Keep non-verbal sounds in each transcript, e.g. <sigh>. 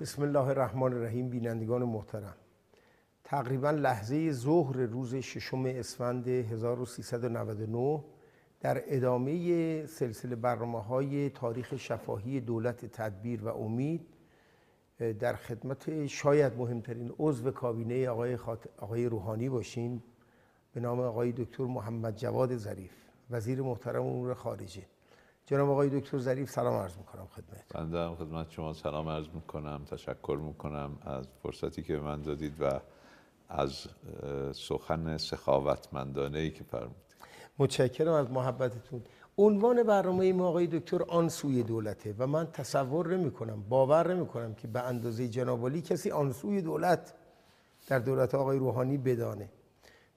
بسم الله الرحمن الرحیم بینندگان محترم. تقریبا لحظه ظهر روز ششم اسفند 1399 در ادامه سلسله برنامه های تاریخ شفاهی دولت تدبیر و امید در خدمت شاید مهمترین عضو کابینه آقای, آقای روحانی باشیم به نام آقای دکتر محمد جواد ظریف وزیر محترم امور خارجه. جناب آقای دکتر ظریف سلام عرض می‌کنم خدمت. بنده هم خدمت شما سلام عرض می‌کنم تشکر می‌کنم از فرصتی که به من دادید و از سخن سخاوتمندانه ای که فرمودید. متشکرم از محبتتون. عنوان برنامه ما آقای دکتر آن سوی دولته و من تصور نمی کنم باور نمی کنم که به اندازه جنابالی کسی آن سوی دولت در دولت آقای روحانی بدانه.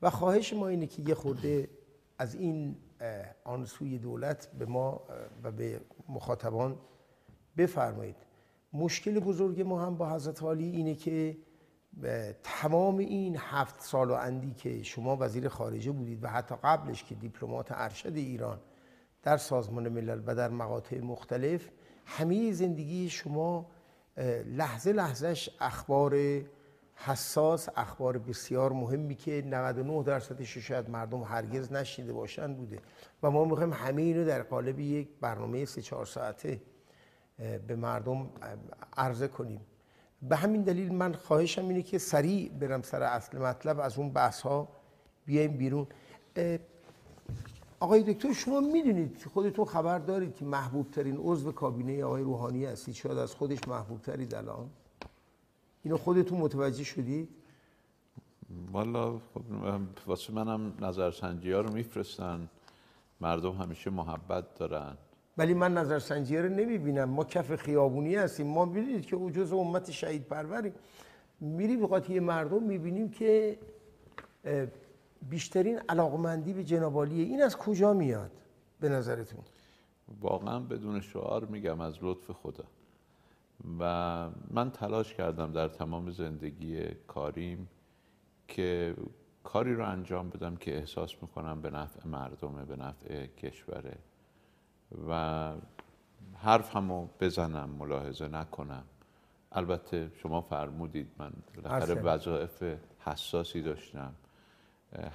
و خواهش ما اینه که یه خورده از این آن سوی دولت به ما و به مخاطبان بفرمایید. مشکل بزرگ ما هم با حضرت عالی اینه که تمام این هفت سال و اندی که شما وزیر خارجه بودید و حتی قبلش که دیپلمات ارشد ایران در سازمان ملل و در مقاطع مختلف همه زندگی شما لحظه لحظهش اخبار حساس اخبار بسیار مهمی که 99 درصدش شاید مردم هرگز نشیده باشن بوده. و ما می‌خوایم همه اینو در قالب یک برنامه سه چهار ساعته به مردم عرضه کنیم. به همین دلیل من خواهشم اینه که سریع برم سر اصل مطلب از اون بحث ها بیایم بیرون. آقای دکتر شما می‌دونید خودتون خبر دارید که محبوب ترین عضو کابینه آقای روحانی هستید شاید از خودش محبوب ترید الان. اینو خودتون متوجه شدید؟ والا خب واسه منم نظرسنجی ها رو میفرستن. مردم همیشه محبت دارن. ولی من نظرسنجی رو نمی‌بینم. ما کف خیابونی هستیم. ما ببینید که او جز امت شهید پروریم میری به قاطی مردم می‌بینیم که بیشترین علاقمندی به جنابالیه این از کجا میاد؟ به نظرتون؟ واقعا بدون شعار میگم از لطف خدا. و من تلاش کردم در تمام زندگی کاریم که کاری رو انجام بدم که احساس می‌کنم به نفع مردمه به نفع کشوره و حرف همو بزنم ملاحظه نکنم. البته شما فرمودید من بالاخره وظایف حساسی داشتم.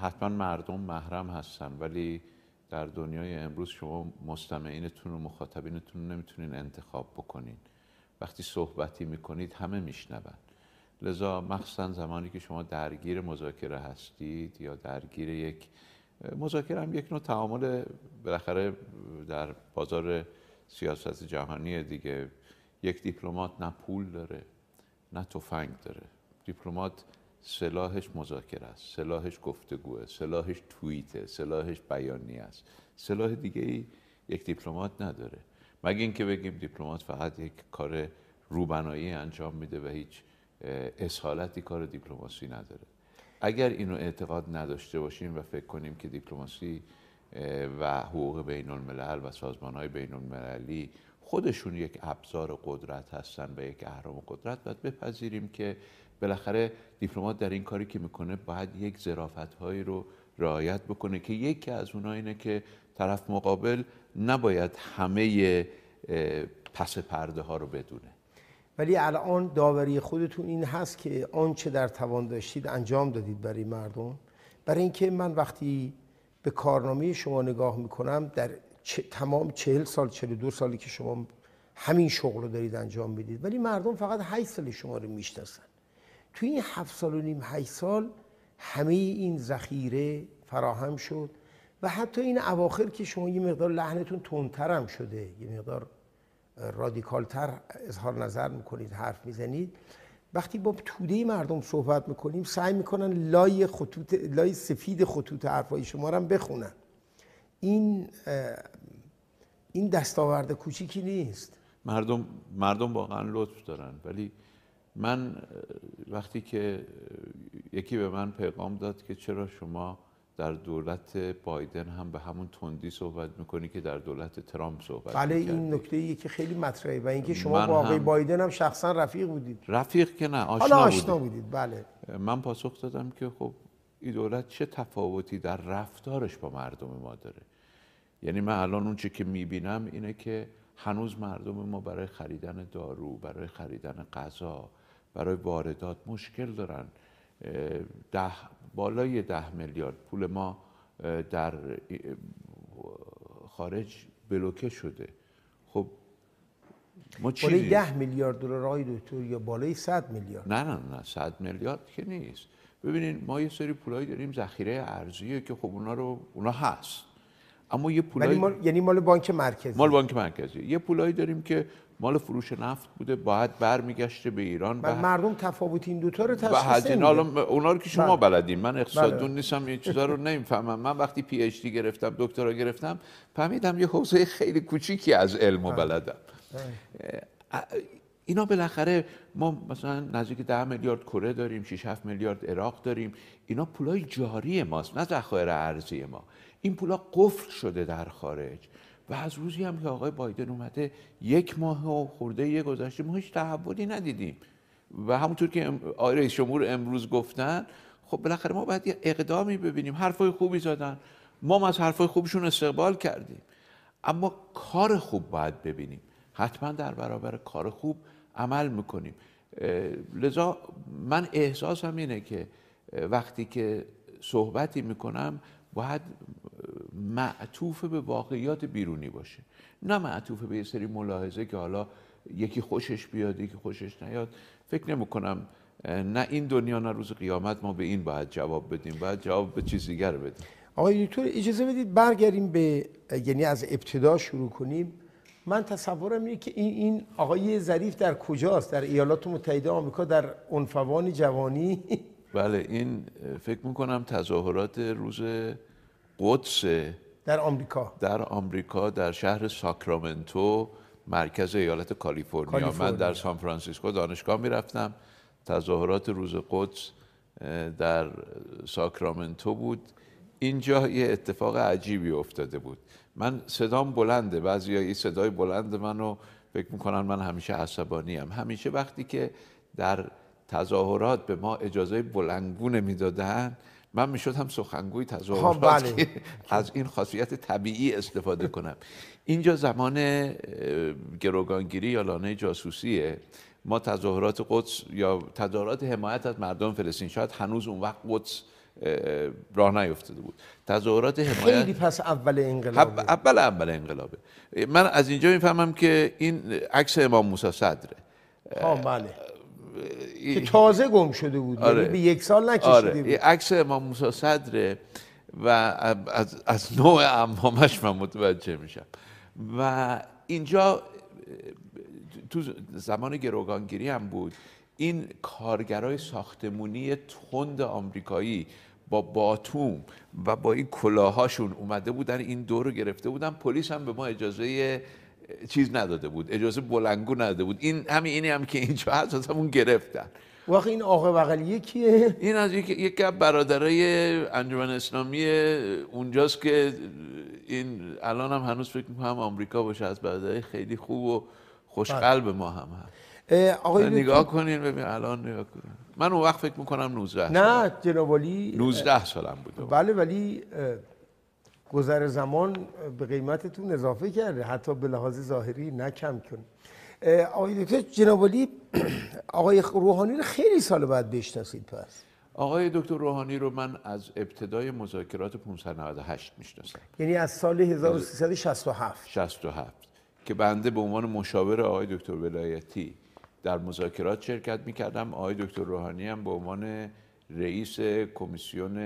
حتما مردم محرم هستن ولی در دنیای امروز شما مستمعینتون و مخاطبینتون نمی‌تونین انتخاب بکنین. وقتی صحبتی می‌کنید همه میشنون. لذا مخصوصا زمانی که شما درگیر مذاکره هستید یا درگیر یک مذاکره هم یک نوع تعامل بالاخره در بازار سیاست جهانی دیگه. یک دیپلمات نه پول داره نه تفنگ داره. دیپلمات سلاحش مذاکره است سلاحش گفتگوه سلاحش توییته سلاحش بیانیه است. سلاح دیگه ای یک دیپلمات نداره. مگه اینکه بگیم دیپلمات فقط یک کار روبنایی انجام میده و هیچ اصالتی کار دیپلماسی نداره. اگر اینو اعتقاد نداشته باشیم و فکر کنیم که دیپلماسی و حقوق بین الملل و سازمان های بین المللی خودشون یک ابزار قدرت هستن و یک اهرام قدرت باید بپذیریم که بالاخره دیپلمات در این کاری که می‌کنه باید یک ظرافت هایی رو رعایت بکنه که یکی از اونها اینه که طرف مقابل نباید همه پس پرده ها رو بدونه. ولی الان داوری خودتون این هست که آنچه در توان داشتید انجام دادید برای مردم. برای اینکه من وقتی به کارنامه شما نگاه می‌کنم در تمام چهل سال چهل دو سالی که شما همین شغل رو دارید انجام می‌دید ولی مردم فقط هشت سال شما رو می‌شناسن. توی این هفت سال و نیم هشت سال همه این ذخیره فراهم شد. و حتی این اواخر که شما یه مقدار لحنتون تندتر هم شده یه مقدار رادیکالتر اظهار نظر می‌کنید حرف می‌زنید. وقتی با توده مردم صحبت می‌کنیم سعی می‌کنن لای خطوط لای سفید خطوط حرفای شما رو هم بخونن. این این دستاورد کوچیکی نیست. مردم مردم واقعا لطف دارن. ولی من وقتی که یکی به من پیغام داد که چرا شما در دولت بایدن هم به همون تندی صحبت می‌کنی که در دولت ترامپ صحبت بله این نکته ایه که خیلی مطرحه و اینکه شما با آقای بایدن هم شخصا رفیق بودید. رفیق که نه آشنا, حالا آشنا بودید بله. من پاسخ دادم که خب این دولت چه تفاوتی در رفتارش با مردم ما داره؟ یعنی من الان اون چی که می‌بینم اینه که هنوز مردم ما برای خریدن دارو برای خریدن غذا برای واردات مشکل دارن. ده بالای ده میلیارد. پول ما در خارج بلوکه شده. خب ما بالای ده میلیارد دلار آقای دکتر یا بالای 100 میلیارد؟ نه نه نه 100 میلیارد که نیست. ببینید ما یه سری پولایی داریم ذخیره ارزیه که خب اونا رو اونا هست. اما یه پولایی مال... یعنی مال بانک مرکزی. مال بانک مرکزی. یه پولایی داریم که مال فروش نفت بوده باید برمیگشته به ایران و مردم تفاوت این دوتا رو تشخیص نمیدن حالا اونا رو که شما بله. بلدین. من اقتصاددون بله. نیستم این چیزا رو نمی‌فهمم. من وقتی پی اچ دی گرفتم دکترا گرفتم فهمیدم یه حوزه خیلی کوچیکی از علم و بله. بلدم. اینا بالاخره ما مثلا نزدیک ده میلیارد کره داریم 6 7 میلیارد عراق داریم. اینا پولای جاری ماست نه ذخایر ارزی ما. این پولا قفل شده در خارج. و از روزی هم که آقای بایدن اومده یک ماه و خورده یه گذشته ما هیچ تحولی ندیدیم. و همونطور که آقای رئیس جمهور امروز گفتن خب بالاخره ما باید یه اقدامی ببینیم. حرفای خوبی زدن. ما هم از حرفای خوبشون استقبال کردیم. اما کار خوب باید ببینیم. حتما در برابر کار خوب عمل می‌کنیم. لذا من احساسم اینه که وقتی که صحبتی می‌کنم باید معطوف به واقعیات بیرونی باشه. نه معطوف به یه سری ملاحظه که حالا یکی خوشش بیاد یکی خوشش نیاد. فکر نمی کنم نه این دنیا نه روز قیامت ما به این باید جواب بدیم. باید جواب به چیز دیگر بدیم. آقای دکتر اجازه بدید برگردیم به یعنی از ابتدا شروع کنیم. من تصورم اینه که این این آقای ظریف در کجاست؟ در ایالات متحده آمریکا در عنفوان جوانی. بله این فکر می‌کنم تظاهرات روز قدس در آمریکا. در آمریکا در شهر ساکرامنتو مرکز ایالت کالیفرنیا. من در سان فرانسیسکو دانشگاه می‌رفتم. تظاهرات روز قدس در ساکرامنتو بود. اینجا یه اتفاق عجیبی افتاده بود. من صدام بلنده بعضی این صدای بلند منو فکر می‌کنن من همیشه عصبانی هم. همیشه وقتی که در تظاهرات به ما اجازه بلنگو نمی‌دادن من می‌شدم سخنگوی تظاهرات بله. از این خاصیت طبیعی استفاده کنم. اینجا زمان گروگانگیری یا لانه جاسوسیه. ما تظاهرات قدس یا تظاهرات حمایت از مردم فلسطین شاید هنوز اون وقت قدس راه نیفتاده بود. تظاهرات حمایت خیلی پس اول انقلابه. اول اول انقلابه. من از اینجا می‌فهمم که این عکس امام موسی صدره. ها بله. که تازه گم شده بود یعنی آره. به یک سال نکشیده آره. بود عکس امام موسی صدره و از, از نوع امامش من متوجه میشم و اینجا تو زمان گروگانگیری هم بود این کارگرای ساختمونی تند آمریکایی با باتوم و با این کلاهاشون اومده بودن این دور رو گرفته بودن پلیس هم به ما اجازه چیز نداده بود اجازه بلنگو نداده بود. این همین اینی هم که اینجا هست همون گرفتن. واقعا این آقا بغلیه کیه این از یک یک برادرای انجمن اسلامی اونجاست که این الان هم هنوز فکر می‌کنم آمریکا باشه از برادرای خیلی خوب و خوشقلب ما هم هست. آقای نگاه کنین ببین الان نگاه کنین. من اون وقت فکر می‌کنم 19 نه جناب ولی 19 سالم بود. بله ولی گذر زمان به قیمتتون اضافه کرده. حتی به لحاظ ظاهری نه کم کن آقای دکتر جناب ولی <clears throat> آقای روحانی رو خیلی سال بعد بشناسید پس. آقای دکتر روحانی رو من از ابتدای مذاکرات 598 می‌شناسم. یعنی از سال 1367 67 که بنده به عنوان مشاور آقای دکتر ولایتی در مذاکرات شرکت می‌کردم. آقای دکتر روحانی هم به عنوان رئیس کمیسیون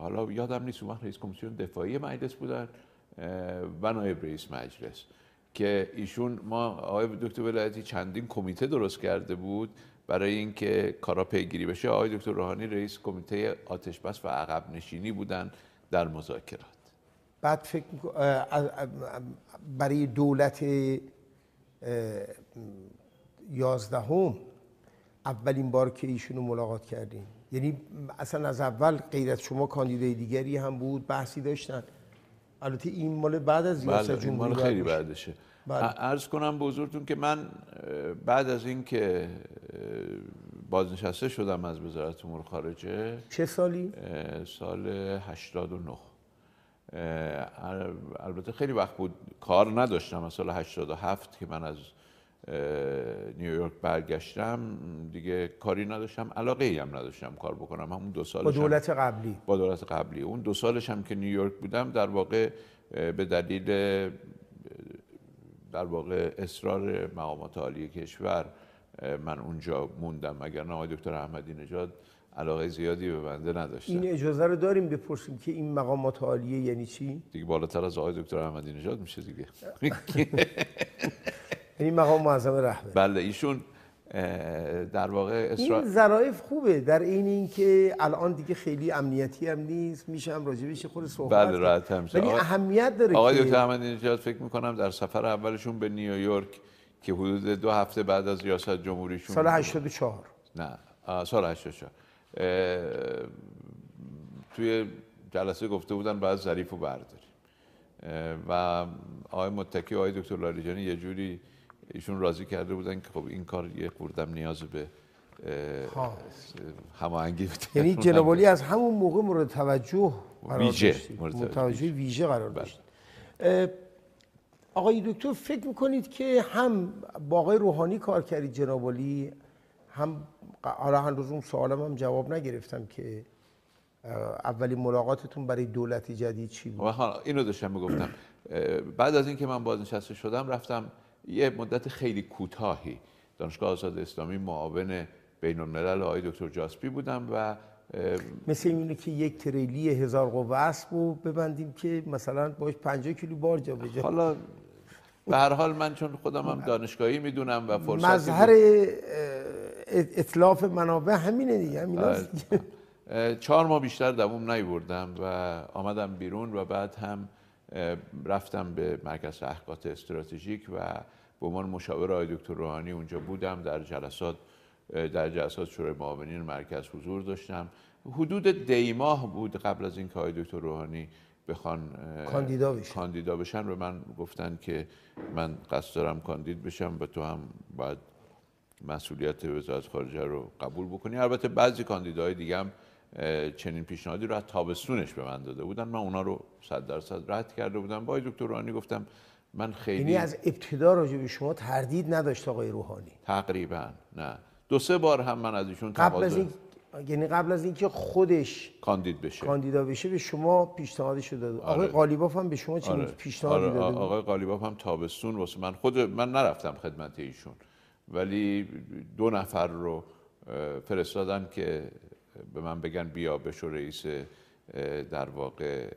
حالا یادم نیست اون رئیس کمیسیون دفاعی مجلس بودن و نایب رئیس مجلس که ایشون ما آقای دکتر ولایتی چندین کمیته درست کرده بود برای اینکه کارا پیگیری بشه. آقای دکتر روحانی رئیس کمیته آتش بس و عقب نشینی بودن در مذاکرات. بعد فکر برای دولت یازدهم اولین بار که ایشون رو ملاقات کردیم. یعنی اصلا از اول غیر از شما کاندیدای دیگری هم بود بحثی داشتن. البته این مال بعد از ریاست بله مال خیلی بعدشه. بله. عرض کنم به حضورتون که من بعد از اینکه بازنشسته شدم از وزارت امور خارجه. چه سالی؟ سال 89 البته خیلی وقت بود کار نداشتم از سال 87 که من از نیویورک برگشتم دیگه کاری نداشتم علاقه ای هم نداشتم کار بکنم. همون دو سال با دولت قبلی. با دولت قبلی. اون دو سالش هم که نیویورک بودم در واقع به دلیل در واقع اصرار مقامات عالی کشور من اونجا موندم. اگر نه دکتر احمدی نژاد علاقه زیادی به بنده نداشتن. این اجازه رو داریم بپرسیم که این مقامات عالیه یعنی چی؟ دیگه بالاتر از آقای دکتر احمدی نژاد میشه دیگه. <laughs> یعنی مقام معظم رهبر بله ایشون در واقع اصرار... این ظرایف خوبه. در این اینکه الان دیگه خیلی امنیتی هم نیست میشه هم راجبش خود صحبت بله راحت هم ولی اهمیت داره آقای دکتر احمدی نژاد فکر می‌کنم در سفر اولشون به نیویورک که حدود دو هفته بعد از ریاست جمهوریشون سال 84 نه سال 84 توی جلسه گفته بودن بعد ظریف رو برداریم. و آقای متکی و آقای دکتر لاریجانی یه جوری ایشون راضی کرده بودن که خب این کار یه خوردم نیاز به هماهنگی یعنی <laughs> جناب از همون موقع مورد توجه قرار ویژه مورد توجه. ویژه قرار بله. داشت آقای دکتر فکر می‌کنید که هم با آقای روحانی کار کردید جناب هم حالا هنوز اون سوالم هم جواب نگرفتم که اولین ملاقاتتون برای دولت جدید چی بود؟ اینو داشتم می‌گفتم. بعد از اینکه من بازنشسته شدم رفتم یه مدت خیلی کوتاهی. دانشگاه آزاد اسلامی معاون بین الملل آقای دکتر جاسپی بودم و مثل اینه که یک تریلی هزار قوه اسب رو ببندیم که مثلا باش 50 کیلو بار جا بجا حالا به هر حال من چون خودم هم دانشگاهی می‌دونم و فرصت مظهر اطلاف منابع همینه دیگه همین آره. چهار ماه بیشتر دووم نیوردم و آمدم بیرون و بعد هم رفتم به مرکز تحقیقات استراتژیک و به عنوان مشاور آقای دکتر روحانی اونجا بودم. در جلسات در جلسات شورای معاونین مرکز حضور داشتم. حدود دی ماه بود قبل از اینکه آقای دکتر روحانی بخوان کاندیدا بشن کاندیدا بشن و من گفتن که من قصد دارم کاندید بشم و تو هم باید مسئولیت وزارت خارجه رو قبول بکنی. البته بعضی کاندیداهای دیگه هم چنین پیشنهادی رو از تابستونش به من داده بودن. من اونا رو صد درصد رد کرده بودم. با دکتر روحانی گفتم من خیلی یعنی از ابتدا راجع به شما تردید نداشت آقای روحانی؟ تقریبا نه. دو سه بار هم من از ایشون قبل از این یعنی قبل از اینکه خودش کاندید بشه. کاندیدا بشه به شما پیشنهادی شده آره. آقای قالیباف هم به شما چه آره. پیشنهادی آره. داده آقای قالیباف هم تابستون واسه من. خود من نرفتم خدمت ایشون. ولی دو نفر رو فرستادن که به من بگن بیا بشو رئیس در واقع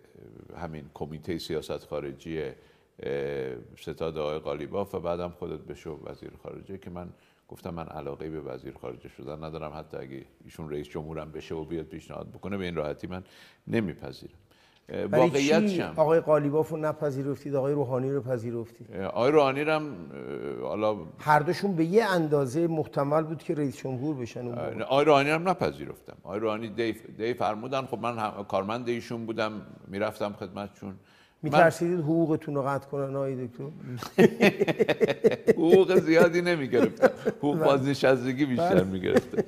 همین کمیته سیاست خارجی ستاد آقای قالیباف و بعدم خودت بشو وزیر خارجه که من گفتم من علاقه به وزیر خارجه شدن ندارم. حتی اگه ایشون رئیس جمهورم بشه و بیاد پیشنهاد بکنه به این راحتی من نمیپذیرم. واقعیت شم. آقای قالیباف رو نپذیرفتید آقای روحانی رو پذیرفتید؟ آقای روحانی هم حالا هر دوشون به یه اندازه محتمل بود که رئیس جمهور بشن آقای روحانی هم نپذیرفتم. آقای روحانی دی, دی فرمودن خب من کارمند ایشون بودم می‌رفتم خدمتشون. میترسیدید حقوقتون رو قطع کنن آقای دکتر؟ <laughs> حقوق زیادی نمی‌گرفتم. حقوق بله. بازنشستگی بیشتر بله. می‌گرفتم.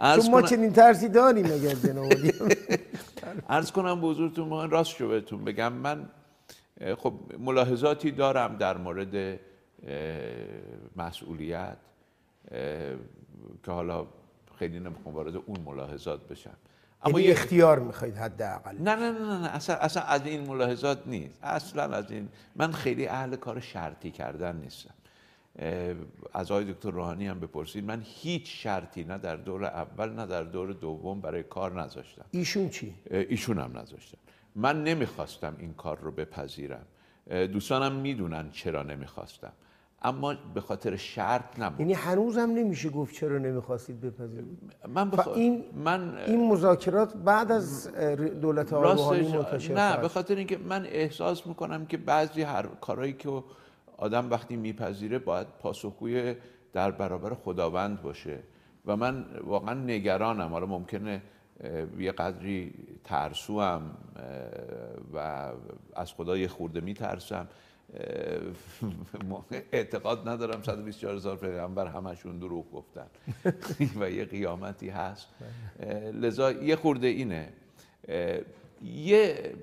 چون ما چنین ترسی داریم اگر جناب <laughs> عرض کنم به حضورتون من راست شو بهتون بگم. من خب ملاحظاتی دارم در مورد مسئولیت که حالا خیلی نمی‌خوام وارد اون ملاحظات بشم. اما یه اختیار می‌خواید حداقل. نه نه نه نه. اصلا, اصلا از این ملاحظات نیست. اصلا از این من خیلی اهل کار شرطی کردن نیستم. از آقای دکتر روحانی هم بپرسید. من هیچ شرطی نه در دور اول نه در دور دوم برای کار نذاشتم. ایشون چی؟ ایشون هم نذاشتم. من نمی‌خواستم این کار رو بپذیرم. دوستانم می‌دونن چرا نمی‌خواستم. اما به خاطر شرط نبود. یعنی هنوزم نمیشه گفت چرا نمی‌خواستید بپذیرید؟ من بخ... این من این مذاکرات بعد از دولت آقای روحانی منتشر نه به خاطر اینکه من احساس می‌کنم که بعضی هر کارهایی که آدم وقتی میپذیره باید پاسخگوی در برابر خداوند باشه. و من واقعا نگرانم. حالا ممکنه یه قدری ترسو هم و از خدا یه خورده میترسم. <laughs> اعتقاد ندارم 124 هزار پیغمبر همشون دروغ گفتن. <laughs> و یه قیامتی هست. لذا یه خورده اینه. یه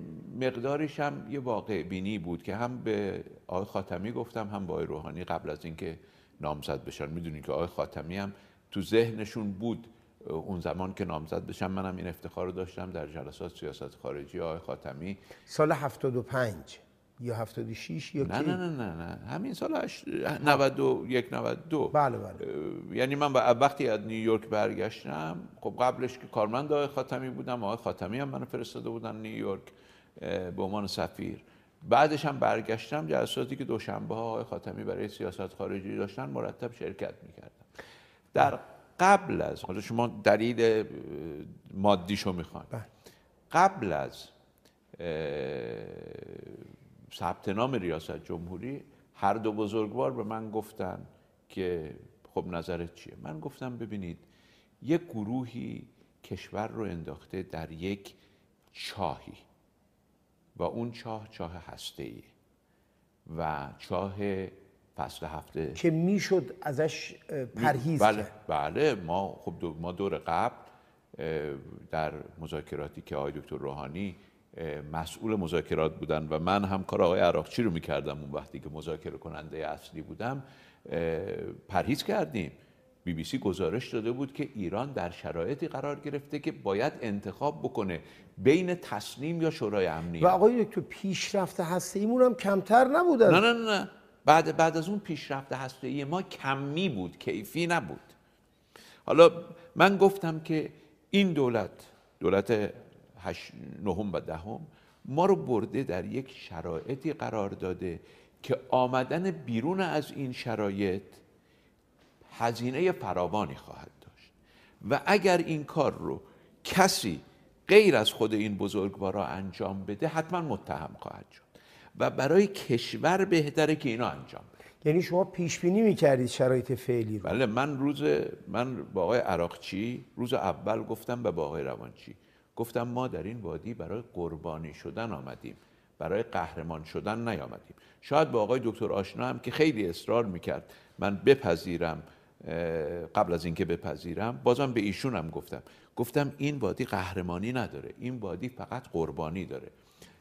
مقدارش هم یه واقع بینی بود که هم به آقای خاتمی گفتم هم به آقای روحانی قبل از اینکه نامزد بشن. می‌دونید که آقای خاتمی هم تو ذهنشون بود اون زمان که نامزد بشم منم این افتخار رو داشتم در جلسات سیاست خارجی. آقای خاتمی سال 75 یا 76 یا نه نه نه نه نه. همین سال 91 92 بله بله. یعنی من وقتی از نیویورک برگشتم خب قبلش که کارمند آقای خاتمی بودم آقای خاتمی هم منو فرستاده بودن نیویورک به عنوان سفیر. بعدش هم برگشتم جلساتی که دوشنبه ها آقای خاتمی برای سیاست خارجی داشتن مرتب شرکت می‌کردم. در قبل از حالا شما دلیل مادیشو می‌خوان بله. قبل از ثبت نام ریاست جمهوری هر دو بزرگوار به من گفتن که خب نظرت چیه؟ من گفتم ببینید یک گروهی کشور رو انداخته در یک چاهی و اون چاه چاه هسته ای و چاه فصل هفته. که می‌شد ازش پرهیز بله بله ما خب دو ما دور قبل در مذاکراتی که آقای دکتر روحانی مسئول مذاکرات بودن و من هم کار آقای عراقچی رو می‌کردم اون وقتی که مذاکره کننده اصلی بودم پرهیز کردیم. بی بی سی گزارش داده بود که ایران در شرایطی قرار گرفته که باید انتخاب بکنه بین تصنیم یا شورای امنیت و آقای دکتر پیشرفت هسته ایمون هم کمتر نبود نه نه نه بعد بعد از اون پیشرفت هسته ای ما کمی بود کیفی نبود. حالا من گفتم که این دولت دولت هش... نهم و دهم ما رو برده در یک شرایطی قرار داده که آمدن بیرون از این شرایط هزینه فراوانی خواهد داشت. و اگر این کار رو کسی غیر از خود این بزرگوارا انجام بده حتما متهم خواهد شد. و برای کشور بهتره که اینا انجام بده. یعنی شما پیش بینی می‌کردید شرایط فعلی رو؟ بله من روز من با آقای عراقچی روز اول گفتم به با آقای روانچی. گفتم ما در این وادی برای قربانی شدن آمدیم. برای قهرمان شدن نیامدیم. شاید با آقای دکتر آشنا هم که خیلی اصرار می‌کرد من بپذیرم قبل از اینکه بپذیرم بازم به ایشون هم گفتم. گفتم این وادی قهرمانی نداره این وادی فقط قربانی داره.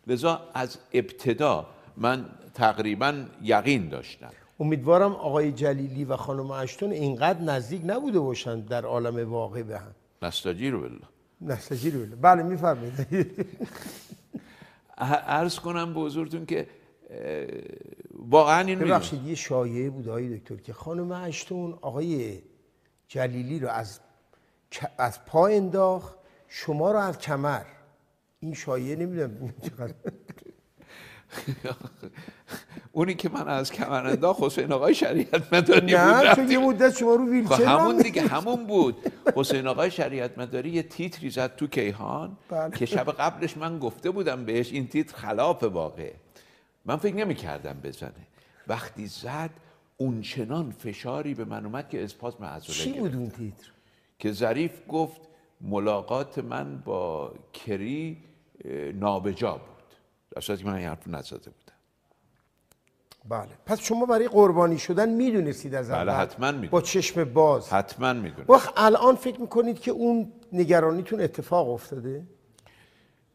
لذا از ابتدا من تقریبا یقین داشتم. امیدوارم آقای جلیلی و خانم اشتون اینقدر نزدیک نبوده باشند در عالم واقع به هم نستجیر بالله. نستجیر بالله بله میفرمایید. <laughs> عرض کنم به حضورتون که واقعا این ببخشید یه شایعه بود آقای دکتر که خانم اشتون آقای جلیلی رو از از پا انداخت شما رو از کمر. این شایعه نمی‌دونم چقدر. <laughs> اونی که من از کمر انداخت حسین آقای شریعت مداری نه چون یه مدت شما رو ویلچر خب همون دیگه همون بود. حسین آقای شریعت مداری یه تیتری زد تو کیهان بله. که شب قبلش من گفته بودم بهش این تیتر خلاف واقعه. من فکر نمی کردم بزنه. وقتی زد اون چنان فشاری به من اومد که اسپاسم عضله چی بود اون تیتر؟ که ظریف گفت ملاقات من با کری نابجا بود. در که من این حرف نزده بودم. بله. پس شما برای قربانی شدن می‌دونستید از بله حتما می‌دونم. با چشم باز. حتما می‌دونم. وقت الان فکر می‌کنید که اون نگرانیتون اتفاق افتاده؟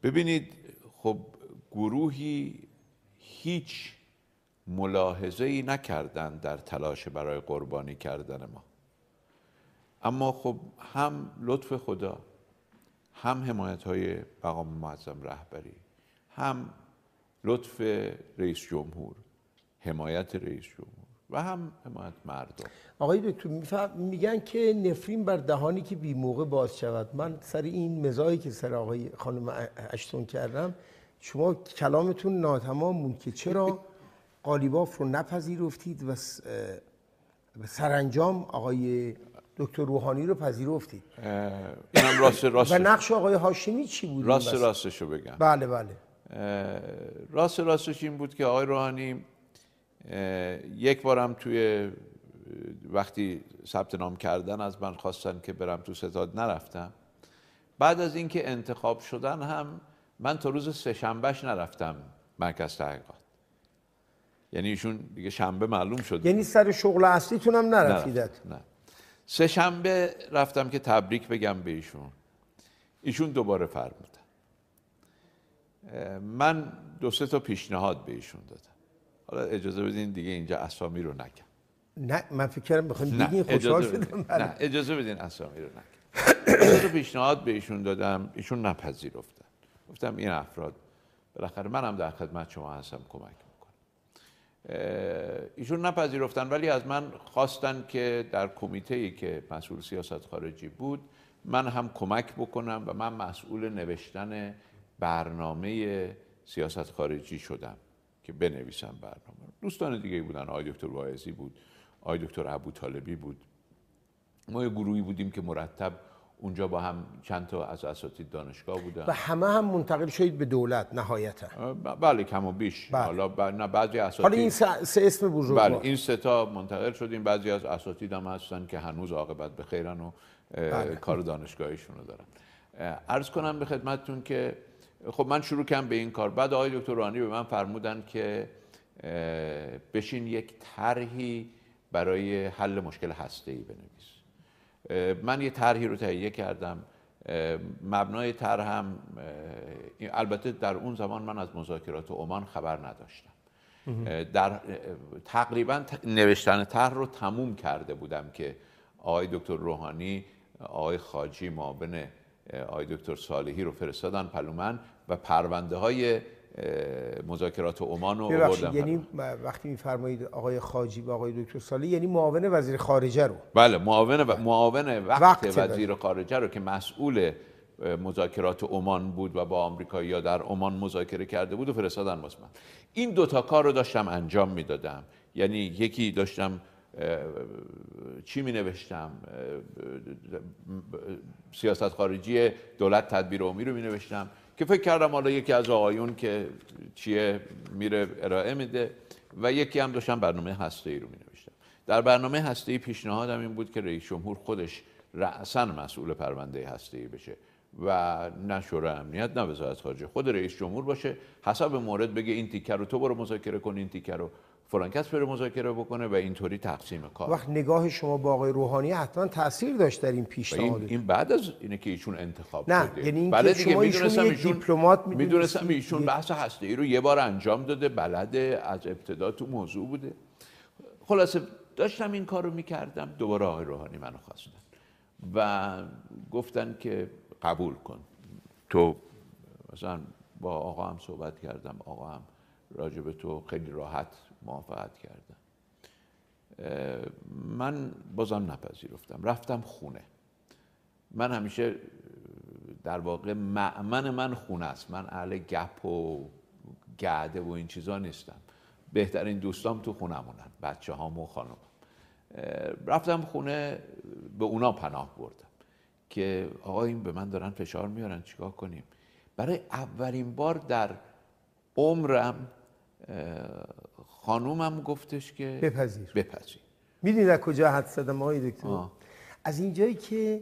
ببینید خب گروهی هیچ ملاحظه ای نکردن در تلاش برای قربانی کردن ما. اما خب هم لطف خدا هم حمایت های مقام معظم رهبری هم لطف رئیس جمهور. حمایت رئیس جمهور و هم حمایت مردم. آقای دکتر میگن که نفرین بر دهانی که بی موقع باز شود. من سر این مزاحی که سر آقای خانم اشتون کردم شما کلامتون ناتمام بود که چرا قالیباف رو نپذیرفتید و سرانجام آقای دکتر روحانی رو پذیرفتید؟ اینم راست راست <coughs> و نقش آقای هاشمی چی بود؟ راست؟ راستشو بگم. بله بله. راست راستش این بود که آقای روحانی یک بارم توی وقتی ثبت نام کردن از من خواستن که برم تو ستاد نرفتم. بعد از اینکه انتخاب شدن هم من تا روز سهشنبهش نرفتم مرکز تحقیقات. یعنی ایشون دیگه شنبه معلوم شد. یعنی سر شغل اصلیتون هم نرفتید نرفتم. نه. سه شنبه رفتم که تبریک بگم به ایشون. ایشون دوباره فرمودن. من دو سه تا پیشنهاد به ایشون دادم. حالا اجازه بدین دیگه اینجا اسامی رو نگم نه من فکر کردم بخواین بگین خوشحال شدم. نه اجازه بدین اسامی رو نگم دو پیشنهاد به ایشون دادم ایشون نپذیرفتن. گفتم این افراد بالاخره منم در خدمت شما هستم کمک می‌کنم ایشون نپذیرفتن ولی از من خواستن که در کمیته ای که مسئول سیاست خارجی بود من هم کمک بکنم و من مسئول نوشتن برنامه سیاست خارجی شدم. که بنویسم برنامه دوستان دیگه بودن. آقای دکتر واعظی بود آقای دکتر ابو طالبی بود. ما یه گروهی بودیم که مرتب اونجا با هم چند تا از اساتید دانشگاه بودن. و همه هم منتقل شدید به دولت نهایتا. بله کم و بیش. بله. حالا نه بعضی اساتید حالا این سه اسم بزرگ بله این سه تا منتقل شدیم. بعضی از اساتید هم هستن که هنوز عاقبت به خیرن و بله. کار دانشگاهیشون رو دارن. عرض کنم به خدمتتون که خب من شروع کردم به این کار. بعد آقای دکتر رانی به من فرمودن که بشین یک طرحی برای حل مشکل هسته ای بنویس من یه طرحی رو تهیه کردم. مبنای طرح هم البته در اون زمان من از مذاکرات عمان خبر نداشتم. در تقریبا نوشتن طرح رو تموم کرده بودم که آقای دکتر روحانی آقای خاجی معاون آقای دکتر صالحی رو فرستادن پلومن و پرونده های مذاکرات عمان رو آوردن یعنی وقتی میفرمایید آقای خاجی و آقای دکتر صالحی یعنی معاون وزیر خارجه رو. بله معاون و معاون وقت, وقت وزیر خارجه رو که مسئول مذاکرات عمان بود و با آمریکایی یا در عمان مذاکره کرده بود و فرستادن واسه من این دوتا کار رو داشتم انجام می‌دادم. یعنی یکی داشتم چی می نوشتم سیاست خارجی دولت تدبیر عمومی رو می نوشتم که فکر کردم حالا یکی از آقایون که چیه میره ارائه میده و یکی هم داشتم برنامه هسته ای رو می نوشتم در برنامه هسته ای پیشنهادم این بود که رئیس جمهور خودش رأسا مسئول پرونده هسته ای بشه و نه شورای امنیت نه وزارت خارجه خود رئیس جمهور باشه حسب مورد بگه این تیکر رو تو برو مذاکره کن این تیکر رو. فلان کس بره مذاکره بکنه و اینطوری تقسیم کار. وقت نگاه شما با آقای روحانی حتما تاثیر داشت در این پیشنهاد این, این بعد از اینه که ایشون انتخاب نه شده. یعنی بله شما ایشون ایشون دیپلمات می‌دونستم ایشون بحث هسته ای رو یه بار انجام داده بلده از ابتدا تو موضوع بوده. خلاصه داشتم این کار رو می‌کردم دوباره آقای روحانی منو خواستن و گفتن که قبول کن. تو مثلا با آقا هم صحبت کردم آقا هم راجب تو خیلی راحت موافقت کردم من بازم نپذیرفتم. رفتم خونه. من همیشه در واقع معمن من خونه است. من اهل گپ و گعده و این چیزا نیستم. بهترین دوستام تو خونمونن بچه هام و خانم رفتم خونه به اونا پناه بردم که آقا این به من دارن فشار میارن چیکار کنیم؟ برای اولین بار در عمرم خانومم گفتش که بپذیر. بپذیر. می‌دونید از کجا حد زدم؟ آقای دکتر؟ از اینجایی که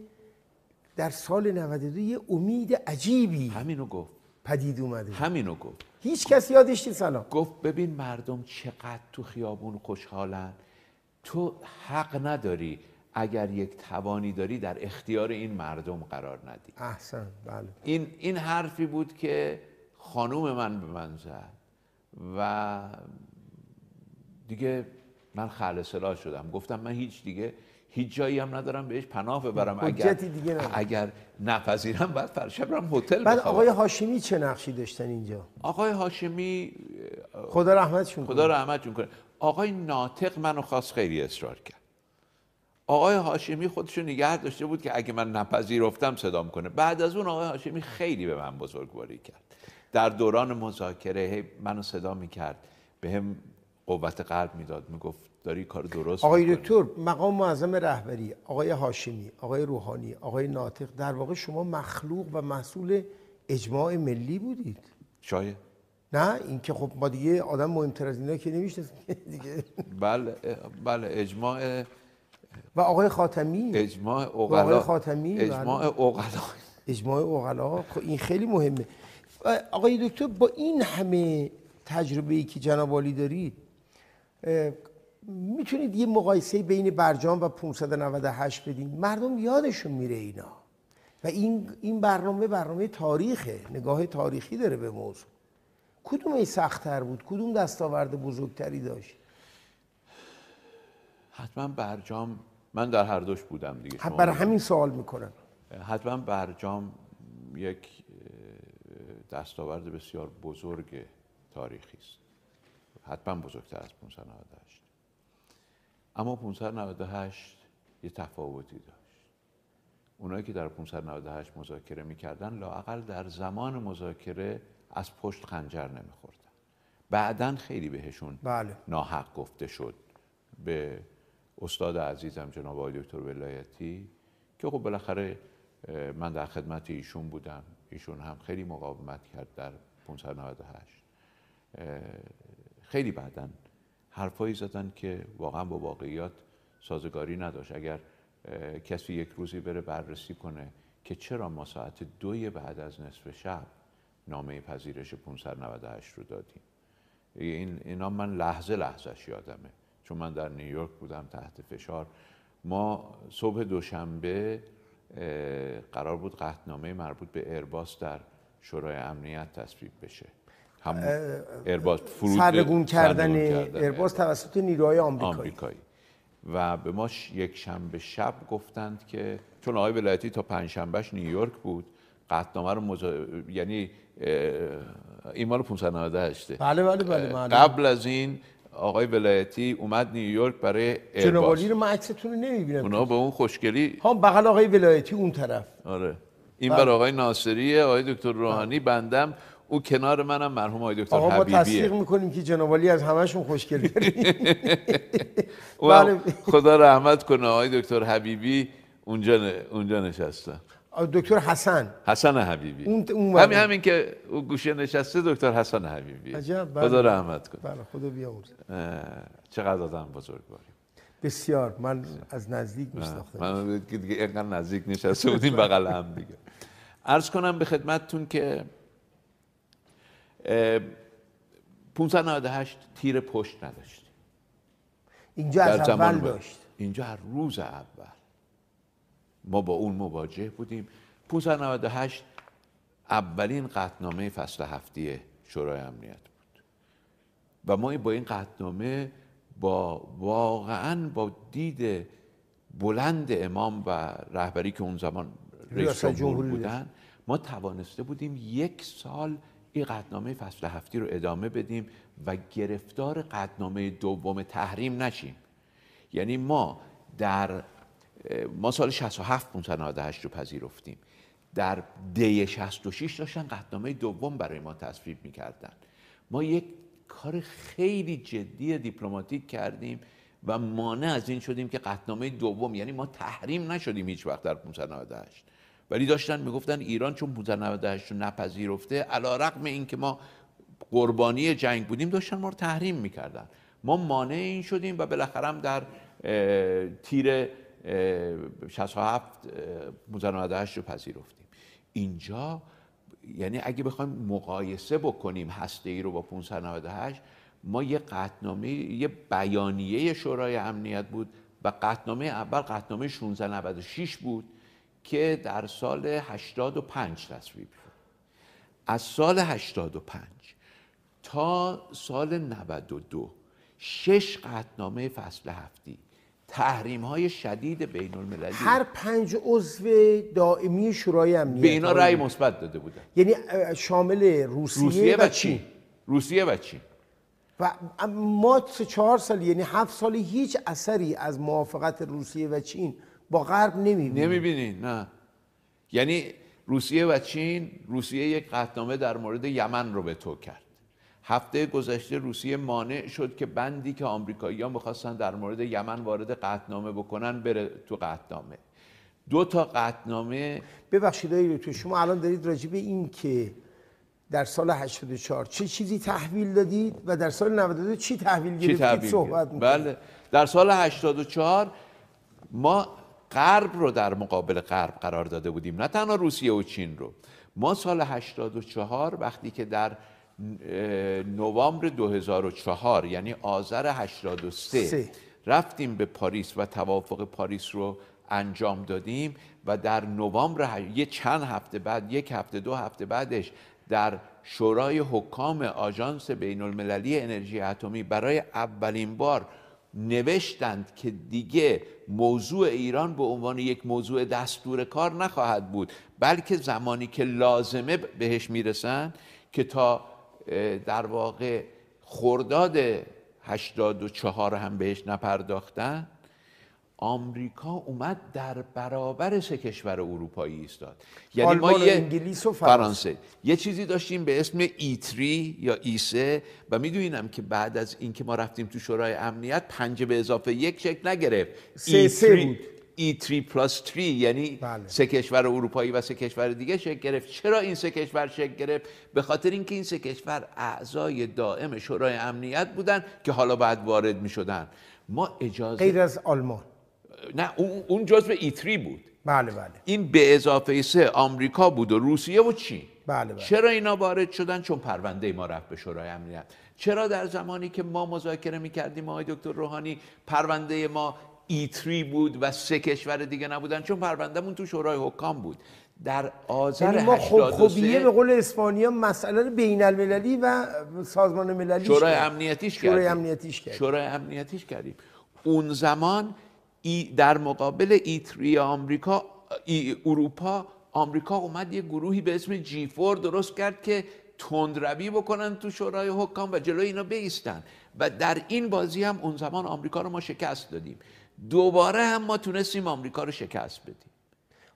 در سال 92 یه امید عجیبی همینو گفت. پدید اومده. همینو گفت. هیچ کس یادش نیست سلام گفت ببین مردم چقدر تو خیابون خوشحالن. تو حق نداری اگر یک توانی داری در اختیار این مردم قرار ندی. احسن بله. این این حرفی بود که خانوم من به من زد و دیگه من خل سلاح شدم. گفتم من هیچ دیگه هیچ جایی هم ندارم بهش پناه ببرم. اگر دیگه اگر نپذیرم بعد برم هتل بعد آقای هاشمی چه نقشی داشتن اینجا؟ آقای هاشمی خدا رحمتشون خدا رحمتشون کنه. آقای ناطق منو خواست خیلی اصرار کرد. آقای هاشمی خودشو نگه داشته بود که اگه من نپذیرفتم صدام کنه. بعد از اون آقای هاشمی خیلی به من بزرگواری کرد. در دوران مذاکره منو صدا می‌کرد. به هم قوت قلب می‌داد. می‌گفت داری کار درست آقای دکتر مقام معظم رهبری آقای هاشمی آقای روحانی آقای ناطق در واقع شما مخلوق و مسئول اجماع ملی بودید. شاید. نه؟ این که خب ما دیگه آدم مهمتر از اینا که نمی‌شناسیم. <laughs> دیگه. بله بله اجماع و آقای خاتمی. اجماع اوغلا آقای خاتمی اجماع. اوغلا. اجماع اوغلا. خب این خیلی مهمه. آقای دکتر با این همه تجربه ای که جناب دارید می‌تونید یه مقایسه بین برجام و 598 بدین. مردم یادشون میره اینا. و این این برنامه برنامه تاریخه. نگاه تاریخی داره به موضوع. کدوم ای سختتر بود؟ کدوم دستاورد بزرگتری داشت؟ حتما برجام من در هر دوش بودم دیگه شما برای همین سوال می‌کنم. حتما برجام یک دستاورد بسیار بزرگ تاریخی است. حتما بزرگتر از 598 اما 598 یه تفاوتی داشت. اونایی که در 598 مذاکره می‌کردن لاقل در زمان مذاکره از پشت خنجر نمیخوردن. بعدا خیلی بهشون بله. ناحق گفته شد به استاد عزیزم جناب آقای دکتر ولایتی که خب بالاخره من در خدمت ایشون بودم. ایشون هم خیلی مقاومت کرد در 598 اه، خیلی بعدا حرفایی زدن که واقعا با واقعیات سازگاری نداشت. اگر کسی یک روزی بره بررسی کنه که چرا ما ساعت دوی بعد از نصف شب نامه پذیرش 598 رو دادیم؟ این اینا من لحظه لحظهش یادمه. چون من در نیویورک بودم تحت فشار. ما صبح دوشنبه قرار بود قطعنامه مربوط به ارباس در شورای امنیت تصویب بشه. هم فرود سرنگون کردن سرنگون ارباز توسط نیروهای آمریکایی. آمریکایی. و به ما ش- یک شنبه شب گفتند که چون آقای ولایتی تا پنج شنبهش نیویورک بود قطعنامه رو مزا... یعنی اه، این مال 598 بله بله بله معلوم. قبل از این آقای ولایتی اومد نیویورک برای عالی رو من عکستون رو نمی‌بینم. اونا به اون خوشگلی ها بغل آقای ولایتی اون طرف. آره. این بله. بر آقای ناصریه آقای دکتر روحانی بندم او کنار منم مرحوم آقای دکتر آقا ما حبیبیه. تصدیق می‌کنیم که جناب از همشون خوشگل <laughs> بله. خدا رحمت کنه آقای دکتر حبیبی اونجا اونجا نشستن دکتر حسن. حسن حبیبی. اون- اون همین ور- همین که او گوشه نشسته دکتر حسن حبیبی. عجب، بله. خدا رحمت کنه. بله خدا بیامرزه اه، چقدر آدم بزرگواری بسیار. من از نزدیک میشناختم من که دیگه اینقدر نزدیک نشسته بودیم بغل هم دیگه. عرض کنم به خدمتتون که 598 تیر پشت نداشت اینجا از اول داشت. اینجا هر روز اول. ما با اون مواجه بودیم. 598 اولین قطعنامه فصل هفتی شورای امنیت بود. و ما با این قطعنامه با واقعا با دید بلند امام و رهبری که اون زمان رئیس جمهور بودن ما توانسته بودیم یک سال این قطعنامه فصل هفتی رو ادامه بدیم و گرفتار قطعنامه دوم تحریم نشیم. یعنی ما در ما سال 67 598 رو پذیرفتیم. در دی 66 داشتن قطعنامه دوم برای ما تصویب می‌کردن. ما یک کار خیلی جدی دیپلماتیک کردیم و مانع از این شدیم که قطعنامه دوم یعنی ما تحریم نشدیم هیچ وقت در 598 ولی داشتن می‌گفتن ایران چون 598 رو نپذیرفته علا رقم این که ما قربانی جنگ بودیم داشتن ما رو تحریم می‌کردن. ما مانع این شدیم و بالاخره هم در تیر اه، 67 598 رو پذیرفتیم. اینجا یعنی اگه بخوایم مقایسه بکنیم هسته ای رو با 598 ما یه قطنامه یه بیانیه شورای امنیت بود و قطنامه اول قطنامه 1696 بود. که در سال 85 تصویب شد. از سال 85 تا سال 92 شش قطنامه فصل هفتی تحریم های شدید بین المللی هر پنج عضو دائمی شورای امنیت به اینا رأی. مثبت داده بودن یعنی شامل روسیه, روسیه و چین. چین. روسیه و چین. و ما سه چهار سال یعنی هفت سال هیچ اثری از موافقت روسیه و چین با غرب نمی‌بینیم نمی‌بینین نه. یعنی روسیه و چین روسیه یک قطعنامه در مورد یمن رو به تو کرد. هفته گذشته روسیه مانع شد که بندی که آمریکایی‌ها می‌خواستن در مورد یمن وارد قطعنامه بکنن بره تو قطعنامه. دو تا قطعنامه ببخشید دکتر شما الان دارید راجع به این که در سال 84 چه چیزی تحویل دادید و در سال 92 چی تحویل گرفتید؟ صحبت؟ می‌کنید. بله. در سال 84 ما غرب رو در مقابل غرب قرار داده بودیم نه تنها روسیه و چین رو ما سال 84 وقتی که در نوامبر 2004 یعنی آذر 83 سه. رفتیم به پاریس و توافق پاریس رو انجام دادیم و در نوامبر یه چند هفته بعد یک هفته دو هفته بعدش در شورای حکام آژانس بین المللی انرژی اتمی برای اولین بار نوشتند که دیگه موضوع ایران به عنوان یک موضوع دستور کار نخواهد بود بلکه زمانی که لازمه بهش می‌رسن که تا در واقع خرداد 84 هم بهش نپرداختن آمریکا اومد در برابر سه کشور اروپایی ایستاد. یعنی ما یه انگلیس و فرانسه. یه چیزی داشتیم به اسم ایتری یا ایسه و می‌دونیم که بعد از اینکه ما رفتیم تو شورای امنیت پنج به اضافه یک شکل نگرفت. سه سه بود. E3 پلاس 3 یعنی بله. سه کشور اروپایی و سه کشور دیگه شکل گرفت. چرا این سه کشور شکل گرفت؟ به خاطر اینکه این سه کشور اعضای دائم شورای امنیت بودن که حالا بعد وارد می شدن ما اجازه غیر از آلمان. نه اون جزء ایتری بود. بله بله. این به اضافه سه آمریکا بود و روسیه و چین. بله بله. چرا اینا وارد شدن؟ چون پرونده ما رفت به شورای امنیت. چرا در زمانی که ما مذاکره می‌کردیم آقای دکتر روحانی پرونده ما ایتری بود و سه کشور دیگه نبودن؟ چون پروندهمون تو شورای حکام بود. در آذر یعنی ما خوب خوبیه به قول اسپانیا مسئله بین المللی و سازمان مللی شورای امنیتیش شورای امنیتیش کردیم شورای امنیتیش کردیم. اون زمان ای در مقابل ایتری آمریکا ای اروپا آمریکا اومد یه گروهی به اسم جی فور درست کرد که تندروی بکنن تو شورای حکام و جلوی اینا بیستن. و در این بازی هم اون زمان آمریکا رو ما شکست دادیم. دوباره هم ما تونستیم آمریکا رو شکست بدیم.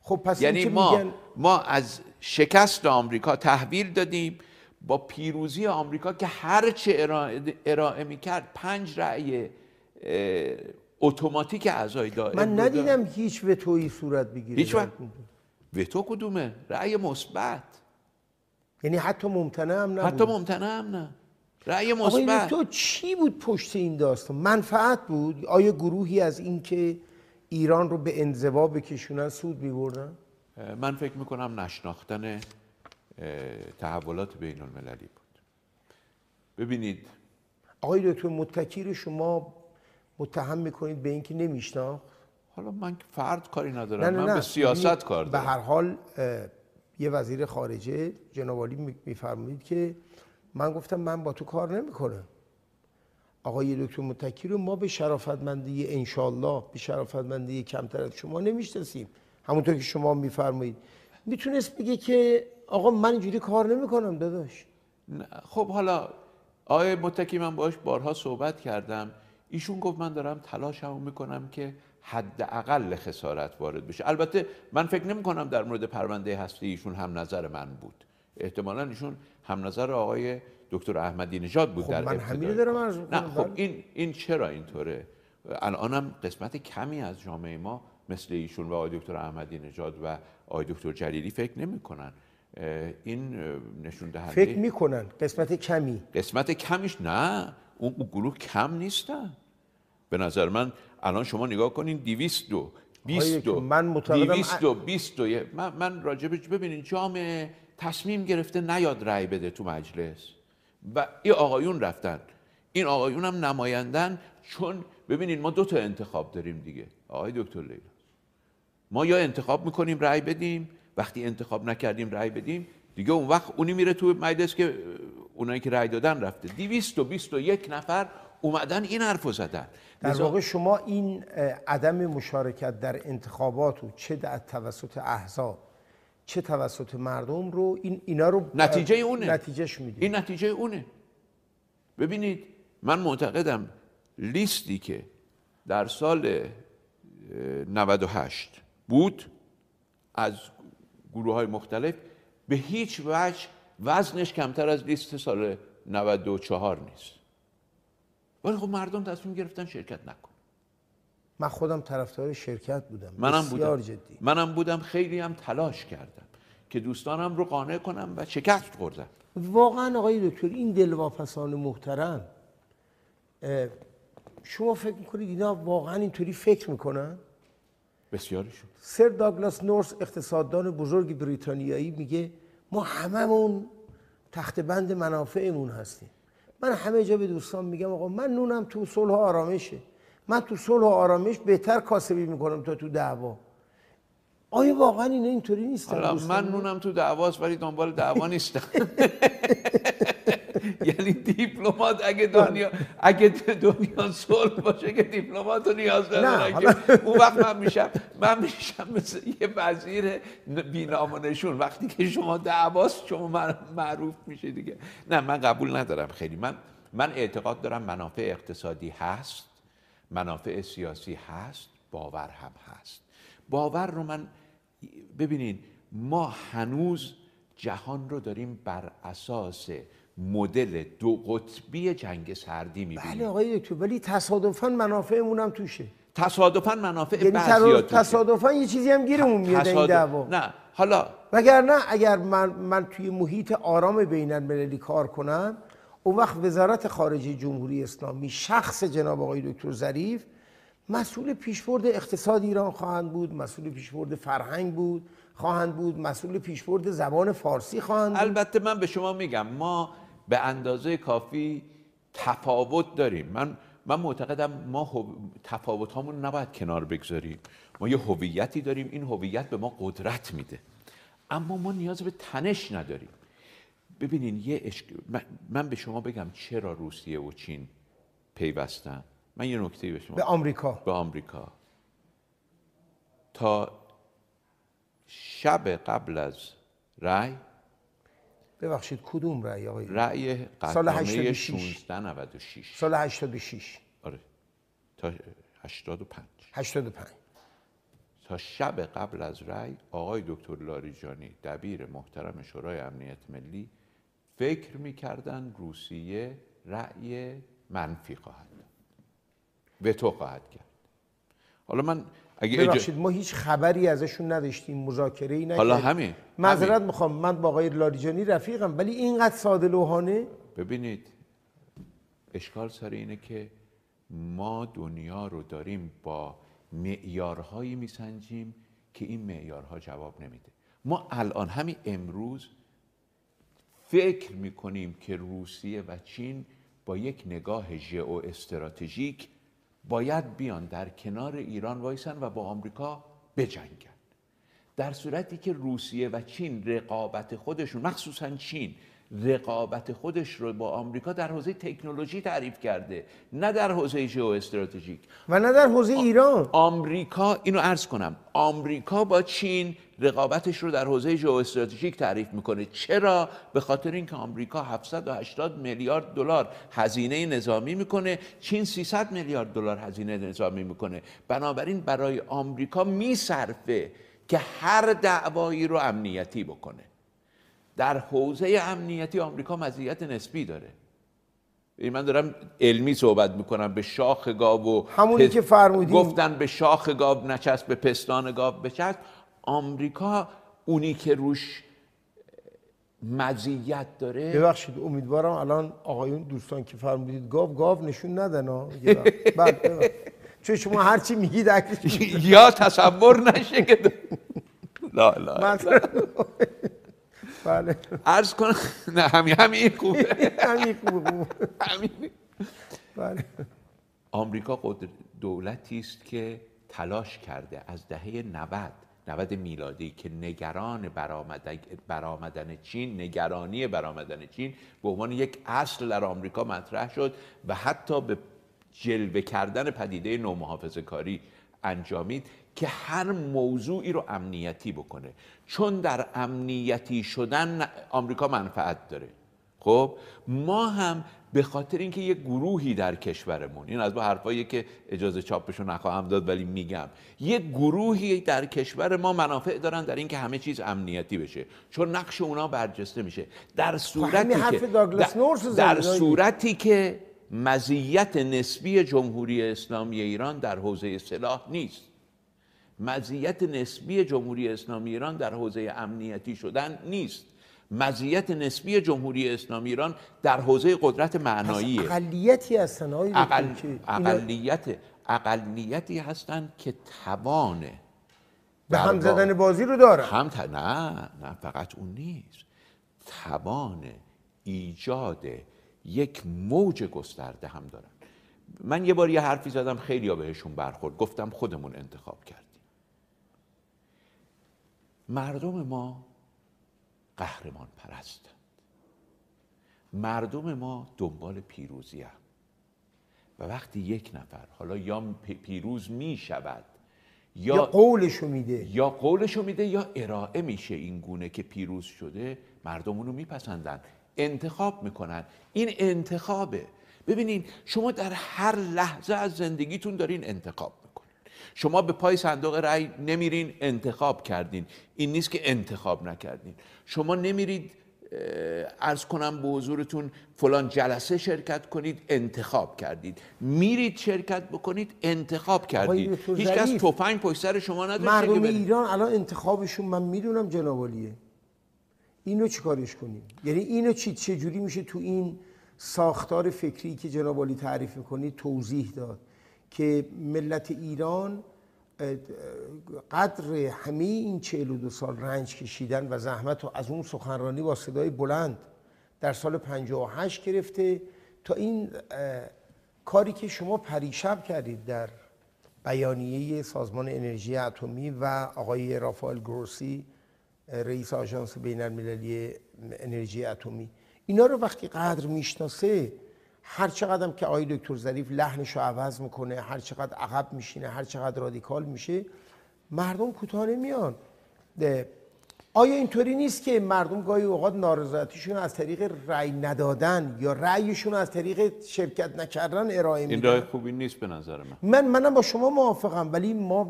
خب پس یعنی ما ما از شکست آمریکا تحویل دادیم با پیروزی آمریکا که هر چه ارائه, ارائه می‌کرد پنج رأی اتوماتیک اعضای دائم من ندیدم هیچ وتویی صورت بگیره. هیچ وقت. وتو کدومه؟ رأی مثبت. یعنی حتی ممتنع هم نبود. حتی ممتنع هم نه. رأی مثبت. تو چی بود پشت این داستان؟ منفعت بود؟ آیا گروهی از این که ایران رو به انزوا بکشونن سود میبردن؟ من فکر می‌کنم نشناختن تحولات بین المللی بود. ببینید. آقای دکتر متکی شما متهم می‌کنید به اینکه نمیشناخت حالا من فرد کاری ندارم نه نه من نه. به سیاست کار دارم. به هر حال یه وزیر خارجه جناب میفرمایید که من گفتم من با تو کار نمی‌کنم. آقای دکتر متکی رو ما به شرافتمندی انشالله به شرافتمندی کمتر از شما نمی‌شناسیم. همونطور که شما میفرمایید. می‌تونست بگه که آقا من اینجوری کار نمی‌کنم داداش. خب حالا آقای متکی من باش بارها صحبت کردم. ایشون گفت من دارم تلاشمو می‌کنم که حداقل خسارت وارد بشه. البته من فکر نمی کنم در مورد پرونده هستی ایشون هم نظر من بود. احتمالا ایشون هم نظر آقای دکتر احمدی نژاد بود خب در من همین دارم نه خب این این چرا اینطوره؟ الانم قسمت کمی از جامعه ما مثل ایشون و آقای دکتر احمدی نژاد و آقای دکتر جلیلی فکر نمی‌کنن. این نشون دهنده فکر می‌کنن. قسمت کمی. قسمت کمیش نه. اون گروه کم نیستن. به نظر من الان شما نگاه کنین 200 دو 20 من معتقدم من, من راجبش ببینین جامعه تصمیم گرفته نیاد رأی بده تو مجلس. و این آقایون رفتن. این آقایون هم نمایندن چون ببینین ما دو تا انتخاب داریم دیگه. آقای دکتر لیلا. ما یا انتخاب می‌کنیم رأی بدیم وقتی انتخاب نکردیم رأی بدیم دیگه اون وقت اونی میره تو مجلس که اونایی که رأی دادن رفته. 221 نفر اومدن این حرفو زدن. در واقع شما این عدم مشارکت در انتخابات و چه در توسط احزاب چه توسط مردم رو این اینا رو نتیجه اونه. نتیجهش می‌دید. این نتیجه اونه. ببینید من معتقدم لیستی که در سال 98 بود از گروه های مختلف به هیچ وجه وزنش کمتر از لیست سال 94 نیست. ولی خب مردم تصمیم گرفتن شرکت نکن من خودم طرفدار شرکت بودم. منم بودم. جدی. منم بودم خیلی هم تلاش کردم که دوستانم رو قانع کنم و شکست خوردم. واقعا آقای دکتر این دلواپسان محترم شما فکر می‌کنید اینا واقعا اینطوری فکر می‌کنن؟ بسیارشون سر داگلاس نورس اقتصاددان بزرگ بریتانیایی میگه ما هممون تخت بند منافعمون هستیم. من همه جا به دوستان میگم آقا من نونم تو صلح و آرامشه. من تو صلح و آرامش بهتر کاسبی می‌کنم تا تو دعوا. آیا واقعا این اینطوری نیست من نونم تو دعواست ولی دنبال دعوا نیستم. <laughs> <laughs> یعنی دیپلمات اگه دنیا اگه دنیا صلح باشه که دیپلمات رو نیاز ندارن اون وقت من میشم من میشم مثل یه وزیر بینام نشون. وقتی که شما دعواست شما معروف میشه دیگه. نه من قبول ندارم خیلی. من من اعتقاد دارم منافع اقتصادی هست منافع سیاسی هست باور هم هست. باور رو من ببینید ما هنوز جهان رو داریم بر اساس مدل دو قطبی جنگ سردی می‌بینیم. بله آقای دکتر ولی تصادفا منافعمون هم توشه. تصادفا منافع یعنی بعضیات تصادفا یه چیزی هم گیرمون میاد این دعوا. نه حالا وگرنه اگر من من توی محیط آرام بین المللی کار کنم اون وقت وزارت خارجه جمهوری اسلامی شخص جناب آقای دکتر ظریف مسئول پیشبرد اقتصاد ایران خواهند بود مسئول پیشبرد فرهنگ بود خواهند بود مسئول پیشبرد زبان فارسی خواهند بود. البته من به شما میگم ما به اندازه کافی تفاوت داریم. من من معتقدم ما تفاوت هامون نباید کنار بگذاریم. ما یه هویتی داریم این هویت به ما قدرت میده. اما ما نیاز به تنش نداریم. ببینین یه من به شما بگم چرا روسیه و چین پیوستن؟ من یه نکته به شما به آمریکا. به آمریکا. تا شب قبل از رأی ببخشید کدوم رأی آقای رأی سال 86 1696 سال 86 آره. تا 85 85 تا شب قبل از رأی آقای دکتر لاریجانی دبیر محترم شورای امنیت ملی فکر می‌کردن روسیه رأی منفی خواهد وتو خواهد کرد. حالا من اگه ببخشید ما هیچ خبری ازشون نداشتیم مذاکره ای حالا همین معذرت می‌خوام من با آقای لاریجانی رفیقم ولی اینقدر ساده لوحانه. ببینید اشکال سر اینه که ما دنیا رو داریم با معیارهایی میسنجیم که این معیارها جواب نمیده. ما الان همین امروز فکر می‌کنیم که روسیه و چین با یک نگاه ژئو استراتژیک باید بیان در کنار ایران وایسن و با آمریکا بجنگن. در صورتی که روسیه و چین رقابت خودشون مخصوصا چین رقابت خودش رو با آمریکا در حوزه تکنولوژی تعریف کرده نه در حوزه ژئو استراتژیک و نه در حوزه ایران. آمریکا اینو عرض کنم آمریکا با چین رقابتش رو در حوزه ژئو استراتژیک تعریف می‌کنه. چرا؟ به خاطر اینکه آمریکا 780 میلیارد دلار هزینه نظامی می‌کنه. چین 300 میلیارد دلار هزینه نظامی می‌کنه. بنابراین برای آمریکا میصرفه که هر دعوایی رو امنیتی بکنه. در حوزه امنیتی آمریکا مزیت نسبی داره. من دارم علمی صحبت می‌کنم. به شاخ گاو و همونی که فرمودیم گفتن به شاخ گاو نچسب به پستان گاو بچسب. آمریکا اونی که روش مزیت داره. ببخشید امیدوارم الان آقایون دوستان که فرمودید گاو گاو نشون ندن ها بله، چون شما هرچی میگید یا تصور نشه که لا لا. بله. عرض کنم نه همین همین خوبه. همین خوبه. همین. بله. آمریکا دولتی است که تلاش کرده از دهه 90 90 میلادی که نگران برآمدن چین نگرانی برآمدن چین به عنوان یک اصل در آمریکا مطرح شد و حتی به جلوه کردن پدیده نومحافظه کاری انجامید که هر موضوعی رو امنیتی بکنه. چون در امنیتی شدن آمریکا منفعت داره. خب ما هم به خاطر اینکه یه گروهی در کشورمون این از با حرفایی که اجازه چاپشو نخواهم داد ولی میگم یه گروهی در کشور ما منافع دارن در اینکه همه چیز امنیتی بشه چون نقش اونا برجسته میشه. در صورتی که در, در صورتی که مزیت نسبی جمهوری اسلامی ایران در حوزه سلاح نیست. مزیت نسبی جمهوری اسلامی ایران در حوزه امنیتی شدن نیست. مزیت نسبی جمهوری اسلامی ایران در حوزه قدرت معنایی. اقلیتی هستن اقل... اقلیت اقلیتی هستند که توان به هم زدن بازی رو داره هم نه نه فقط اون نیست. توان ایجاد یک موج گسترده هم دارن. من یه بار یه حرفی زدم خیلی ها بهشون برخورد. گفتم خودمون انتخاب کردیم. مردم ما قهرمان پرستند مردم ما دنبال پیروزی هم. و وقتی یک نفر حالا یا پیروز می شود یا, یا قولشو میده. یا قولشو میده یا ارائه میشه این گونه که پیروز شده مردم اونو میپسندن انتخاب می‌کنن. این انتخابه. ببینین شما در هر لحظه از زندگیتون دارین انتخاب شما به پای صندوق رأی نمیرین انتخاب کردین. این نیست که انتخاب نکردین. شما نمیرید ارز کنم به حضورتون فلان جلسه شرکت کنید انتخاب کردید. میرید شرکت بکنید انتخاب کردید. هیچ کس توفنگ پشت سر شما نداره مردم ایران الان انتخابشون من می‌دونم جنابالیه اینو چیکارش کنیم؟ یعنی اینو چی چجوری میشه تو این ساختار فکری که جناب تعریف می‌کنید توضیح داد که ملت ایران قدر همه این 42 سال رنج کشیدن و زحمت و از اون سخنرانی با صدای بلند در سال 58 گرفته تا این کاری که شما پریشب کردید در بیانیه سازمان انرژی اتمی و آقای رافائل گروسی رئیس آژانس بین المللی انرژی اتمی اینا رو وقتی قدر می‌شناسه هر چقدر که آقای دکتر ظریف لحنش رو عوض می‌کنه هر چقدر عقب میشینه هر چقدر رادیکال میشه مردم کوتاه نمیان. آیا اینطوری نیست که مردم گاهی اوقات نارضایتیشون از طریق رأی ندادن یا رأیشون از طریق شرکت نکردن ارائه میدن؟ این راه خوبی نیست به نظر من. من منم با شما موافقم ولی ما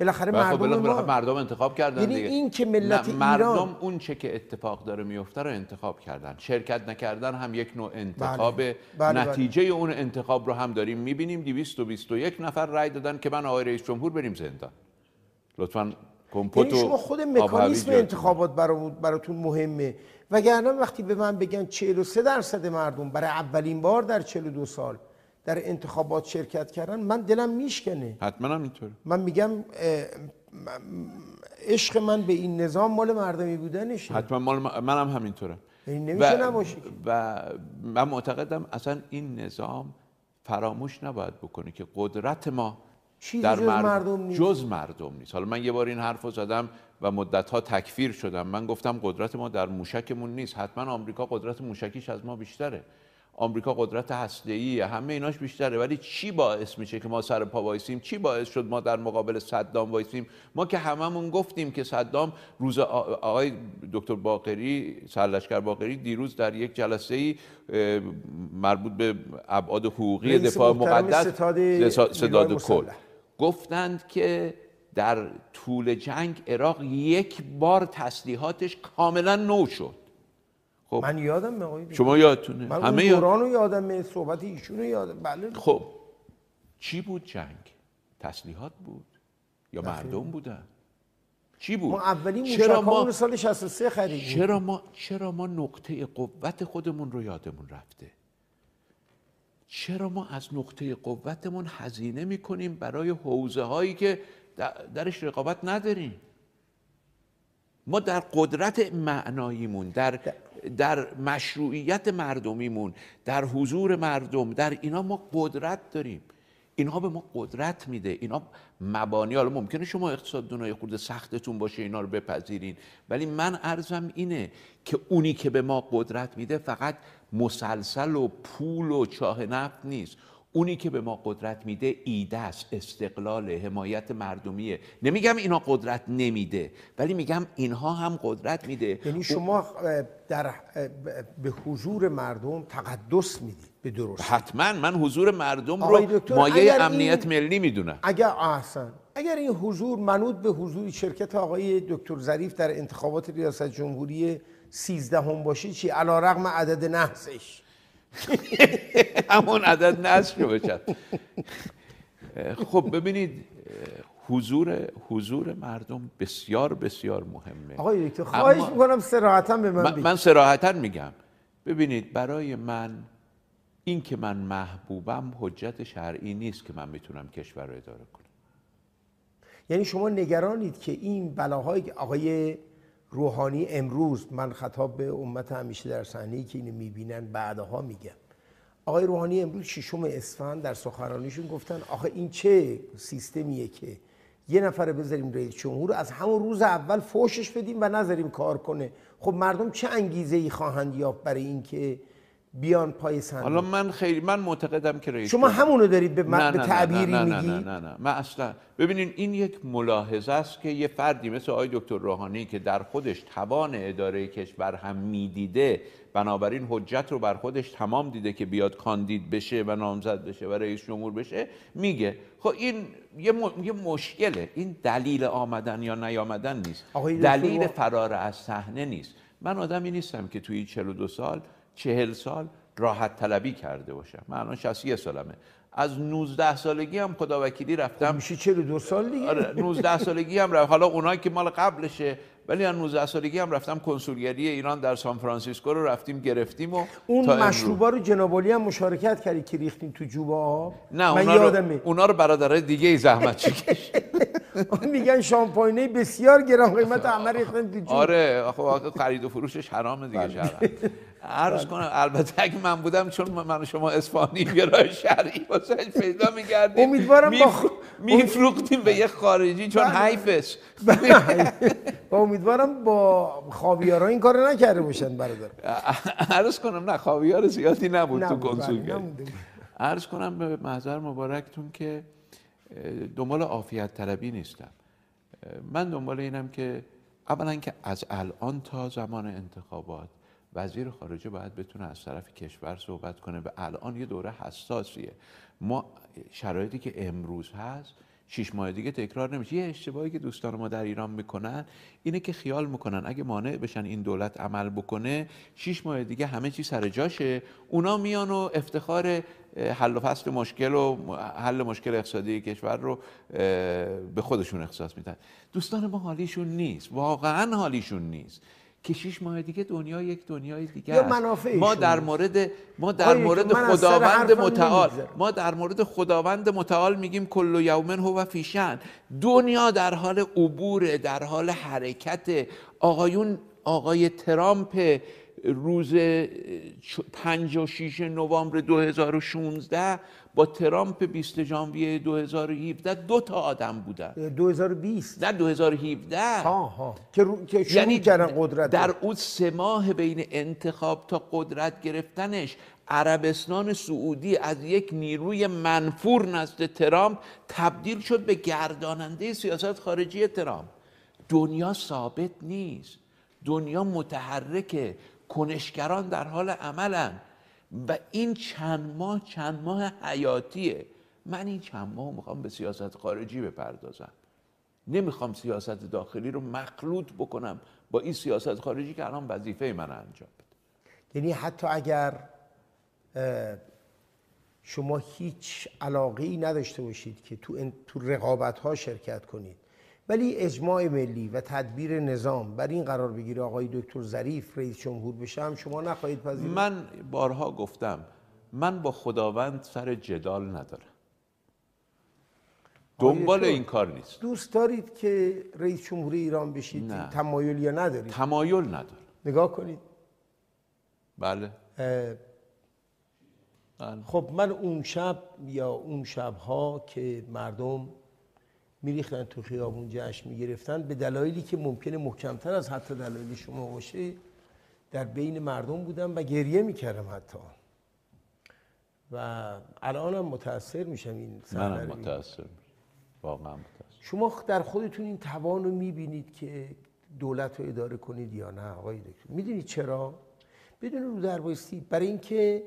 بالاخره خب مردم ما مردم انتخاب کردن یعنی دیگه. این که ملت مردم اون چه که اتفاق داره میفته رو انتخاب کردن شرکت نکردن هم یک نوع انتخاب بله. بله. نتیجه بله. اون انتخاب رو هم داریم می‌بینیم 221 نفر رای دادن که من آقای رئیس جمهور بریم زندان لطفا کمپوت یعنی شما خود مکانیسم انتخابات براتون مهمه وگرنه وقتی به من بگن 43 درصد مردم برای اولین بار در 42 سال در انتخابات شرکت کردن من دلم میشکنه. حتما هم اینطور من میگم عشق من به این نظام مال مردمی بودنشه. حتما مال منم همینطوره. این نمیشه و, و من معتقدم اصلا این نظام فراموش نباید بکنه که قدرت ما در جز مردم, نیست. جز مردم نیست. حالا من یه بار این حرف رو زدم و مدت ها تکفیر شدم. من گفتم قدرت ما در موشکمون نیست. حتما آمریکا قدرت موشکیش از ما بیشتره. آمریکا قدرت هسته‌ای همه ایناش بیشتره. ولی چی باعث میشه که ما سر پا وایسیم؟ چی باعث شد ما در مقابل صدام وایسیم؟ ما که هممون گفتیم که صدام روز آقای دکتر باقری سرلشکر باقری دیروز در یک جلسه ای مربوط به ابعاد حقوقی دفاع مقدس ستاد کل گفتند که در طول جنگ عراق یک بار تسلیحاتش کاملا نو شد. خب. من یادم آقای شما یادتونه. من همه دوران رو یادم صحبت ایشون یادم. بله. خب. چی بود جنگ؟ تسلیحات بود یا مردم بودن؟ چی بود؟ ما اولین چرا ما سال 63 خریدیم. چرا ما چرا ما نقطه قوت خودمون رو یادمون رفته؟ چرا ما از نقطه قوتمون هزینه می‌کنیم برای حوزه هایی که درش رقابت نداریم؟ ما در قدرت معناییمون در در مشروعیت مردمیمون در حضور مردم در اینا ما قدرت داریم. اینها به ما قدرت میده. اینا مبانی حالا ممکنه شما اقتصاد دنیای خورده سختتون باشه اینا رو بپذیرین. ولی من عرضم اینه که اونی که به ما قدرت میده فقط مسلسل و پول و چاه نفت نیست. اونی که به ما قدرت میده ایده است استقلال حمایت مردمیه. نمیگم اینا قدرت نمیده ولی میگم اینها هم قدرت میده. یعنی شما در به حضور مردم تقدس می‌دید به درست حتما. من حضور مردم رو مایه امنیت ملی می‌دونم. اگر احسن. اگر این حضور منوط به حضور شرکت آقای دکتر ظریف در انتخابات ریاست جمهوری 13 هم باشه چی؟ علا رقم عدد نحسش. <laughs> همون عدد نصف باشد خب ببینید حضور حضور مردم بسیار بسیار مهمه. آقای دکتر خواهش می‌کنم سراحتا به من من, من سراحتا میگم. ببینید برای من این که من محبوبم حجت شرعی نیست که من می‌تونم کشور رو اداره کنم. یعنی شما نگرانید که این بلاهایی که آقای روحانی امروز من خطاب به امت همیشه در صحنه که اینو می‌بینن بعدها میگم. آقای روحانی امروز ششم اسفند در سخنرانیشون گفتن آخه این چه سیستمیه که یه نفر بذاریم رئیس جمهور از همون روز اول فوشش بدیم و نذاریم کار کنه. خب مردم چه انگیزه ای خواهند یافت برای اینکه بیان پای صندوق. حالا من خیلی من معتقدم که رئیس شما همونو دارید به, نه، به تعبیری نه، میگی نه نه نه. من اصلا ببینین این یک ملاحظه است که یه فردی مثل آقای دکتر روحانی که در خودش توان اداره کشور هم می‌دیده بنابراین حجت رو بر خودش تمام دیده که بیاد کاندید بشه و نامزد بشه و رئیس جمهور بشه میگه. خب این یه, م- یه مشکله. این دلیل آمدن یا نیامدن نیست. دلیل فرار از صحنه نیست. من آدمی نیستم که توی 42 سال 40 سال راحت طلبی کرده باشم. من الان 61 سالمه. از 19 سالگی هم خدا وکیلی رفتم. میشه 42 سال دیگه. آره 19 سالگی هم رفت. حالا اونایی که مال قبلشه ولی از 19 سالگی هم رفتم کنسولگری ایران در سان فرانسیسکو رو رفتیم گرفتیم و اون. مشروبا رو جنابالی هم مشارکت کردی که ریختین تو جوب آب نه من اونا یادمه. رو, اونا رو برادرای دیگه ای زحمت <laughs> چکش. میگن شامپاینه بسیار گران قیمت همه ریختن تو جوب آره خب خرید و فروشش حرامه دیگه شرعا عرض کنم البته اگه من بودم چون من و شما اسپانی گرای شرعی واسه پیدا می‌کردیم. امیدوارم با خ- میفروختیم به یه خارجی چون بله. حیفش. با امیدوارم با خاویارا این کارو نکرده باشن برادر. عرض کنم نه خاویار زیادی نبود تو بله، کنسولگری. عرض کنم به محضر مبارکتون که دنبال عافیت طلبی نیستم. من دنبال اینم که اولا که از الان تا زمان انتخابات وزیر خارجه باید بتونه از طرف کشور صحبت کنه. به الان یه دوره حساسیه. ما شرایطی که امروز هست شیش ماه دیگه تکرار نمیشه. یه اشتباهی که دوستان ما در ایران می‌کنن اینه که خیال می‌کنن اگه مانع بشن این دولت عمل بکنه شیش ماه دیگه همه چی سر جاشه. اونا میان و افتخار حل و فصل مشکل و حل مشکل اقتصادی کشور رو به خودشون اختصاص میدن. دوستان ما حالیشون نیست. واقعا حالیشون نیست. که شیش ماه دیگه دنیا یک دنیای دیگه یا است. ما در. مورد ما در مورد خداوند متعال. ما در مورد خداوند متعال میگیم کل یومن هو فیشن دنیا در حال عبور در حال حرکت آقایون آقای ترامپ روز 5 و 6 نوامبر 2016 با ترامپ 20 ژانویه 2017 دو تا آدم بودن. 2020 نه 2017 ها ها. که, رو... که شروع یعنی کردن قدرت. در اون سه ماه بین انتخاب تا قدرت گرفتنش عربستان سعودی از یک نیروی منفور نزد ترامپ تبدیل شد به گرداننده سیاست خارجی ترامپ. دنیا ثابت نیست. دنیا متحرکه کنشگران در حال عملن. و این چند ماه چند ماه حیاتیه. من این چند ماه می‌خوام به سیاست خارجی بپردازم. نمی‌خوام سیاست داخلی رو مخلوط بکنم با این سیاست خارجی که الان وظیفه من انجام بده. یعنی حتی اگر شما هیچ علاقه ای نداشته باشید که تو, تو رقابت ها شرکت کنید ولی اجماع ملی و تدبیر نظام بر این قرار بگیره آقای دکتر ظریف رئیس جمهور بشه هم شما نخواهید پذیرفت؟ من بارها گفتم من با خداوند سر جدال ندارم. دنبال این کار نیست. دوست دارید که رئیس جمهور ایران بشید؟ نه. تمایل یا ندارید؟ تمایل ندارم. نگاه کنید. بله. بله. خب من اون شب یا اون شبها که مردم میریختن تو خیابون جشن می‌گرفتن. به دلایلی که ممکنه محکمتر از حتی دلایل شما باشه در بین مردم بودم و گریه می‌کردم حتی. و الانم متاثر میشم این منم میشم. واقعا متاسف شما در خودتون این توان رو می‌بینید که دولت رو اداره کنید یا نه آقای دکتر؟ می‌دونید چرا؟ بدون رو در برای اینکه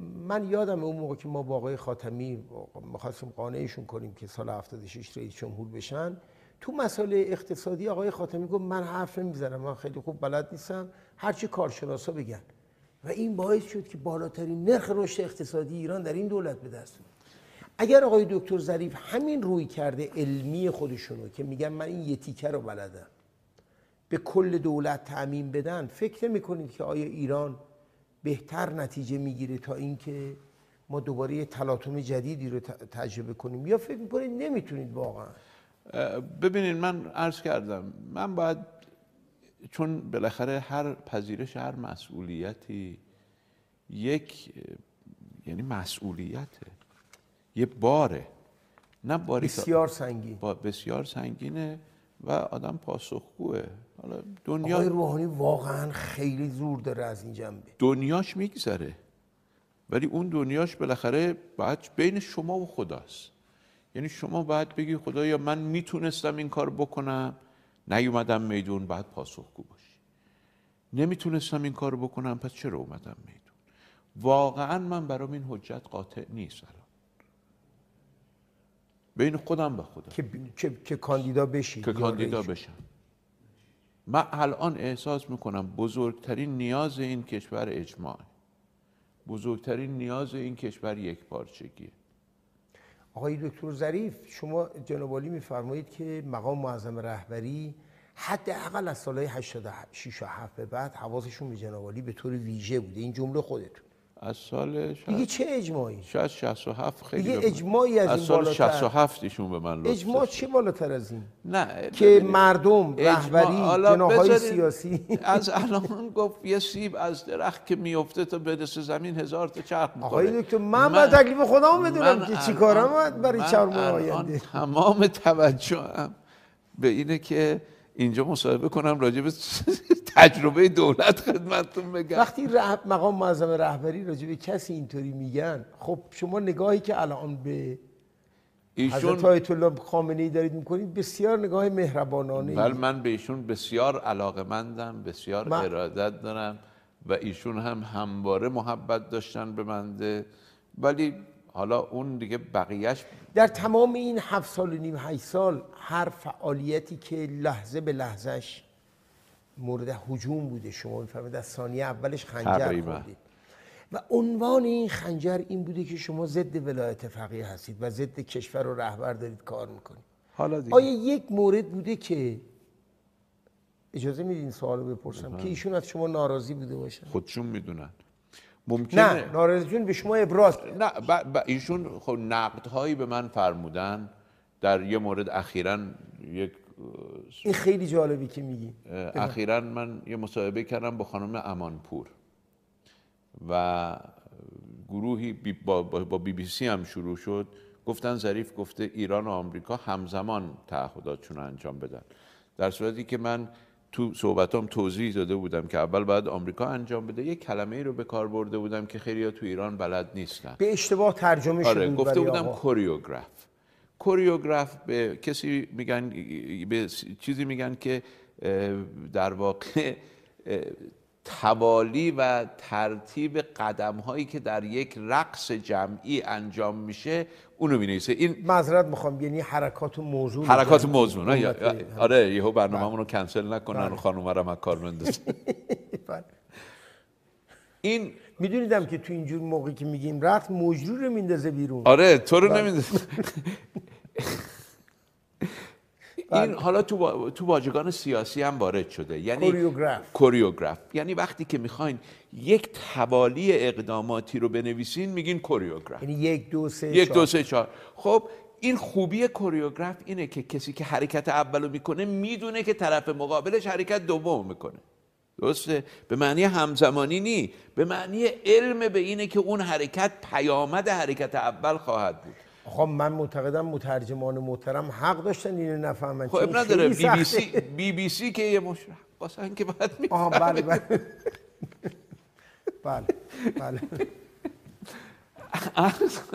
من یادم اون موقع که ما با آقای خاتمی می‌خواستیم قانعشون کنیم که سال 76 رئیس جمهور بشن تو مسائل اقتصادی آقای خاتمی گفت من حرف نمی‌زنم من خیلی خوب بلد نیستم هرچی کارشناسا بگن. و این باعث شد که بالاترین نرخ رشد اقتصادی ایران در این دولت به دست اگر آقای دکتر ظریف همین روی کرده علمی خودشونو که میگن من این یه تیکه رو بلدم به کل دولت تعمین بدن فکر نمی که آیا ایران بهتر نتیجه می‌گیره تا اینکه ما دوباره یه تلاطم جدیدی رو تجربه کنیم. یا فکر می‌کنید نمی‌تونید واقعا؟ ببینید من عرض کردم من باید چون بالاخره هر پذیرش هر مسئولیتی یک یعنی مسئولیته یه باره. نه باری بسیار سنگین. با بسیار سنگینه. و آدم پاسخگوه. حالا دنیا آقای روحانی واقعا خیلی زور داره از این جنبه. دنیاش میگذره. ولی اون دنیاش بالاخره باید بین شما و خداست. یعنی شما باید بگی خدایا من می‌تونستم این کار بکنم نیومدم میدون بعد پاسخگو باشی. نمی‌تونستم این کار بکنم پس چرا اومدم میدون؟ واقعا من برام این حجت قاطع نیست. بین خودم و خدا که, که, که کاندیدا بشی که کاندیدا بشم. من الان احساس می‌کنم بزرگترین نیاز این کشور اجماع. بزرگترین نیاز این کشور یک پارچگیه. آقای دکتر ظریف شما جنابالی میفرمایید که مقام معظم رهبری حداقل از سالهای 86 و 7 به بعد حواسشون به جنابالی به طور ویژه بوده. این جمله خودتون. از سال دیگه چه اجماعی؟ شاید 67 خیلی دیگه من- اجماعی از از این سال بالاتر. 67 ایشون به من لطف اجماع. چه بالاتر از این؟ نه که مردم رهبری جناهای سیاسی. <laughs> از الان گفت یه سیب از درخت که میفته تا برسه زمین هزار تا چرخ می‌خوره آقای دکتر من باید تکلیف خودم بدونم من که چی الان- کارم باید برای من چهار ماه الان آینده. تمام توجهم به اینه که اینجا مصاحبه کنم راجع به تجربه دولت خدمتتون بگم. وقتی مقام معظم رهبری راجع به کسی اینطوری میگن خب شما نگاهی که الان به حضرت ایشون آیت الله خامنه ای دارید می‌کنید بسیار نگاه مهربانانه ولی من به ایشون بسیار علاقمندم بسیار من- ارادت دارم و ایشون هم همواره محبت داشتن به منده ولی حالا اون دیگه بقیهش در تمام این هفت سال و نیم هشت سال هر فعالیتی که لحظه به لحظهش مورد هجوم بوده. شما می‌فهمید از ثانیه اولش خنجر. خوردید. و عنوان این خنجر این بوده که شما ضد ولایت فقیه هستید و ضد کشور و رهبر دارید کار می‌کنید. حالا دیگه. آیا یک مورد بوده که اجازه میدین سوالو بپرسم که ایشون از شما ناراضی بوده باشن خودشون می‌دونن. ممکنه نه ناراضیشون به شما ابراز نه ب... ب... ایشون خب نقدهایی به من فرمودن. در یه مورد اخیرا یک این خیلی جالبی که میگی. اخیرا من یه مصاحبه کردم با خانم امانپور و گروهی بی با, با, بی بی سی هم شروع شد. گفتن ظریف گفته ایران و آمریکا همزمان تعهداتشون رو انجام بدن. در صورتی که من تو صحبتام توضیح داده بودم که اول باید آمریکا انجام بده. یک کلمه ای رو به کار برده بودم که خیلی تو ایران بلد نیستن. به اشتباه ترجمه شده آره بود گفته بودم. کوریوگراف کوریوگراف به کسی میگن به چیزی میگن که در واقع توالی و ترتیب قدم هایی که در یک رقص جمعی انجام میشه اونو می‌نویسه. این معذرت می‌خوام یعنی حرکات و موضوع حرکات موضوع نه؟ آره یهو برنامه‌مون رو کنسل نکنن و خانم از کار بندازن. <laughs> بله. این میدونیدم که تو اینجور موقعی که میگیم رقص مجرور رو میندازه بیرون. آره تو رو نمی‌دونم <laughs> این حالا تو با- تو واژگان سیاسی هم وارد شده. یعنی کوریوگراف. کوریوگراف. یعنی وقتی که می‌خواین یک توالی اقداماتی رو بنویسین میگین کوریوگراف. یعنی یک دو سه یک. دو سه چهار. خب این خوبی کوریوگراف اینه که کسی که حرکت اولو می‌کنه می‌دونه که طرف مقابلش حرکت دوم می‌کنه. درسته؟ به معنی همزمانی نی. به معنی علم به اینه که اون حرکت پیامد حرکت اول خواهد بود. آقا من معتقدم مترجمان محترم حق داشتن اینو نفهمن. خب اب نداره بی بی. سی بی بی سی که یه مشرف باسن که باید آها می‌فهمه بله بله. بله بله.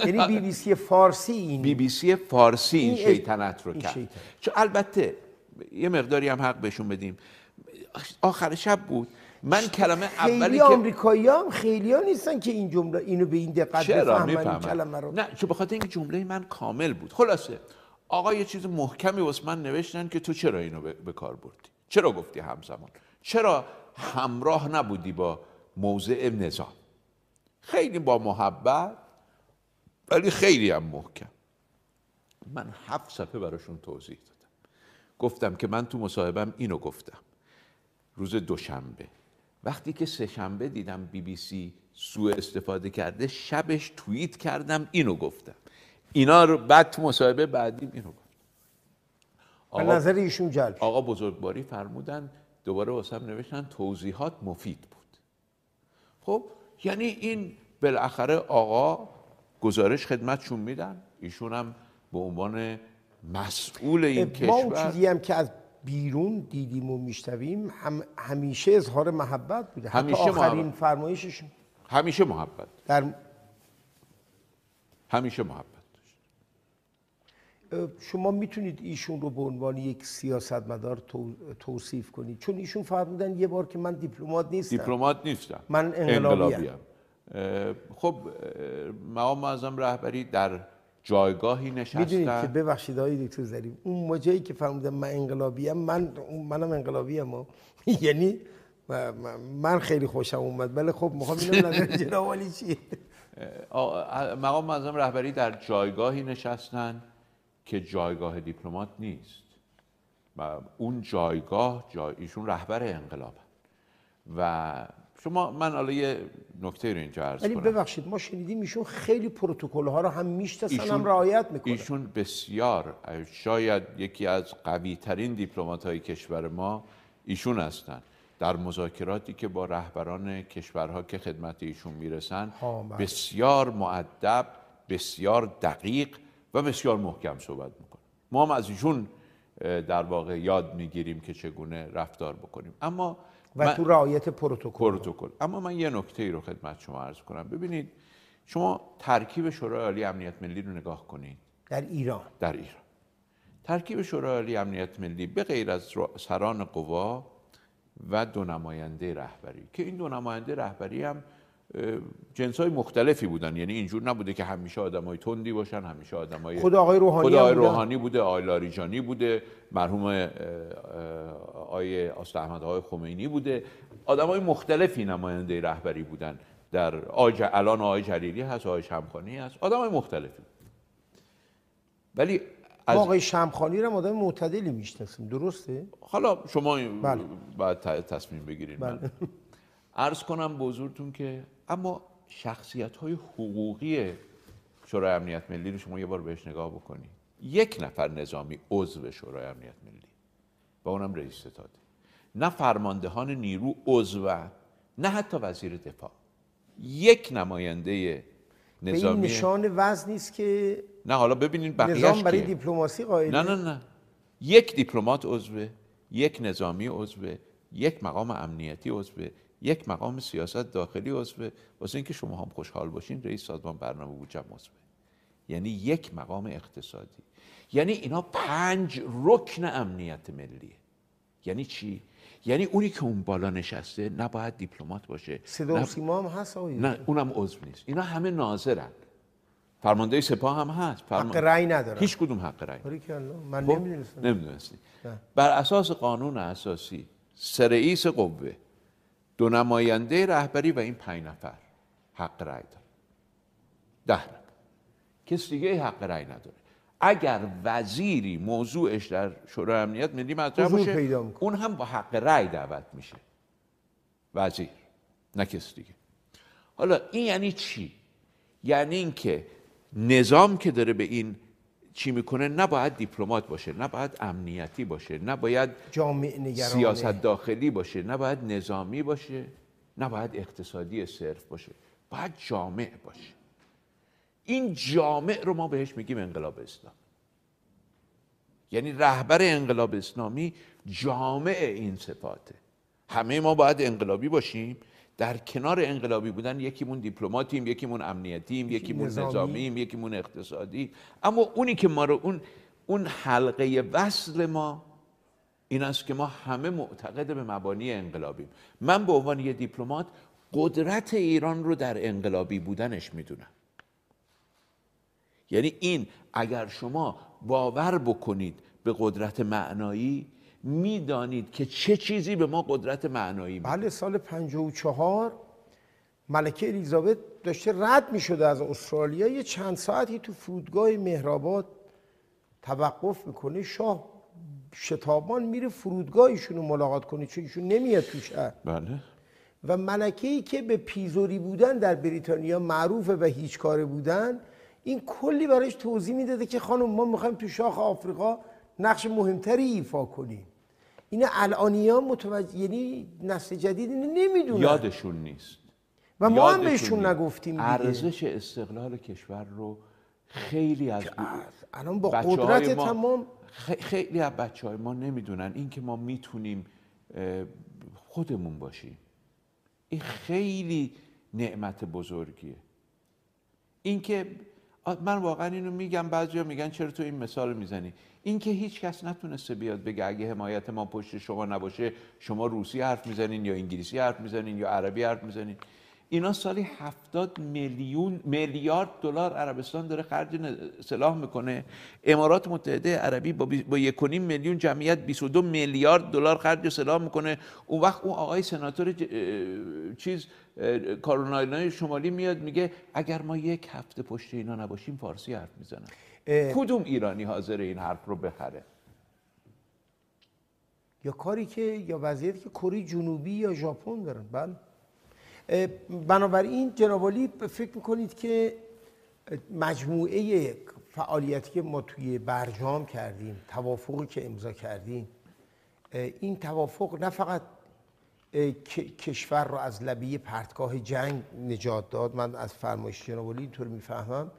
یعنی بی بی سی فارسی این بی بی سی فارسی این شیطنت رو کرد. چون البته یه مقداری هم حق بهشون بدیم. آخر شب بود. من کلمه اولی خیلی که آمریکایی هم خیلی ها نیستن که این جمله اینو به این دقت بفهمن کلمه رو. نه چون بخاطر اینکه جمله من کامل بود. خلاصه آقا یه چیز محکمی واسه من نوشتن که تو چرا اینو به کار بردی؟ چرا گفتی همزمان؟ چرا همراه نبودی با موضع نظام؟ خیلی با محبت ولی خیلی هم محکم. من هفت صفحه براشون توضیح دادم. گفتم که من تو مصاحبم اینو گفتم. روز دوشنبه. وقتی که سه شنبه دیدم بی بی سی سوء استفاده کرده شبش توییت کردم اینو گفتم. اینا رو بعد تو مصاحبه بعدیم اینو گفتم به آقا, نظر ایشون جلب. آقا بزرگواری فرمودن دوباره واسم نوشتن توضیحات مفید بود. خب یعنی این بالاخره آقا گزارش خدمتشون میدن. ایشون هم به عنوان مسئول این ما اون کشور چیزی هم که از بیرون دیدیم و میشنویم هم همیشه اظهار محبت بوده. همیشه حتی آخرین محبت. فرمایششون همیشه محبت. در همیشه محبت. شما می‌تونید ایشون رو به عنوان یک سیاستمدار تو- توصیف کنید. چون ایشون فرمودن یه بار که من دیپلمات نیستم. دیپلمات نیستم. من انقلابیم. خب مقام معظم رهبری در جایگاهی می‌دونید که نشستن. ببخشید آقای دکتر ظریف اون موجهی که فرمودن من انقلابیم من منم انقلابیم. <laughs> یعنی من- خیلی خوشم اومد ولی خب می‌خوام اینم نظر <laughs> جناب عالی چیه مقام معظم رهبری در جایگاهی نشستن که جایگاه دیپلمات نیست. و اون جایگاه جای ایشون رهبر انقلاب و شما من حالا یه نکته رو اینجا عرض ولی کنم. ببخشید ما شنیدیم ایشون خیلی پروتکل ها رو هم می‌شناسن هم رعایت می‌کنن. ایشون بسیار شاید یکی از قوی ترین دیپلمات های کشور ما ایشون هستند در مذاکراتی که با رهبران کشورها که خدمت ایشون می‌رسن بله. بسیار معدب بسیار دقیق و بسیار محکم صحبت می‌کنه. ما هم از ایشون در واقع یاد می‌گیریم که چگونه رفتار بکنیم. اما و من- تو رعایت پروتکل. پروتکل. اما من یه نکته ای رو خدمت شما عرض کنم. ببینید شما ترکیب شورای عالی امنیت ملی رو نگاه کنید. در ایران. در ایران. ترکیب شورای عالی امنیت ملی به غیر از را- سران قوا و دو نماینده رهبری که این دو نماینده رهبری هم جنس های مختلفی بودن. یعنی اینجور نبوده که همیشه آدمای تندی باشن همیشه آدمای خود آقای روحانی خود هم آقای. روحانی بوده آقای لاریجانی بوده مرحوم آقای آست احمد آقای خمینی بوده. آدمای مختلفی نماینده رهبری بودن. در آج... الان آقای جلیلی هست آقای شمخانی هست. آدمای مختلفی. ولی از آقای شمخانی رو آدم معتدلی می‌شناسیم. درسته؟ حالا شما بله. باید تصمیم بگیرید. من عرض کنم به حضورتون که اما شخصیت های حقوقی شورای امنیت ملی رو شما یه بار بهش نگاه بکنید یک نفر نظامی عضو شورای امنیت ملی و اونم رئیس ستاده. نه فرماندهان نیرو عضو نه حتی وزیر دفاع. یک نماینده به این نظامی نشان وزن نیست که نه حالا ببینید بقیهش نظام برای؟ دیپلماسی قائل نه نه نه. یک دیپلمات عضوه یک نظامی عضوه یک مقام امنیتی عضوه یک مقام سیاست داخلی عضوه واسه اینکه شما هم خوشحال باشین رئیس سازمان برنامه بودجه عضوه یعنی یک مقام اقتصادی. یعنی اینا پنج رکن امنیت ملیه یعنی چی؟ یعنی اونی که اون بالا نشسته نباید دیپلمات باشه. صدا و سیما هم هست آقای نه اونم عضو نیست. اینا همه ناظرن. فرمانده سپاه هم هست. فرمان- حق رأی ندارن. هیچ کدوم حق رأی. من خب، نمی‌دونستم. نمی‌دونستی. بر اساس قانون اساسی سه رئیس قوه دو نماینده رهبری و این پنج نفر. حق رأی دارن. ده نفر. کس دیگه حق رأی نداره. اگر وزیری موضوعش در شورای امنیت ملی مطرح باشه. اون هم با حق رأی دعوت میشه. وزیر نه کس دیگه. حالا این یعنی چی؟ یعنی اینکه نظام که داره به این چی می‌کنه؟ نباید دیپلمات باشه نباید امنیتی باشه نباید سیاست داخلی باشه نباید نظامی باشه نباید اقتصادی صرف باشه باید جامع باشه. این جامع رو ما بهش میگیم انقلاب اسلام یعنی رهبر انقلاب اسلامی جامع این صفاته. همه ما باید انقلابی باشیم. در کنار انقلابی بودن یکیمون دیپلماتیم یکیمون امنیتیم یکیمون نظامی. نظامیم یکیمون اقتصادی. اما اونی که ما رو اون اون حلقه وصل ما این است که ما همه معتقد به مبانی انقلابیم. من به عنوان یه دیپلمات قدرت ایران رو در انقلابی بودنش می‌دونم. یعنی این اگر شما باور بکنید به قدرت معنایی می‌دانید که چه چیزی به ما قدرت معنایی میده. بله سال 54 ملکه الیزابت داشته رد می شده از استرالیا. یه چند ساعتی تو فرودگاه مهرآباد توقف می‌کنه. شاه شتابان میره فرودگاه ایشون رو ملاقات کنه چون ایشون نمیاد تو شهر. بله. و ملکه ای که به پیزوری بودن در بریتانیا معروفه و هیچ کاره بودن این کلی براش توضیح می‌داده که خانم ما می‌خوایم تو شاخ آفریقا نقش مهمتری ایفا کنیم. این الانیا متوجه یعنی نسل جدید اینو نمی‌دونن. یادشون نیست. و ما هم بهشون. نگفتیم. ارزش استقلال کشور رو خیلی از الان با قدرت ما تمام خیلی از بچه های ما نمی‌دونن. این که ما می‌تونیم خودمون باشیم. این خیلی نعمت بزرگیه. اینکه من واقعا اینو میگم بعضیا میگن چرا تو این مثال می‌زنی؟ اینکه هیچ کس نتونسته بیاد بگه اگه حمایت ما پشت شما نباشه شما روسی حرف می‌زنین یا انگلیسی حرف می‌زنین یا عربی حرف می‌زنین. اینا سالی 70 میلیون میلیارد دلار عربستان داره خرج سلاح می‌کنه. امارات متحده عربی با, با یکونیم میلیون جمعیت 22 میلیارد دلار خرج سلاح می‌کنه. اون وقت اون آقای سناتور چیز کارولینای شمالی میاد میگه اگر ما یک هفته پشت اینا نباشیم فارسی حرف می‌زنن. کدوم ایرانی حاضر این حرف رو بخره؟ یا کاری که یا وضعیتی که کره جنوبی یا ژاپن دارن. بله. بنابراین جنابالی فکر می‌کنید که مجموعه فعالیتی که ما توی برجام کردیم توافقی که امضا کردیم این توافق نه فقط کشور رو از لبه پرتگاه جنگ نجات داد من از فرمایش جنابالی اینطور می‌فهمم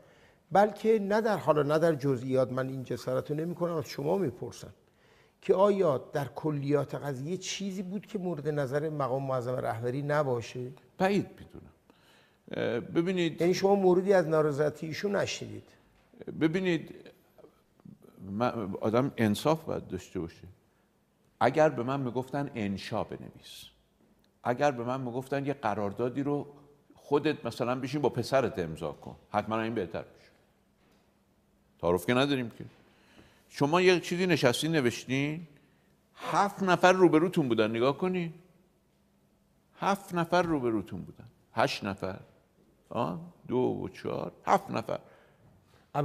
بلکه نه در حالا نه در جزئیات من این جسارت رو نمی کنم از شما می‌پرسم که آیا در کلیات قضیه چیزی بود که مورد نظر مقام معظم رهبری نباشه؟ بعید می‌دونم. ببینید یعنی شما موردی از نارضایتی ایشون نشنیدید. ببینید آدم انصاف باید داشته باشه. اگر به من می‌گفتن انشا بنویس. اگر به من می‌گفتن یه قراردادی رو خودت مثلا بشین با پسرت امضا کن. حتما این بهتر میشه. تعارف که نداریم که. شما یه چیزی نشستی نوشتین هفت نفر روبروتون بودن. نگاه کنین. هفت نفر روبروتون بودن. هشت نفر. آه؟ دو و چهار. هفت نفر.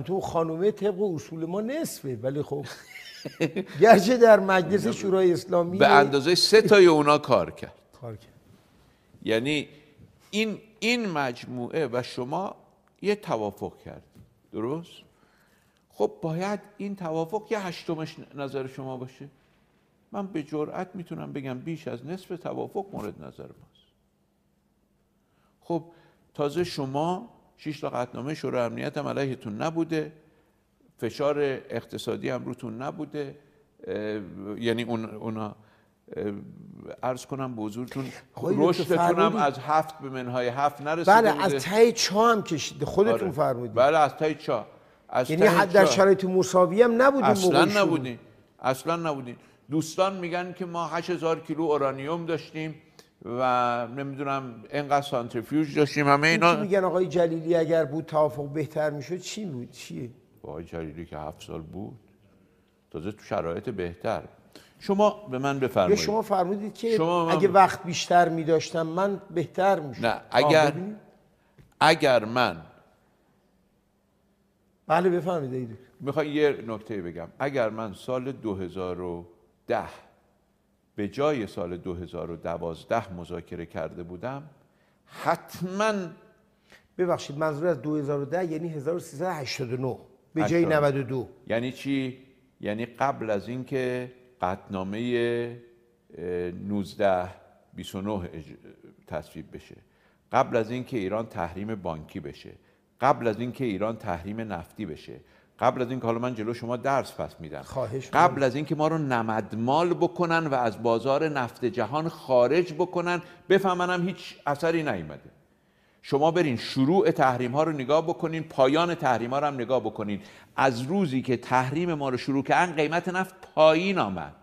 تو خانومه طبق اصول ما نصفه ولی خب گرچه در مجلس <laughs> شورای اسلامی به اندازه سه تای اونا کار کرد. <laughs> کار کرد. یعنی این این مجموعه و شما یه توافق کردید درست؟ خب باید این توافق یه هشتمش نظر شما باشه. من به جرأت می‌تونم بگم بیش از نصف توافق مورد نظر ماست خب تازه شما شش تا قطنامه شورای امنیت هم علیهتون نبوده فشار اقتصادی هم روتون نبوده یعنی اون اونا ارز کنم به حضورتون رشدتون هم از هفت به منهای هفت نرسیده بله از تای چا هم کشیده. خودتون آره. فرمودید. بله از تای چا. از یعنی حد در شرایط مساوی هم نبودیم اصلا نبودیم. اصلا نبودیم. دوستان میگن که ما 8000 کیلو اورانیوم داشتیم. و نمی‌دونم اینقدر سانتریفیوژ داشتیم. همه اینا این میگن آقای جلیلی اگر بود توافق بهتر می‌شد چی بود؟ چیه آقای جلیلی که هفت سال بود. تازه تو شرایط بهتر. شما به من بفرمایید. شما فرمودید که اگه وقت بیشتر میداشتم من بهتر می‌شد. نه اگر اگر من بله بفرمایید می‌خوام یه نکته بگم. اگر من سال 2010 به جای سال 2012 مذاکره کرده بودم حتما ببخشید منظور از 2010 یعنی 1389 به جای 92 یعنی چی؟ یعنی قبل از اینکه قطنامه 19 29 تصویب بشه قبل از اینکه ایران تحریم بانکی بشه قبل از اینکه ایران تحریم نفتی بشه قبل از اینکه حالا من جلو شما درس پس میدم. خواهش قبل از اینکه ما رو نمدمال بکنن و از بازار نفت جهان خارج بکنن بفهمنم هیچ اثری نیومده. شما برین شروع تحریم ها رو نگاه بکنین پایان تحریم ها رو هم نگاه بکنین. از روزی که تحریم ما رو شروع کردن قیمت نفت پایین آمد.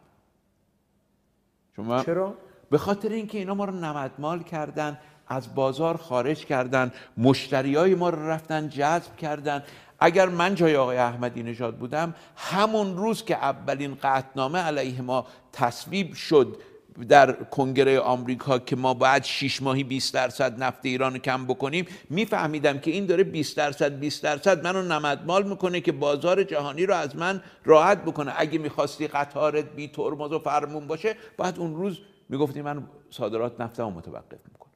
شما چرا؟ به خاطر اینکه اینا ما رو نمدمال کردن از بازار خارج کردن مشتری های ما رو رفتن جذب کردن. اگر من جای آقای احمدی نژاد بودم همون روز که اولین قطنامه علیه ما تصویب شد در کنگره آمریکا که ما باید 6 ماهی 20 درصد نفت ایران کم بکنیم میفهمیدم که این داره 20 درصد 20 درصد منو نمدمال می‌کنه که بازار جهانی رو از من راحت بکنه. اگه می‌خواستی قطارت بی ترمز و فرمون باشه باید اون روز می‌گفتی من صادرات نفتم متوقف می‌کنم.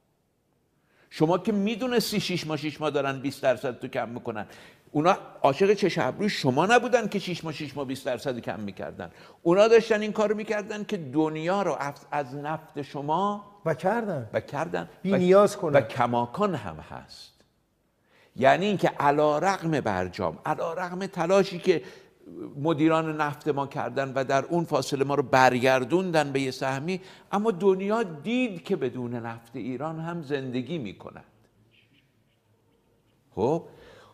شما که می‌دونستی 6 ماه 6 ماه دارن 20 درصد تو کم می‌کنن. اونا عاشق چش ابروی شما نبودن که 6 ماه 6 ماه 20 درصد کم می‌کردن. اونا داشتن این کارو می‌کردن که دنیا رو از نفت شما و کردن. و کردن. بی نیاز کنن. و کماکان هم هست. یعنی اینکه علا رقم برجام علا رقم تلاشی که مدیران نفت ما کردن و در اون فاصله ما رو برگردوندن به یه سهمی اما دنیا دید که بدون نفت ایران هم زندگی می‌کند. خب؟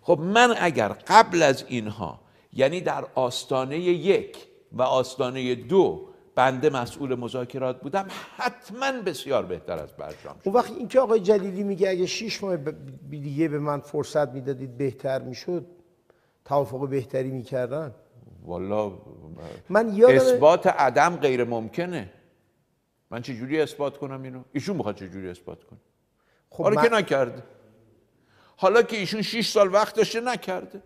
خب من اگر قبل از اینها یعنی در آستانه یک و آستانه دو بنده مسئول مذاکرات بودم حتما بسیار بهتر از برجام اون وقت اینکه آقای جلیلی میگه اگه شیش ماه دیگه به من فرصت می‌دادید بهتر می‌شد توافق بهتری می‌کردن؟ والا من یادم اثبات عدم غیر ممکنه. من چجوری اثبات کنم اینو؟ ایشون می‌خواد چجوری اثبات کنه؟ خب حالا من... که نکرده حالا که ایشون 6 سال وقت داشته نکرده.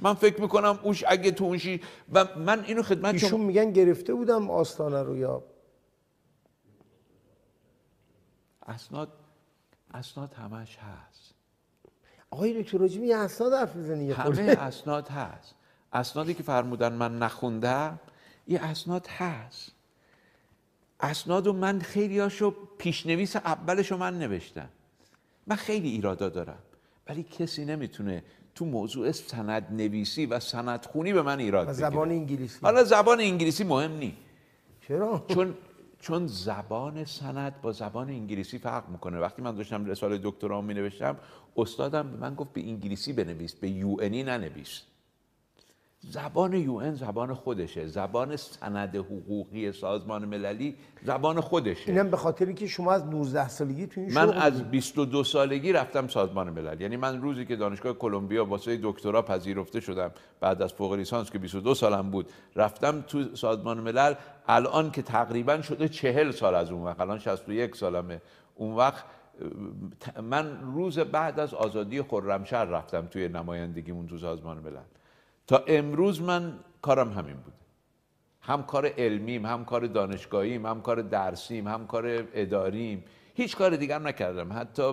من فکر می‌کنم اوش اگه تو اونشی و من اینو خدمت ایشون میگن گرفته بودم آستانه رو یا اسناد اسناد همش هست. آقای دکتر راجمی اسناد حرف بزنی همه اسناد هست. اسنادی که فرمودن من نخوندم یه اسناد هست. اسناد و من خیلی هاشو پیشنویس اولشو من نوشتم. من خیلی ایرادا دارم. ولی کسی نمی‌تونه تو موضوع سند نویسی و سند خونی به من ایراد بگیره. زبان انگلیسی. حالا زبان انگلیسی مهم نی. چرا؟ چون چون زبان سند با زبان انگلیسی فرق می‌کنه. وقتی من داشتم رساله دکترا می نوشتم استادم به من گفت به انگلیسی بنویس به یو انی ننویس. زبان یو زبان خودشه. زبان سند حقوقی سازمان مللی زبان خودشه. اینم به خاطری که شما از 19 سالگی تو این من از 22 سالگی رفتم سازمان ملل. یعنی من روزی که دانشگاه کلمبیا واسه دکترا پذیرفته شدم بعد از فوق لیسانس که 22 سالم بود رفتم تو سازمان ملل. الان که تقریبا شده 40 سال از اون وقت. الان 61 سالمه. اون وقت من روز بعد از آزادی خرمشهر رفتم توی نمایندگیمون تو سازمان ملل. تا امروز من کارم همین بوده. هم کار علمیم هم کار دانشگاهیم هم کار درسیم هم کار اداریم. هیچ کار دیگر نکردم. حتی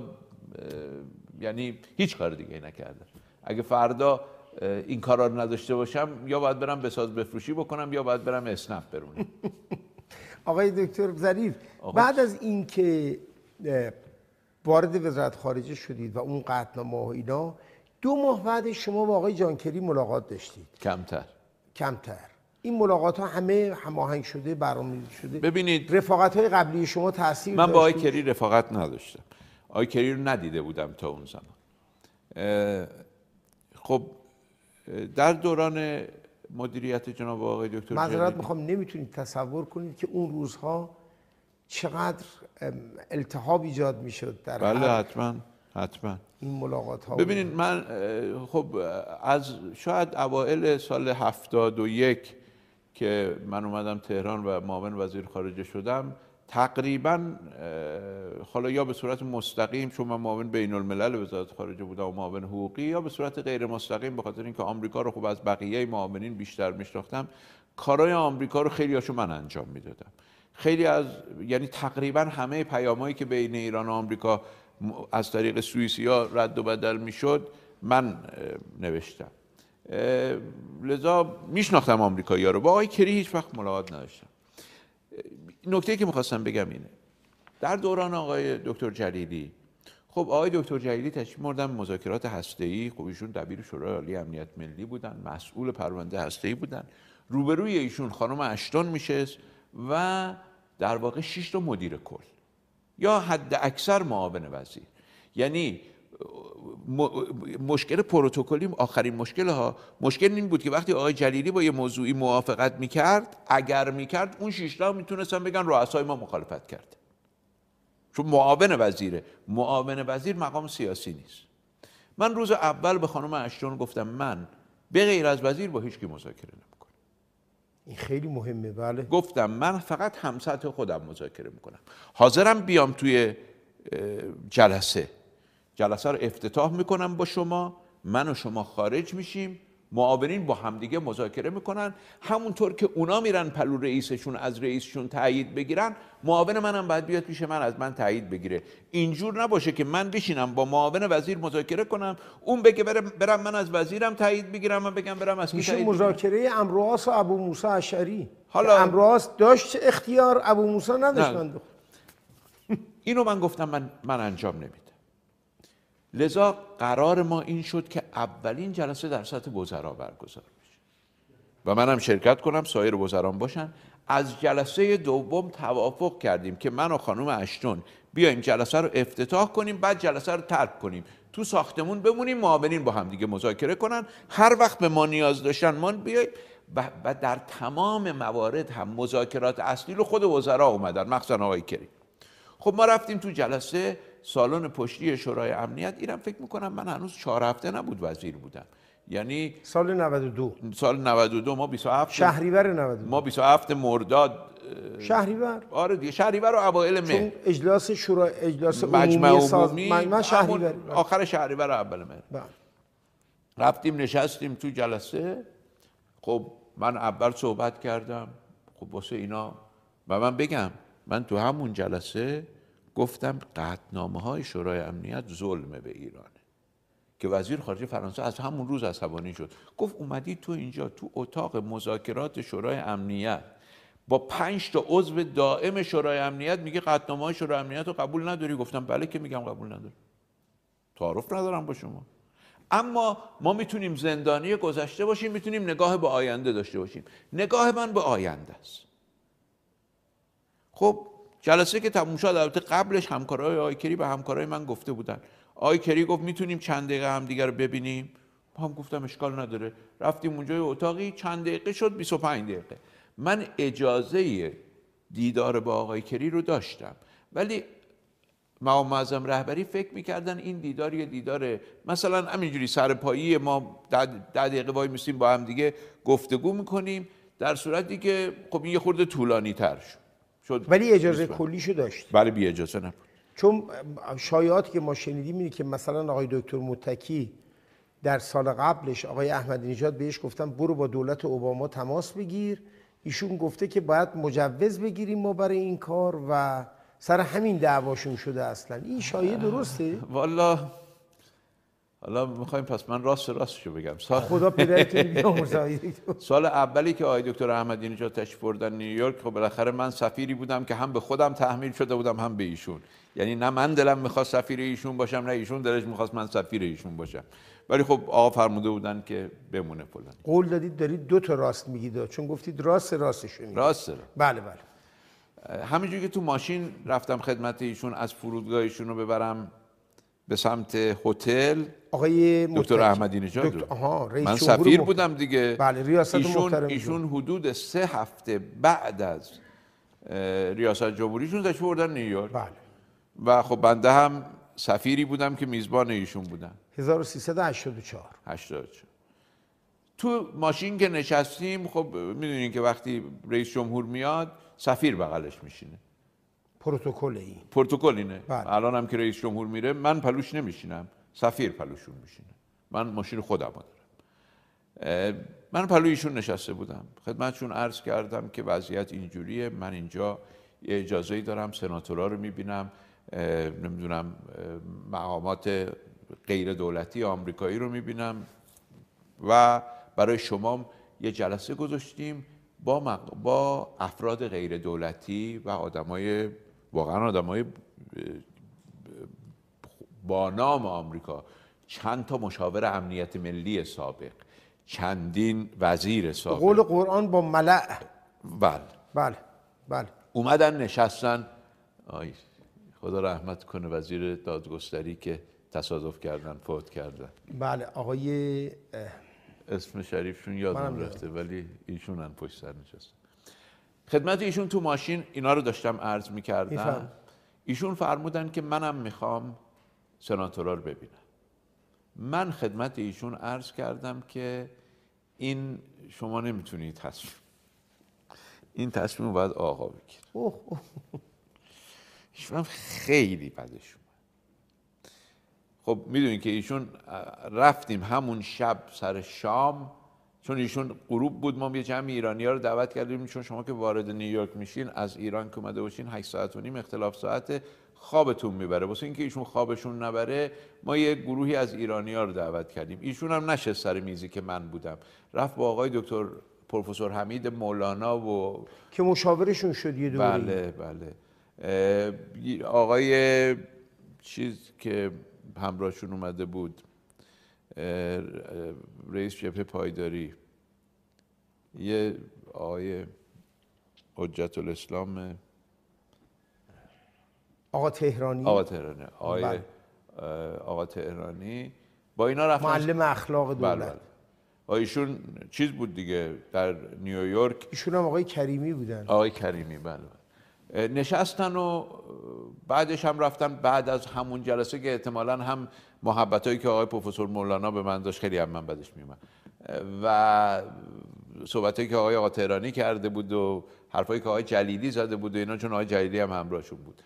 یعنی هیچ کار دیگه نکردم. اگه فردا این کارا رو نداشته باشم یا باید برم بساز بفروشی بکنم یا باید برم اسنپ برونم. <laughs> آقای دکتر ظریف بعد از اینکه وارد وزارت خارجه شدید و اون قطعنامه و اینا دو ماه بعد شما با آقای جانکری ملاقات داشتید. کمتر. کمتر. این ملاقات ها همه هماهنگ شده برنامه‌ریزی شده. ببینید رفاقت های قبلی شما تاثیر من با آقای کری رفاقت نداشتم. آقای کری رو ندیده بودم تا اون زمان. خب در دوران مدیریت جناب آقای دکتر معذرت می‌خوام نمی‌تونید تصور کنید که اون روزها چقدر التهاب ایجاد می‌شد در بله حتما حتما. این ملاقات ها ببینید من خب از شاید اوائل سال هفتاد و یک که من اومدم تهران و معاون وزیر خارجه شدم تقریبا حالا یا به صورت مستقیم چون من معاون بین الملل وزارت خارجه بودم و معاون حقوقی یا به صورت غیر مستقیم به خاطر اینکه آمریکا رو خب از بقیه معاونین بیشتر میشناختم کارهای آمریکا رو خیلی هاشو من انجام می‌دادم. خیلی از یعنی تقریبا همه پیامایی که بین ایران و آمریکا از طریق سوئیسی ها رد و بدل می‌شد من نوشتم. لذا میشناختم آمریکایی ها رو. با آقای کری هیچ وقت ملاقات نداشتم. نکته که می‌خواستم بگم اینه. در دوران آقای دکتر جلیلی خب آقای دکتر جلیلی تشریف مردن مذاکرات هسته‌ای. خب ایشون دبیر شورای عالی امنیت ملی بودن مسئول پرونده هسته‌ای بودن. روبروی ایشون خانم اشتون میشست و در واقع شش تا مدیر کل. یا حد اکثر معاون وزیر. یعنی مشکل پروتکلی آخرین مشکل ها مشکل این بود که وقتی آقای جلیلی با یه موضوعی موافقت می‌کرد اگر می‌کرد اون شیشتا می‌تونستن بگن رؤسای ما مخالفت کرد. چون معاون وزیره. معاون وزیر مقام سیاسی نیست. من روز اول به خانم اشتون گفتم من به غیر از وزیر با هیچ کی مذاکره نمی‌کنم این خیلی مهمه بله. گفتم من فقط همسطح خودم مذاکره می‌کنم. حاضرم بیام توی جلسه. جلسه رو افتتاح می‌کنم با شما. من و شما خارج میشیم. معاونین با همدیگه مذاکره می‌کنن. همونطور که اونا میرن پلو رئیسشون از رئیسشون تایید بگیرن معاون منم باید بیاد پیش من از من تایید بگیره. اینجور نباشه که من بشینم با معاون وزیر مذاکره کنم اون بگه برم, من از وزیرم تایید بگیرم من بگم برم از میشه مذاکره امروز و ابو موسی اشعری. حالا امروز داشت اختیار ابو موسی نداشت اینو من گفتم من من انجام نمیدم. لذا قرار ما این شد که اولین جلسه در سطح وزرا برگزار بشه. و منم شرکت کنم سایر وزران باشن. از جلسه دوم توافق کردیم که من و خانم اشتون بیایم جلسه رو افتتاح کنیم بعد جلسه رو ترک کنیم. تو ساختمون بمونیم معاونین با هم دیگه مذاکره کنن. هر وقت به ما نیاز داشتن ما بیایم و در تمام موارد هم مذاکرات اصلی رو خود وزرا اومدن مخصوصا آقای کریم. خب ما رفتیم تو جلسه سالن پشتی شورای امنیت اینم فکر می‌کنم من هنوز چهار هفته نبود وزیر بودم. یعنی سال 92 سال 92 ما 27 شهریور 92 ما 27 مرداد شهریور. آره دیگه شهریور و اوایل مهر چون اجلاس شورا اجلاس مجمع عمومی ساز مجمع شهریور. آخر شهریور و اول مهر بله. رفتیم نشستیم تو جلسه. خب من اول صحبت کردم. خب واسه اینا. و من بگم من تو همون جلسه گفتم قطنامه های شورای امنیت ظلمه به ایرانه. که وزیر خارجه فرانسه از همون روز عصبانی شد. گفت اومدی تو اینجا تو اتاق مذاکرات شورای امنیت. با پنج تا عضو دائم شورای امنیت میگه قطنامه های شورای امنیت رو قبول نداری؟ گفتم بله که میگم قبول ندارم. تعارف ندارم با شما. اما ما می‌تونیم زندانی گذشته باشیم می‌تونیم نگاه به آینده داشته باشیم. نگاه من به آینده است. خب جلسه که تموم شد البته قبلش همکارای آقای کری به همکارای من گفته بودن. آقای کری گفت می‌تونیم چند دقیقه هم دیگر رو ببینیم. ما هم گفتم اشکال نداره. رفتیم اونجا اتاقی چند دقیقه شد 25 دقیقه. من اجازه دیدار با آقای کری رو داشتم. ولی مقام معظم رهبری فکر می‌کردن این دیدار یه دیداره مثلا همینجوری سرپایی ما ده دقیقه وای میسیم با هم دیگه گفتگو می‌کنیم در صورتی که خب یه خورده طولانی تر شد. شد ولی اجازه کلیشو داشت بله بی اجازه نبود. چون شایعاتی که ما شنیدیم اینه که مثلا آقای دکتر متکی در سال قبلش آقای احمدی نژاد بهش گفتن برو با دولت اوباما تماس بگیر. ایشون گفته که باید مجوز بگیریم ما برای این کار و سر همین دعواشون شده اصلا. این شایعه درسته؟ والا حالا می‌خوایم پس من راست راستشو بگم. سال خدا پدرتون سال اولی که آقای دکتر احمدی نژاد تشریف بردن نیویورک خب بالاخره من سفیری بودم که هم به خودم تحمیل شده بودم هم به ایشون. یعنی نه من دلم می‌خواست سفیر ایشون باشم نه ایشون دلش می‌خواست من سفیر ایشون باشم. ولی خب آقا فرموده بودن که بمونه فلان. قول دادید دارید دو تا راست میگید چون گفتید راست راستشو میگید. راسته بله بله. همینجوری که تو ماشین رفتم خدمت ایشون از فرودگاه ایشون رو ببرم. به سمت هتل. آقای دکتر. احمدی نژاد دکتر- رئیس من سفیر محترم. بودم دیگه. بله، ریاست ایشون ایشون حدود سه هفته بعد از ریاست جمهوریشون تشریف بردن نیویورک بله. و خب بنده هم سفیری بودم که میزبان ایشون بودم 1384 84 تو ماشین که نشستیم خب می‌دونین که وقتی رئیس جمهور میاد سفیر بغلش میشینه. پروتکل این پروتکل اینه. بله. الان هم که رئیس جمهور میره من پلوش نمیشینم. سفیر پلوشون میشینه. من ماشین خودم دارم. من پلوی ایشون نشسته بودم. خدمتشون عرض کردم که وضعیت اینجوریه. من اینجا یه اجازه دارم سناتورا رو می‌بینم. نمی‌دونم مقامات غیر دولتی آمریکایی رو می‌بینم. و برای شما یه جلسه گذاشتیم با, مق- با افراد غیر دولتی و آدمای واقعا آدمای با نام آمریکا چند تا مشاور امنیت ملی سابق چندین وزیر سابق. قول قرآن با ملع بله. بله بله. اومدن نشستن. آی خدا رحمت کنه وزیر دادگستری که تصادف کردن فوت کردن. بله آقای اسم شریفشون یادم رفته ولی ایشون هم پشت سر نشستن. خدمت ایشون تو ماشین اینا رو داشتم عرض می‌کردم. ایشون فرمودن که منم می‌خوام سناتورا رو ببینم. من خدمت ایشون عرض کردم که این شما نمی‌تونید تصمیم این تصمیم باید آقا بگیر. ایشون هم خیلی بدش اومد. خب می‌دونین که ایشون رفتیم همون شب سر شام. چون ایشون غروب بود ما یه جمع ایرانی ها رو دعوت کردیم. چون شما که وارد نیویورک میشین از ایران که اومده باشین 8 ساعت و نیم اختلاف ساعت خوابتون می‌بره. واسه اینکه ایشون خوابشون نبره ما یه گروهی از ایرانی ها رو دعوت کردیم. ایشون هم نشست سر میزی که من بودم. رفت با آقای دکتر پروفسور حمید مولانا و که مشاورشون شد یه دوره. بله بله. آقای چیز که همراهشون اومده بود. رئیس جبهه پایداری. یه آقای حجت الاسلام آقا تهرانی؟ آقا تهرانی. آقای بله. آقا تهرانی. با اینا رفتن معلم اخلاق بله دولت. بله. و ایشون چیز بود دیگه در نیویورک. ایشون هم آقای کریمی بودن. آقای کریمی بله بله. نشستن و بعدش هم رفتن بعد از همون جلسه که احتمالا هم محبت هایی که آقای پروفسور مولانا به من داشت خیلی هم من بدش میومد و صحبت هایی که آقای آقا تهرانی کرده بود و حرفایی که آقای جلیلی زده بود و اینا چون آقای جلیلی هم همراهشون بود.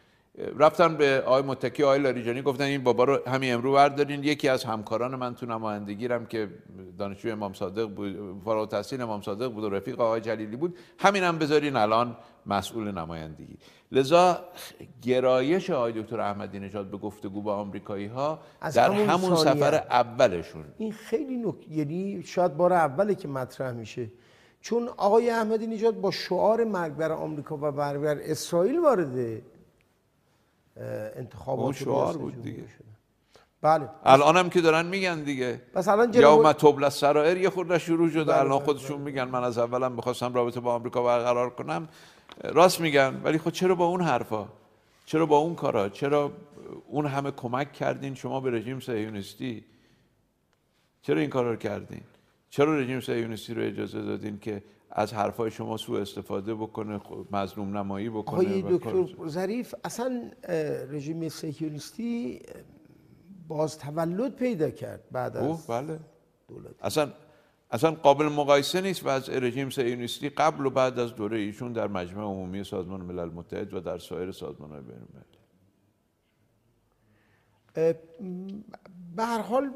رفتن به آقای متکی آقای لاریجانی گفتن این بابا رو همین امرو بردارین. یکی از همکاران من تو نمایندگی رم که دانشجو امام صادق بود فارغ التحصیل امام صادق بود و رفیق آقای جلیلی بود. همین هم بذارین الان مسئول نمایندگی. لذا گرایش آقای دکتر احمدی نژاد به گفتگو با آمریکایی ها از در همون همون. سفر اولشون. این خیلی نک... یعنی شاید بار اوله که مطرح میشه. چون آقای احمدی نژاد با شعار مرگ بر آمریکا و مرگ بر اسرائیل وارد انتخابات اون شعار بود دیگه. بله. الان هم که دارن میگن دیگه. پس الان یوم تبل سرائر یه خورده شروع شده. بله، الان بله، خودشون میگن من از اولم می‌خواستم رابطه با آمریکا برقرار کنم. راست میگن ولی خب چرا با اون حرفا؟ چرا با اون کارا؟ چرا اون همه کمک کردین؟ شما به رژیم صهیونیستی چرا این کارا رو کردین؟ چرا رژیم صهیونیستی رو اجازه دادین که از حرفای شما سوء استفاده بکنه خب مظلوم نمایی بکنه آقای کار- دکتر ظریف اصلا رژیم صهیونیستی باز تولد پیدا کرد بعد از بله. دولت. اصلا اصلا قابل مقایسه نیست وضع رژیم صهیونیستی قبل و بعد از دوره ایشون در مجمع عمومی سازمان ملل متحد و در سایر سازمان های بین به هر حال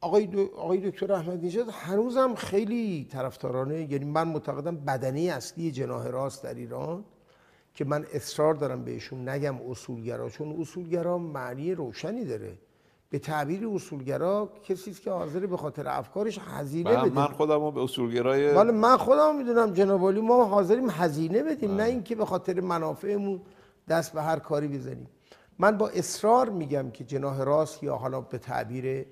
آقای, دو- آقای دکتر احمدی نژاد هنوزم خیلی طرفدارانه یعنی من معتقدم بدنه اصلی جناح راست در ایران که من اصرار دارم بهشون نگم اصولگرا چون اصولگرا معنی روشنی داره. به تعبیر اصولگرا کسی است که حاضر به خاطر افکارش هزینه بده من خودم به اصولگرای بله من خودم می‌دونم جناب عالی. ما حاضریم هزینه بدیم نه اینکه به خاطر منافعمون دست به هر کاری بزنیم. من با اصرار میگم که جناح راست یا حالا به تعبیر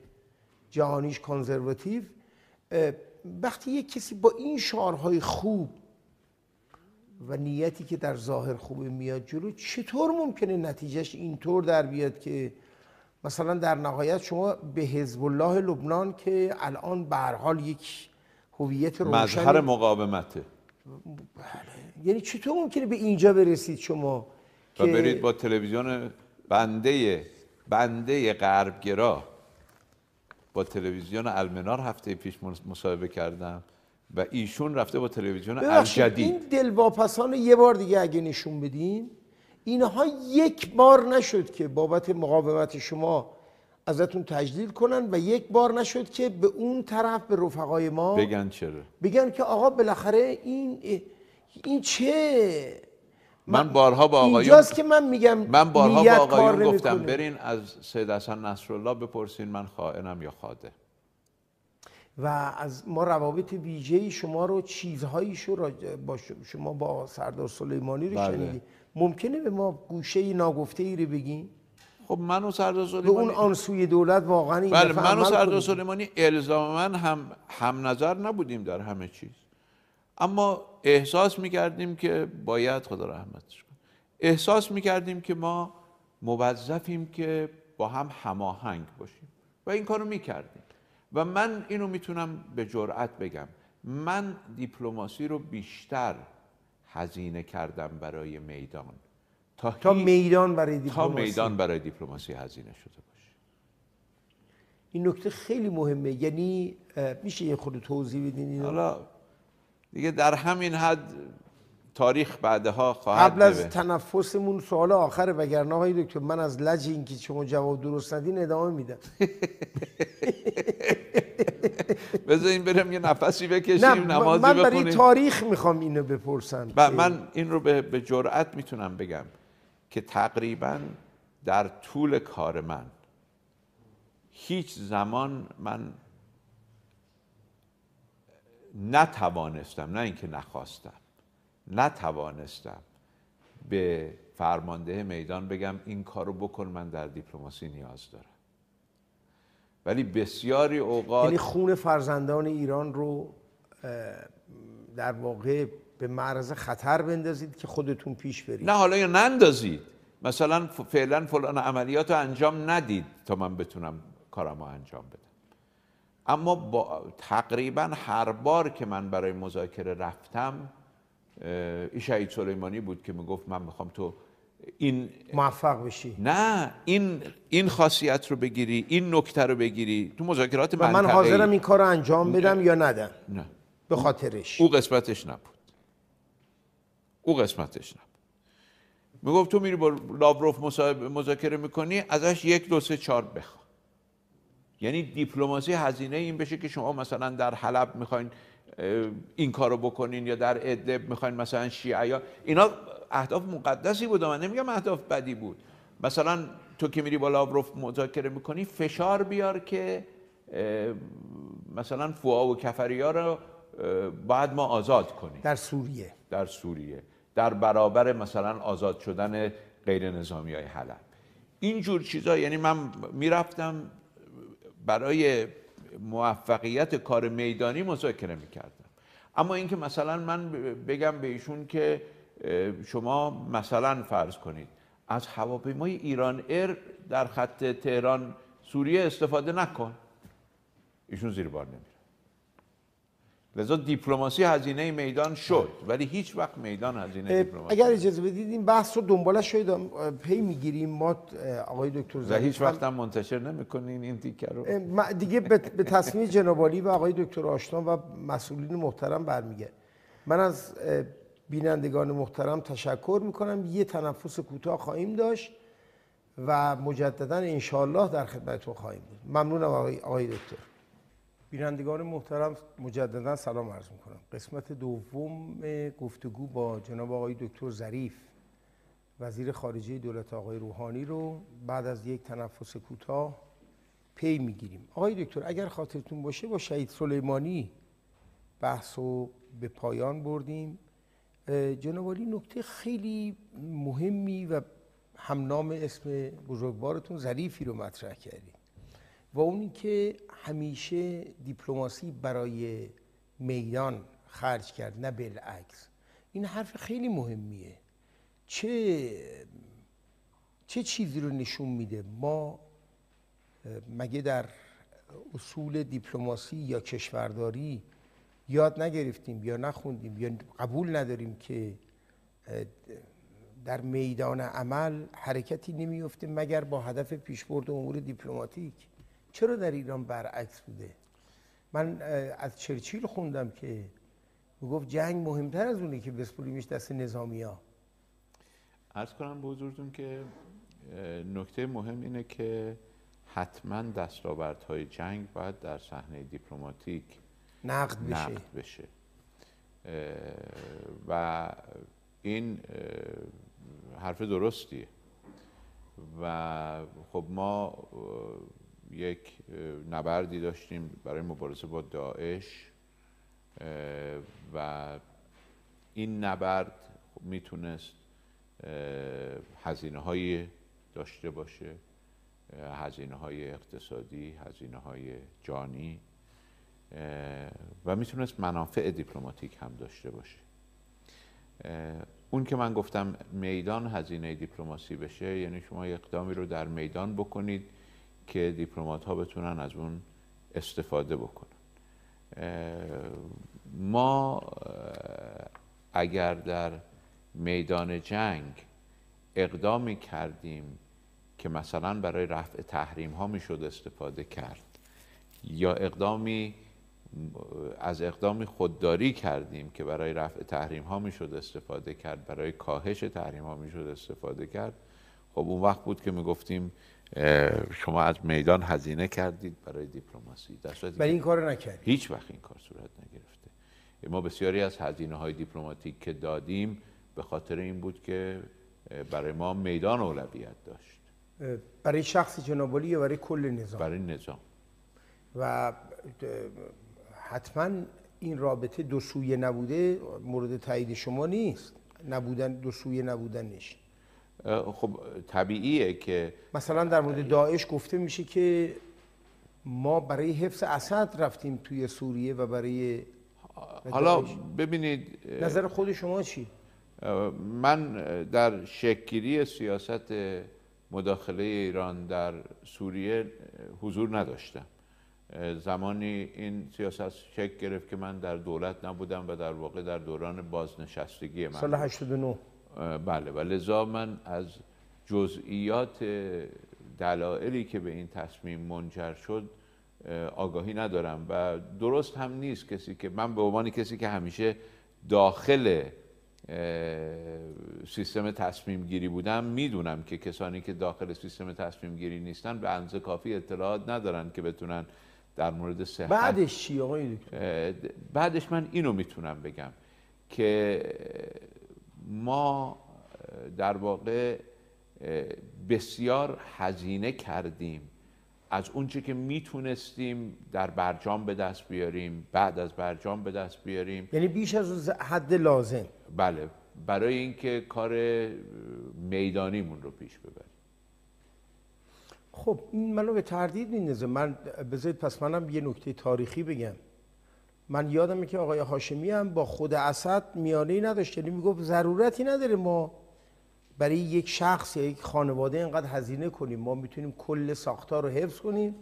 جهانیش کنزرواتیو وقتی یک کسی با این شعارهای خوب و نیتی که در ظاهر خوبه میاد جلو چطور ممکنه نتیجهش اینطور در بیاد که مثلا در نهایت شما به حزب الله لبنان که الان به هر حال یک هویت روشن مظهر مقاومته. یعنی چطور ممکنه به اینجا برسید شما و که برید با تلویزیون بنده بنده غربگرا. با تلویزیون المنار هفته پیش مصاحبه کردم و ایشون رفته با تلویزیون الجدید. این دلواپسان یه بار دیگه اگه نشون بدین. اینها یک بار نشد که بابت مقاومت شما ازتون تجلیل کنن و یک بار نشد که به اون طرف به رفقای ما بگن چرا بگن که آقا بالاخره این این چه من بارها با آقایون اینجاست که من میگم من بارها با آقایون گفتم. برین از سید حسن نصرالله بپرسین من خائنم یا خاده و از ما روابط ویژه‌ای شما رو چیزهایی شو با شما با سردار سلیمانی رو بله. شنیدیم ممکنه به ما گوشه ناگفته ای رو بگین خب من و سردار به اون سلیمانی آنسوی دولت واقعا این بله من و سردار. سلیمانی الزاما هم هم نظر نبودیم در همه چیز. اما احساس می‌کردیم که باید خدا رحمتش کنه. احساس می‌کردیم که ما موظفیم که با هم هماهنگ باشیم. و این کارو می‌کردیم. و من اینو می‌تونم به جرأت بگم. من دیپلماسی رو بیشتر هزینه کردم برای میدان. تا, تا میدان برای تا دیپلماسی. میدان برای دیپلماسی هزینه شده باشه. این نکته خیلی مهمه. یعنی میشه یه خود توضیح بدین حالا دیگه در همین حد تاریخ بعدها خواهد قبل از. تنفسمون سوال آخره وگرنه آقای دکتر من از لج اینکه شما جواب درست ندین ادامه میدم. <laughs> بذارین بریم یه نفسی بکشیم نه نمازی من برای بخونیم. تاریخ می‌خوام اینو بپرسم و من این رو به, به جرأت می‌تونم بگم که تقریبا در طول کار من هیچ زمان من نتوانستم نه اینکه نخواستم نتوانستم به فرمانده میدان بگم این کارو بکن من در دیپلماسی نیاز دارم. ولی بسیاری اوقات یعنی خون فرزندان ایران رو در واقع به معرض خطر بندازید که خودتون پیش برید. نه حالا یا نندازید. مثلا فعلا فلان عملیات رو انجام ندید تا من بتونم کارم رو انجام بدم. اما با تقریبا هر بار که من برای مذاکره رفتم این شهید سلیمانی بود که می‌گفت من می‌خوام تو این موفق بشی. نه این این خاصیت رو بگیری این نکته رو بگیری. تو مذاکرات و من حاضرم این کار رو انجام بدم یا ندم؟ نه. به خاطرش. او قسمتش نبود. او قسمتش نبود. می‌گفت تو میری با لاوروف مذاکره می‌کنی ازش یک دو سه چهار بخوا یعنی دیپلماسی هزینه این بشه که شما مثلا در حلب می‌خواین این کارو بکنین یا در ادلب می‌خواین مثلا شیعه یا اینا اهداف مقدسی بود من نمیگم اهداف بدی بود. مثلا تو که میری با لاوروف مذاکره می‌کنی فشار بیار که مثلا فوا و کفریا رو باید ما آزاد کنیم. در سوریه. در سوریه. در برابر مثلا آزاد شدن غیر نظامی های حلب اینجور چیزا یعنی من می‌رفتم برای موفقیت کار میدانی مذاکره می‌کردم. اما اینکه مثلا من بگم به ایشون که شما مثلا فرض کنید از هواپیمای ایران ایر در خط تهران سوریه استفاده نکن. ایشون زیر بار نمیره. لذا دیپلماسی هزینه میدان شد ولی هیچ وقت میدان هزینه دیپلماسی اگر اجازه بدید این بحث رو دنبالش شاید پی می‌گیریم. ما آقای دکتر زهیر هیچ وقت هم منتشر نمی‌کنین این تیکه رو. دیگه به تصمیم جنابالی و آقای دکتر آشنا و مسئولین محترم برمیگه من از بینندگان محترم تشکر می‌کنم. یه تنفس کوتاه خواهیم داشت و مجددا انشاءالله در خدمتتون خواهیم بود. ممنونم آقای, آقای دکتر. بینندگان محترم مجددا سلام عرض می‌کنم. قسمت دوم گفتگو با جناب آقای دکتر ظریف وزیر خارجه دولت آقای روحانی رو بعد از یک تنفس کوتاه پی می‌گیریم. آقای دکتر اگر خاطرتون باشه با شهید سلیمانی بحث رو به پایان بردیم. جناب نکته خیلی مهمی و همنام اسم بزرگوارتون ظریفی رو مطرح کردیم و اونی که همیشه دیپلماسی برای میدان خرج کرد نه بالعکس. این حرف خیلی مهمیه. چه چه چیزی رو نشون میده؟ ما مگه در اصول دیپلماسی یا کشورداری یاد نگرفتیم یا نخوندیم یا قبول نداریم که در میدان عمل حرکتی نمیفته مگر با هدف پیشبرد امور دیپلماتیک. چرا در ایران برعکس بوده؟ من از چرچیل خوندم که گفت جنگ مهمتر از اونه که بسپوریمش دست نظامی ها ارز کنم به حضورتون که نکته مهم اینه که حتما دستاوردهای جنگ باید در صحنه دیپلماتیک نقد بشه, نقد بشه. و این حرف درستیه. و خب ما یک نبردی داشتیم برای مبارزه با داعش و این نبرد می‌تونست هزینه های داشته باشه هزینه های اقتصادی هزینه های جانی. و می‌تونست منافع دیپلماتیک هم داشته باشه. اون که من گفتم میدان هزینه دیپلماسی بشه یعنی شما اقدامی رو در میدان بکنید که دیپلمات ها بتونن از اون استفاده بکنن. ما اگر در میدان جنگ اقدامی کردیم که مثلا برای رفع تحریم ها می‌شد استفاده کرد یا اقدامی از اقدامی خودداری کردیم که برای رفع تحریم ها می‌شد استفاده کرد برای کاهش تحریم ها می‌شد استفاده کرد. خب اون وقت بود که می‌گفتیم شما از میدان هزینه کردید برای دیپلماسی. ولی این کار نکردید. هیچ وقت این کار صورت نگرفته. ما بسیاری از هزینه های دیپلماتیک که دادیم به خاطر این بود که برای ما میدان اولویت داشت. برای شخص جنابالی یا برای کل نظام؟ برای نظام. و حتما این رابطه دو سویه نبوده مورد تایید شما نیست. نبودن دو سویه نبودنش خب طبیعیه که مثلا در مورد داعش گفته میشه که ما برای حفظ اسد رفتیم توی سوریه و برای حالا. ببینید نظر خود شما چی؟ من در شکلگیری سیاست مداخله ایران در سوریه حضور نداشتم. زمانی این سیاست شکل گرفت که من در دولت نبودم و در واقع در دوران بازنشستگی من سال بود. 89 بله و لذا من از جزئیات دلایلی که به این تصمیم منجر شد آگاهی ندارم و درست هم نیست کسی که من به عنوان کسی که همیشه داخل سیستم تصمیم گیری بودم می‌دونم که کسانی که داخل سیستم تصمیم گیری نیستن به اندازه کافی اطلاعات ندارن که بتونن در مورد صحت. بعدش چی آقای دکتر؟ بعدش من اینو می‌تونم بگم که ما در واقع بسیار هزینه کردیم از اونچه که می‌تونستیم در برجام به دست بیاریم بعد از برجام به دست بیاریم. یعنی بیش از حد لازم. بله برای اینکه کار میدانیمون رو پیش ببریم. خب این منو به تردید میندازه. من بذارید پس منم یه نکته تاریخی بگم. من یادمه که آقای هاشمی هم با خود اسد میانه نداشت. یعنی می‌گفت ضرورتی نداره ما برای یک شخص یا یک خانواده اینقدر هزینه کنیم. ما می‌تونیم کل ساختار رو حفظ کنیم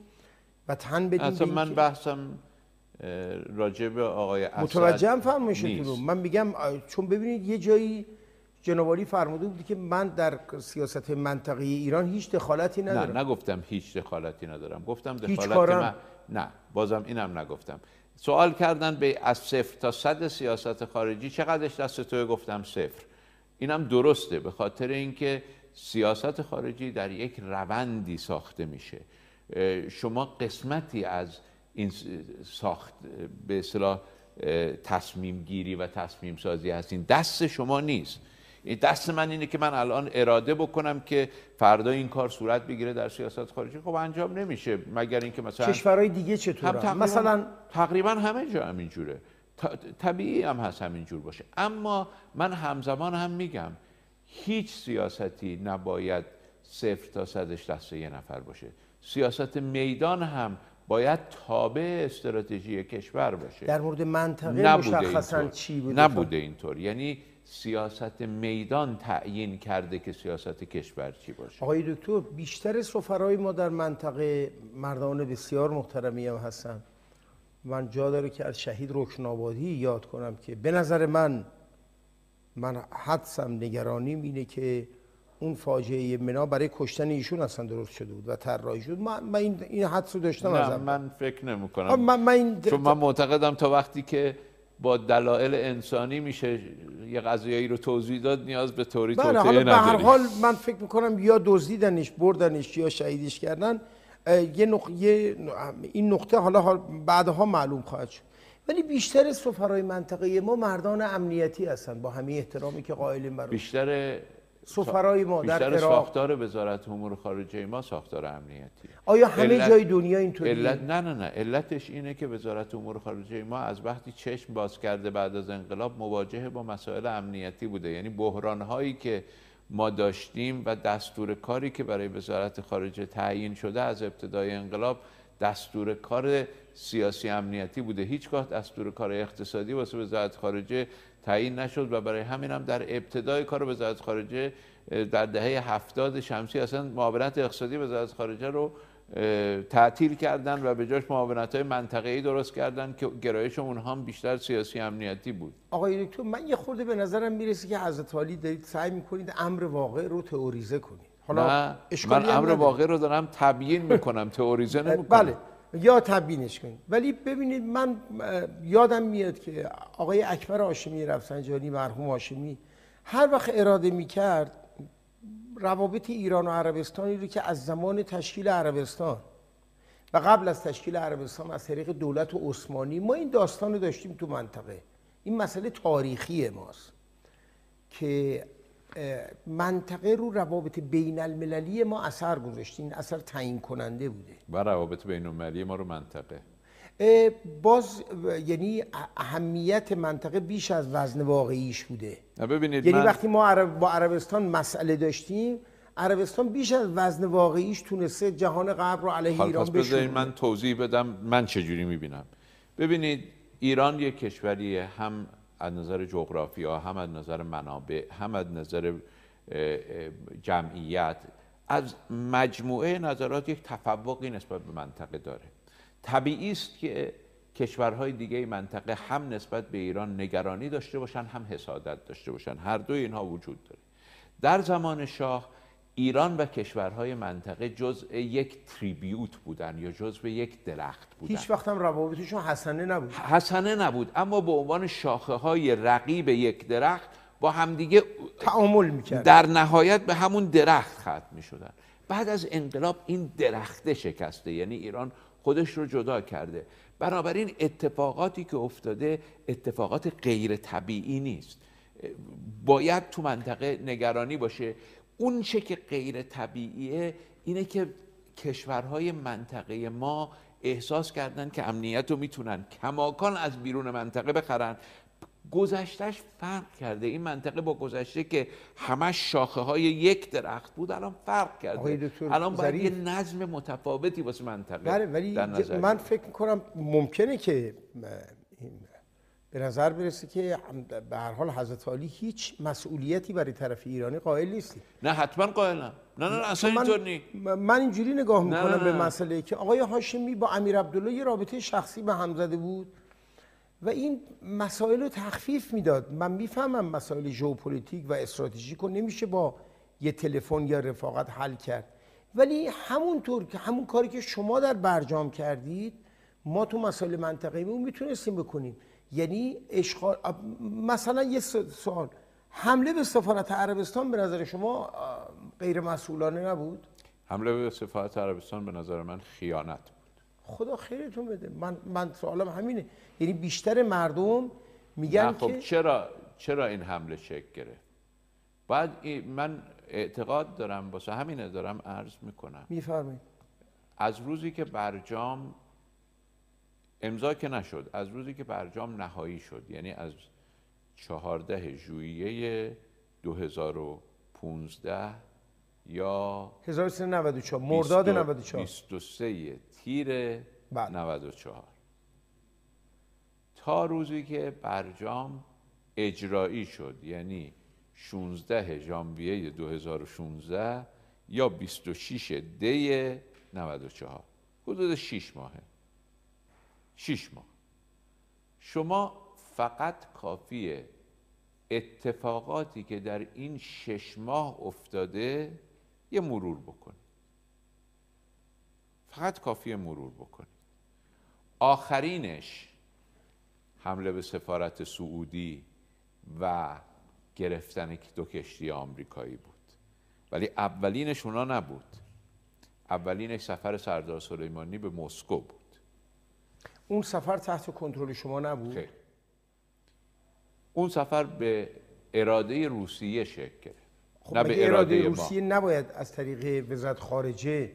و تن بدیم اصلا من اینکه- بحثم راجع به آقای اسد متوجهم فرمایشتون رو. من میگم چون ببینید یه جایی جنابالی فرموده بودی که من در سیاست منطقه ایران هیچ دخالتی ندارم. نه نگفتم هیچ دخالتی ندارم. گفتم هیچ دخالت کارم؟ من نه بازم اینم نگفتم. سوال کردن به از صفر تا صد سیاست خارجی چقدرش دست توی گفتم صفر. اینم درسته به خاطر اینکه سیاست خارجی در یک روندی ساخته میشه. شما قسمتی از این ساخت به اصطلاح تصمیم گیری و تصمیم سازی هستین. دست شما نیست. دست من اینه که من الان اراده بکنم که فردا این کار صورت بگیره در سیاست خارجی. خب انجام نمیشه. مگر اینکه مثلا کشورهای دیگه هم چطور تقریبا مثلا تقریبا همه جا همینجوره. طبیعی هم هست همینجور باشه. اما من همزمان هم میگم هیچ سیاستی نباید صفر تا صدش دست یه نفر باشه. سیاست میدان هم باید تابع استراتژی کشور باشه. در مورد منطقه مشخصا. چی بوده؟ نبوده اینطور. یعنی سیاست میدان تعیین کرده که سیاست کشور چی باشه؟ آقای دکتر بیشتر سفرهای ما در منطقه مردان بسیار محترمی هم هستن. من جا داره که از شهید رکنابادی یاد کنم که به نظر من من حدسم نگرانیم اینه که اون فاجعه منا برای کشتن ایشون اصلا درست شده بود و طراحی شد. من, من این حدس رو داشتم نه ازم. من فکر نمی آه، من, من این چون من معتقدم تا وقتی که با دلایل انسانی میشه یه قضیه‌ای رو توضیح داد نیاز به توری بله توطئه حالا به هر. حال من فکر می‌کنم یا دزدیدنش بردنش یا شهیدش کردن یه نق... یه... این نقطه حالا حال بعدها معلوم خواهد شد ولی بیشتر سفرهای منطقه ما مردان امنیتی هستن با همه احترامی که قائلیم برای بیشتر سفرهای ما در بیشتر عراق. ساختار وزارت امور خارجه ما ساختار امنیتی. آیا همه علت- جای دنیا اینطوریه؟ علت نه نه نه. علتش اینه که وزارت امور خارجه ما از وقتی چشم باز کرده بعد از انقلاب مواجه با مسائل امنیتی بوده. یعنی بحران هایی که ما داشتیم و دستور کاری که برای وزارت خارجه تعیین شده از ابتدای انقلاب دستور کار سیاسی امنیتی بوده. هیچگاه دستور کار اقتصادی واسه وزارت خارجه تعیین نشد و برای همین هم در ابتدای کار وزارت خارجه در دهه هفتاد شمسی اصلا معاونت اقتصادی وزارت خارجه رو تعطیل کردن و به جاش معاونت های منطقه‌ای درست کردن که گرایش اونها هم بیشتر سیاسی امنیتی بود. آقای دکتر من یه خورده به نظرم می‌رسه که حضرت علی دارید سعی می‌کنید امر واقع رو تئوریزه کنید. نه من امر. واقع رو دارم تبیین می‌کنم تئوریزه نمی‌کنم. بله. یا تبیینش کنید ولی ببینید من یادم میاد که آقای اکبر هاشمی رفسنجانی مرحوم هاشمی هر وقت اراده می‌کرد روابط ایران و عربستانی رو که از زمان تشکیل عربستان و قبل از تشکیل عربستان از طریق دولت عثمانی ما این داستان رو داشتیم تو منطقه. این مسئله تاریخی ماست که منطقه رو روابط بین المللی ما اثر گذاشته این اثر تعیین کننده بوده. و روابط بین المللی ما رو منطقه. باز یعنی اهمیت منطقه بیش از وزن واقعیش بوده. ببینید یعنی من وقتی ما عرب با عربستان مسئله داشتیم عربستان بیش از وزن واقعیش تونسته جهان غرب رو علیه ایران بشونه من توضیح بدم من چجوری می‌بینم. ببینید ایران یک کشوریه هم از نظر جغرافیا هم از نظر منابع هم از نظر جمعیت از مجموعه نظرات یک تفوقی نسبت به منطقه داره. طبیعی است که کشورهای دیگه منطقه هم نسبت به ایران نگرانی داشته باشن هم حسادت داشته باشن. هر دوی اینها وجود داره. در زمان شاه ایران و کشورهای منطقه جزء یک تریبیوت بودن یا جزء یک درخت بودن. هیچ وقت هم روابطشون حسنه نبود. حسنه نبود اما به عنوان شاخه های رقیب یک درخت با همدیگه تعامل می‌کرد در نهایت به همون درخت ختم می شدن بعد از انقلاب این درخته شکسته یعنی ایران خودش رو جدا کرده. بنابراین اتفاقاتی که افتاده اتفاقات غیر طبیعی نیست. باید تو منطقه نگرانی باشه. اون چه که غیر طبیعیه اینه که کشورهای منطقه ما احساس کردن که امنیت رو می‌تونن کماکان از بیرون منطقه بخرن گذشتهش فرق کرده این منطقه با گذشته که همش شاخه های یک درخت بود الان فرق کرده الان باید یه. نظم متفاوتی واسه منطقه بله ولی در نظر من. فکر می‌کنم ممکنه که به نظر برسه که به هر حال حضرت علی هیچ مسئولیتی برای طرف ایرانی قائل نیستی؟ نه حتما قائلم نه. نه, نه اصلا من, اینطور نی من اینجوری نگاه نه، می‌کنم نه، به نه. مسئله که آقای هاشمی با امیر عبدالله یه رابطه شخصی به هم زده بود و این مسائل رو تخفیف می‌داد. من می‌فهمم مسائل ژئوپلیتیک و استراتژیک رو نمیشه با یه تلفن یا رفاقت حل کرد. ولی همونطور که همون کاری که شما در برجام کردید ما تو مسائل منطقه‌ای می‌تونستیم بکنیم. یعنی اشغال مثلا یه سوال. حمله به سفارت عربستان به نظر شما غیر مسئولانه نبود؟ حمله به سفارت عربستان به نظر من خیانت بود. خدا خیرتون بده. من من سوالم همینه. یعنی بیشتر مردم میگن خب که چرا چرا این حمله شکل گرفت؟ بعد من اعتقاد دارم واسه همینه دارم عرض می‌کنم. میفرمایید. از روزی که برجام امضا که نشد از روزی که برجام نهایی شد یعنی از چهارده ژوئیه 2015 یا 1394 مرداد 94 23 تیر بله. 94 تا روزی که برجام اجرایی شد یعنی 16 ژانویه 2016 یا 26 دی 94 حدود 6 ماهه. 6 ماه. شما فقط کافیه اتفاقاتی که در این شش ماه افتاده یه مرور بکنید. فقط کافیه مرور بکنید. آخرینش حمله به سفارت سعودی و گرفتن دو کشتی آمریکایی بود. ولی اولینش اونا نبود. اولینش سفر سردار سلیمانی به مسکو بود. اون سفر تحت کنترل شما نبود؟ خیر. اون سفر به اراده روسیه شکل گرفت. خب نه به اراده اراده, ما. روسیه نباید از طریق وزارت خارجه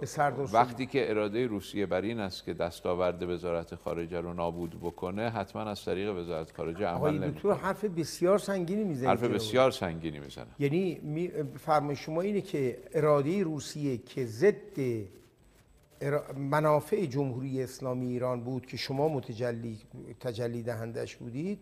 به سلیمانی- وقتی که اراده روسیه بر این است که دستاورد وزارت خارجه رو نابود بکنه حتما از طریق وزارت خارجه عمل آقای دکتر نمی‌کنه. حرف بسیار سنگینی می‌زنید حرف. بسیار سنگینی می‌زنه. یعنی می- فرمای شما اینه که اراده روسیه که ضد منافع جمهوری اسلامی ایران بود که شما متجلی تجلی دهندش بودید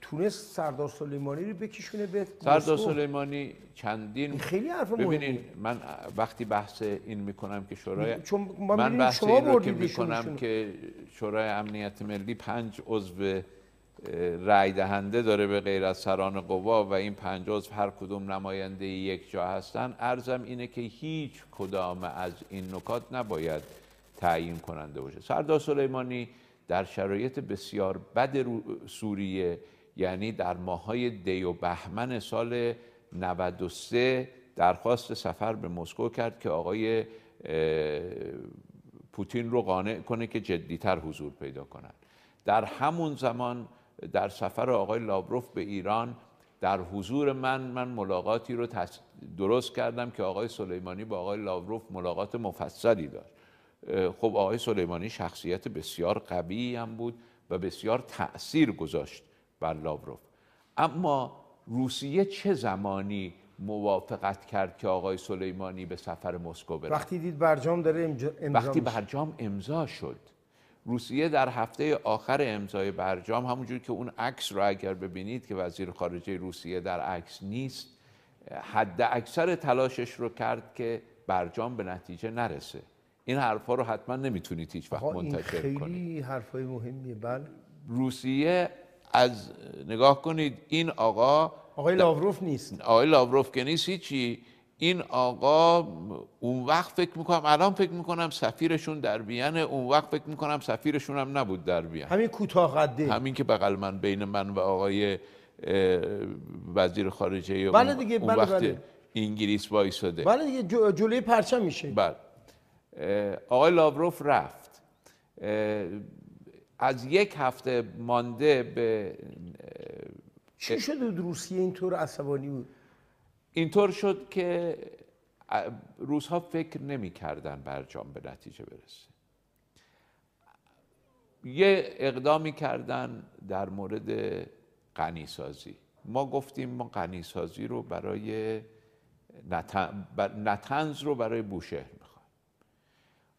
تونست سردار سلیمانی رو بکشونه به سردار. سلیمانی چندین خیلی حرف. ببینید من وقتی بحث این می‌کنم که شورای چون من بحث شما این رو که می‌کنم. که شورای امنیت ملی پنج عضو رأی دهنده داره به غیر از سران قوا و این پنج عضو هر کدوم نماینده یک جا هستن. ارزم اینه که هیچ کدام از این نکات نباید تعیین کننده باشه. سردار سلیمانی در شرایط بسیار بد سوریه یعنی در ماهای دی و بهمن سال 93 درخواست سفر به مسکو کرد که آقای پوتین رو قانع کنه که جدیتر حضور پیدا کنند در همون زمان در سفر آقای لاوروف به ایران در حضور من من ملاقاتی رو درست کردم که آقای سلیمانی با آقای لاوروف ملاقات مفصلی داشت. خب آقای سلیمانی شخصیت بسیار قوی هم بود و بسیار تأثیر گذاشت بر لاوروف اما روسیه چه زمانی موافقت کرد که آقای سلیمانی به سفر مسکو بره؟ وقتی دید برجام داره امضا وقتی. برجام امضا شد. روسیه در هفته آخر امضای برجام همونجور که اون عکس رو اگر ببینید که وزیر خارجه روسیه در عکس نیست حد اکثر تلاشش رو کرد که برجام به نتیجه نرسه. این حرفا رو حتما نمی‌تونید هیچ وقت منتشر خیلی کنید. حرفای مهمیه. بله. روسیه از نگاه کنید این آقا آقای لاوروف نیست. آقای لاوروف که نیست هیچی. این آقا اون وقت فکر می‌کنم الان فکر می‌کنم سفیرشون در بیانه اون وقت فکر می‌کنم سفیرشون هم نبود در بیان همین کوتاه قده همین که بغل من بین من و آقای وزیر خارجه بله دیگه، اون بله، وقت بله. انگلیس وایساده. بله دیگه جلوی پرچم میشه. بله. آقای لاوروف رفت. از یک هفته مانده به چی شده روسیه اینطور عصبانی بود؟ اینطور شد که روزها فکر نمی کردن برجام به نتیجه برسه. یه اقدامی کردن در مورد غنیسازی. ما گفتیم ما غنیسازی رو برای نتن- بر- نتنز رو برای بوشهر می‌خوایم.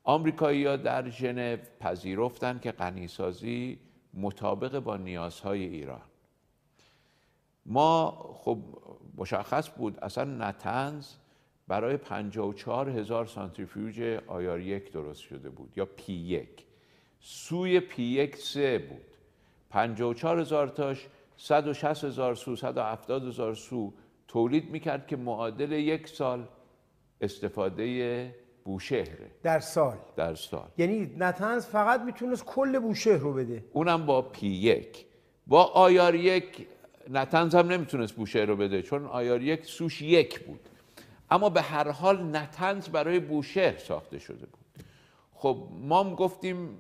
آمریکایی ها در ژنو پذیرفتن که غنیسازی مطابق با نیازهای ایران. ما خب مشخص بود اصلا نتنز برای 54 هزار سانتریفیوژ IR یک درست شده بود یا P یک. SWU ی P یک سه بود. 54 هزار تاش 160 هزار SWU 170 هزار SWU تولید می‌کرد که معادل یک سال استفاده بوشهره در سال. در سال. یعنی نتنز فقط می‌تونست کل بوشهر رو بده. اونم با P یک. با آیار یک نتنز هم نمی‌تونست بوشهر رو بده چون آیار یک سوش یک بود. اما به هر حال نتنز برای بوشهر ساخته شده بود. خب ما هم گفتیم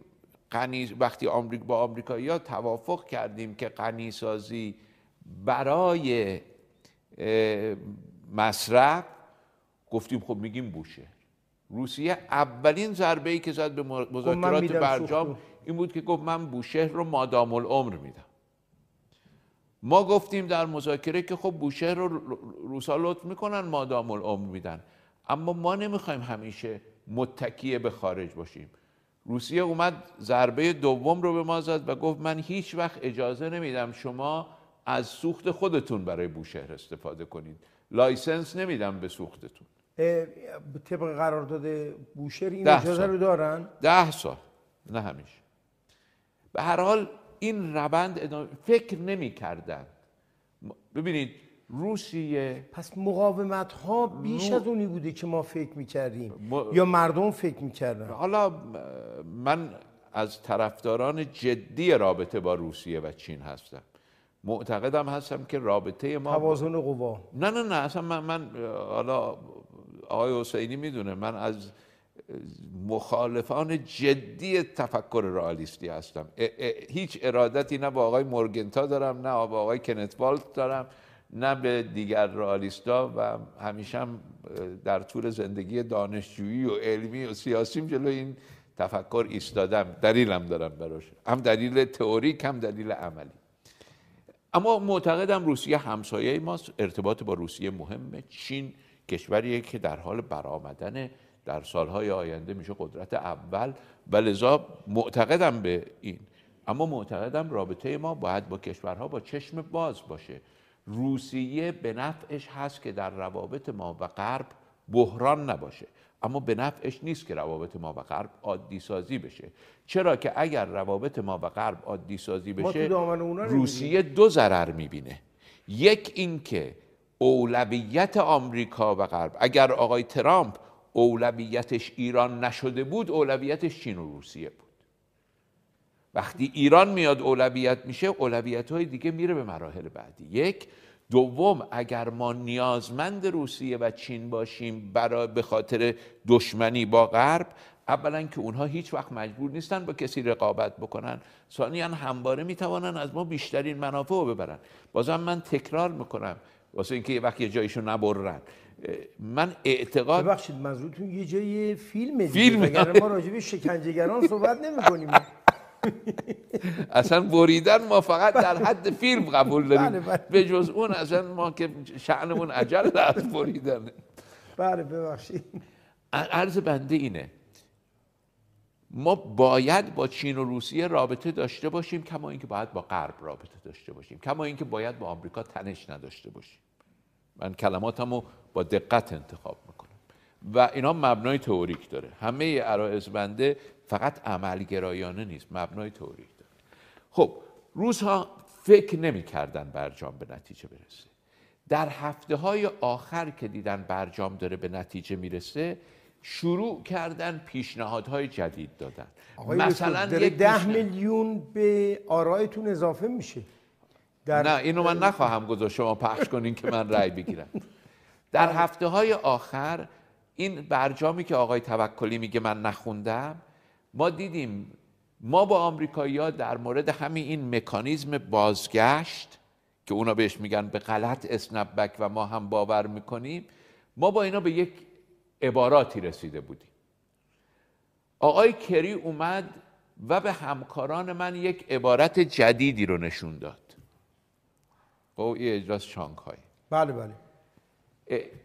غنی وقتی آمریک با آمریکایی‌ها توافق کردیم که غنی سازی برای مصرف گفتیم خب میگیم بوشهر. روسیه اولین ضربه ای که زد به مذاکرات میدم برجام. این بود که گفت من بوشهر رو مادام العمر میدم. ما گفتیم در مذاکره که خب بوشهر رو روسا لطف می‌کنن مادام العمر میدن. اما ما نمی‌خوایم همیشه متکیه به خارج باشیم. روسیه اومد ضربه دوم رو به ما زد و گفت من هیچ وقت اجازه نمیدم شما از سوخت خودتون برای بوشهر استفاده کنید. license نمیدم به سوختتون. طبق قرارداد بوشهر این اجازه سال. رو دارن؟ ده سال. نه همیشه. به هر حال این روند ادامه فکر نمی کردن. ببینید روسیه پس مقاومت ها بیش رو- از اونی بوده که ما فکر می‌کردیم. ما- یا مردم فکر می‌کردن. حالا من از طرفداران جدی رابطه با روسیه و چین هستم. معتقدم هستم که رابطه ما توازن قوا. نه نه نه اصلا من, من حالا آقای حسینی می‌دونه من از مخالفان جدی تفکر رئالیستی هستم. هیچ ارادتی نه با آقای مورگنتا دارم نه با آقای کنت والت دارم نه به دیگر رئالیستا و همیشه هم در طول زندگی دانشجویی و علمی و سیاسیم جلو این تفکر ایستادم. دلیلم دارم براش. هم دلیل تئوریک هم دلیل عملی. اما معتقدم روسیه همسایه ماست. ارتباط با روسیه مهمه. چین کشوریه که در حال برآمدن در سالهای آینده میشه قدرت اول و لذا معتقدم به این. اما معتقدم رابطه ما باید با کشورها با چشم باز باشه. روسیه به نفعش هست که در روابط ما و غرب بحران نباشه. اما به نفعش نیست که روابط ما و غرب عادی سازی بشه. چرا که اگر روابط ما و غرب عادی سازی بشه. روسیه دو ضرر می‌بینه. یک اینکه اولویت آمریکا و غرب اگر آقای ترامپ اولویتش ایران نشده بود اولویتش چین و روسیه بود. وقتی ایران میاد اولویت میشه اولویت های دیگه میره به مراحل بعدی. یک دوم اگر ما نیازمند روسیه و چین باشیم برای به خاطر دشمنی با غرب اولا که اونها هیچ وقت مجبور نیستن با کسی رقابت بکنن. ثانیا همواره می‌توانن از ما بیشترین منافع رو ببرن. بازم من تکرار می‌کنم واسه اینکه یه وقت یه جایشو نبرن. من اعتقاد ببخشید منظورتون یه جای فیلمه دیگه. فیلمه. وگرنه ما راجع به شکنجهگران صحبت نمی‌کنیم؟ <laughs> اصلا بریدن ما فقط در حد فیلم قبول داریم. بله، بله. به جز اون اصلا ما که شعنمون عجل از بریدن. بله ببخشید. عرض بنده اینه. ما باید با چین و روسیه رابطه داشته باشیم کما اینکه باید با غرب رابطه داشته باشیم. کما اینکه باید با آمریکا تنش نداشته باشیم. من کلماتمو با دقت انتخاب می‌کنم. و اینا مبنای تئوریک داره. همه عرایز بنده فقط عملگرایانه نیست مبنای تئوریک داره. خب روزها فکر نمی‌کردن برجام به نتیجه برسه. در هفته های آخر که دیدن برجام داره به نتیجه می‌رسه شروع کردن پیشنهادهای جدید دادن. مثلا داره یک ده میلیون به آرایتون اضافه میشه. در نه اینو من نخواهم گذاشت. شما پخش کنین که من رأی بگیرم. در هفته های آخر این برجامی که آقای توکلی میگه من نخوندم ما دیدیم ما با آمریکایی‌ها در مورد همین این مکانیزم بازگشت که اونا بهش میگن به غلط اسنپ بک و ما هم باور می‌کنیم ما با اینا به یک عباراتی رسیده بودیم. آقای کری اومد و به همکاران من یک عبارت جدیدی رو نشون داد. این اجلاس شانگهای. بله بله.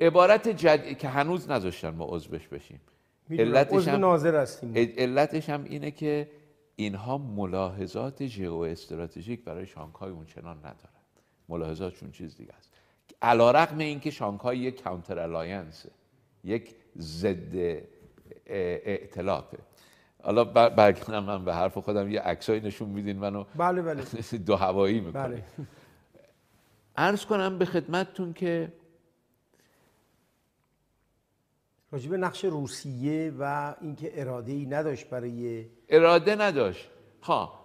عبارت جدید که هنوز نذاشتن ما عضوش بشیم. علتش هم- ناظر هستیم. علتش هم اینه که اینها ملاحظات ژئو استراتژیک برای شانگهای اونچنان ندارن. ملاحظاتشون چیز دیگه است. علا رقم این که شانگهای یک کانتر الاینسه یک ضد ا- ائتلافه حالا بر- برگردم من به حرف خودم یه عکسایی نشون میدین منو. بله بله. <laughs> دو هوایی می‌کنه. بله. عرض کنم به خدمتتون که راجب نقش روسیه و اینکه اراده ای نداشت برای اراده نداشت. ها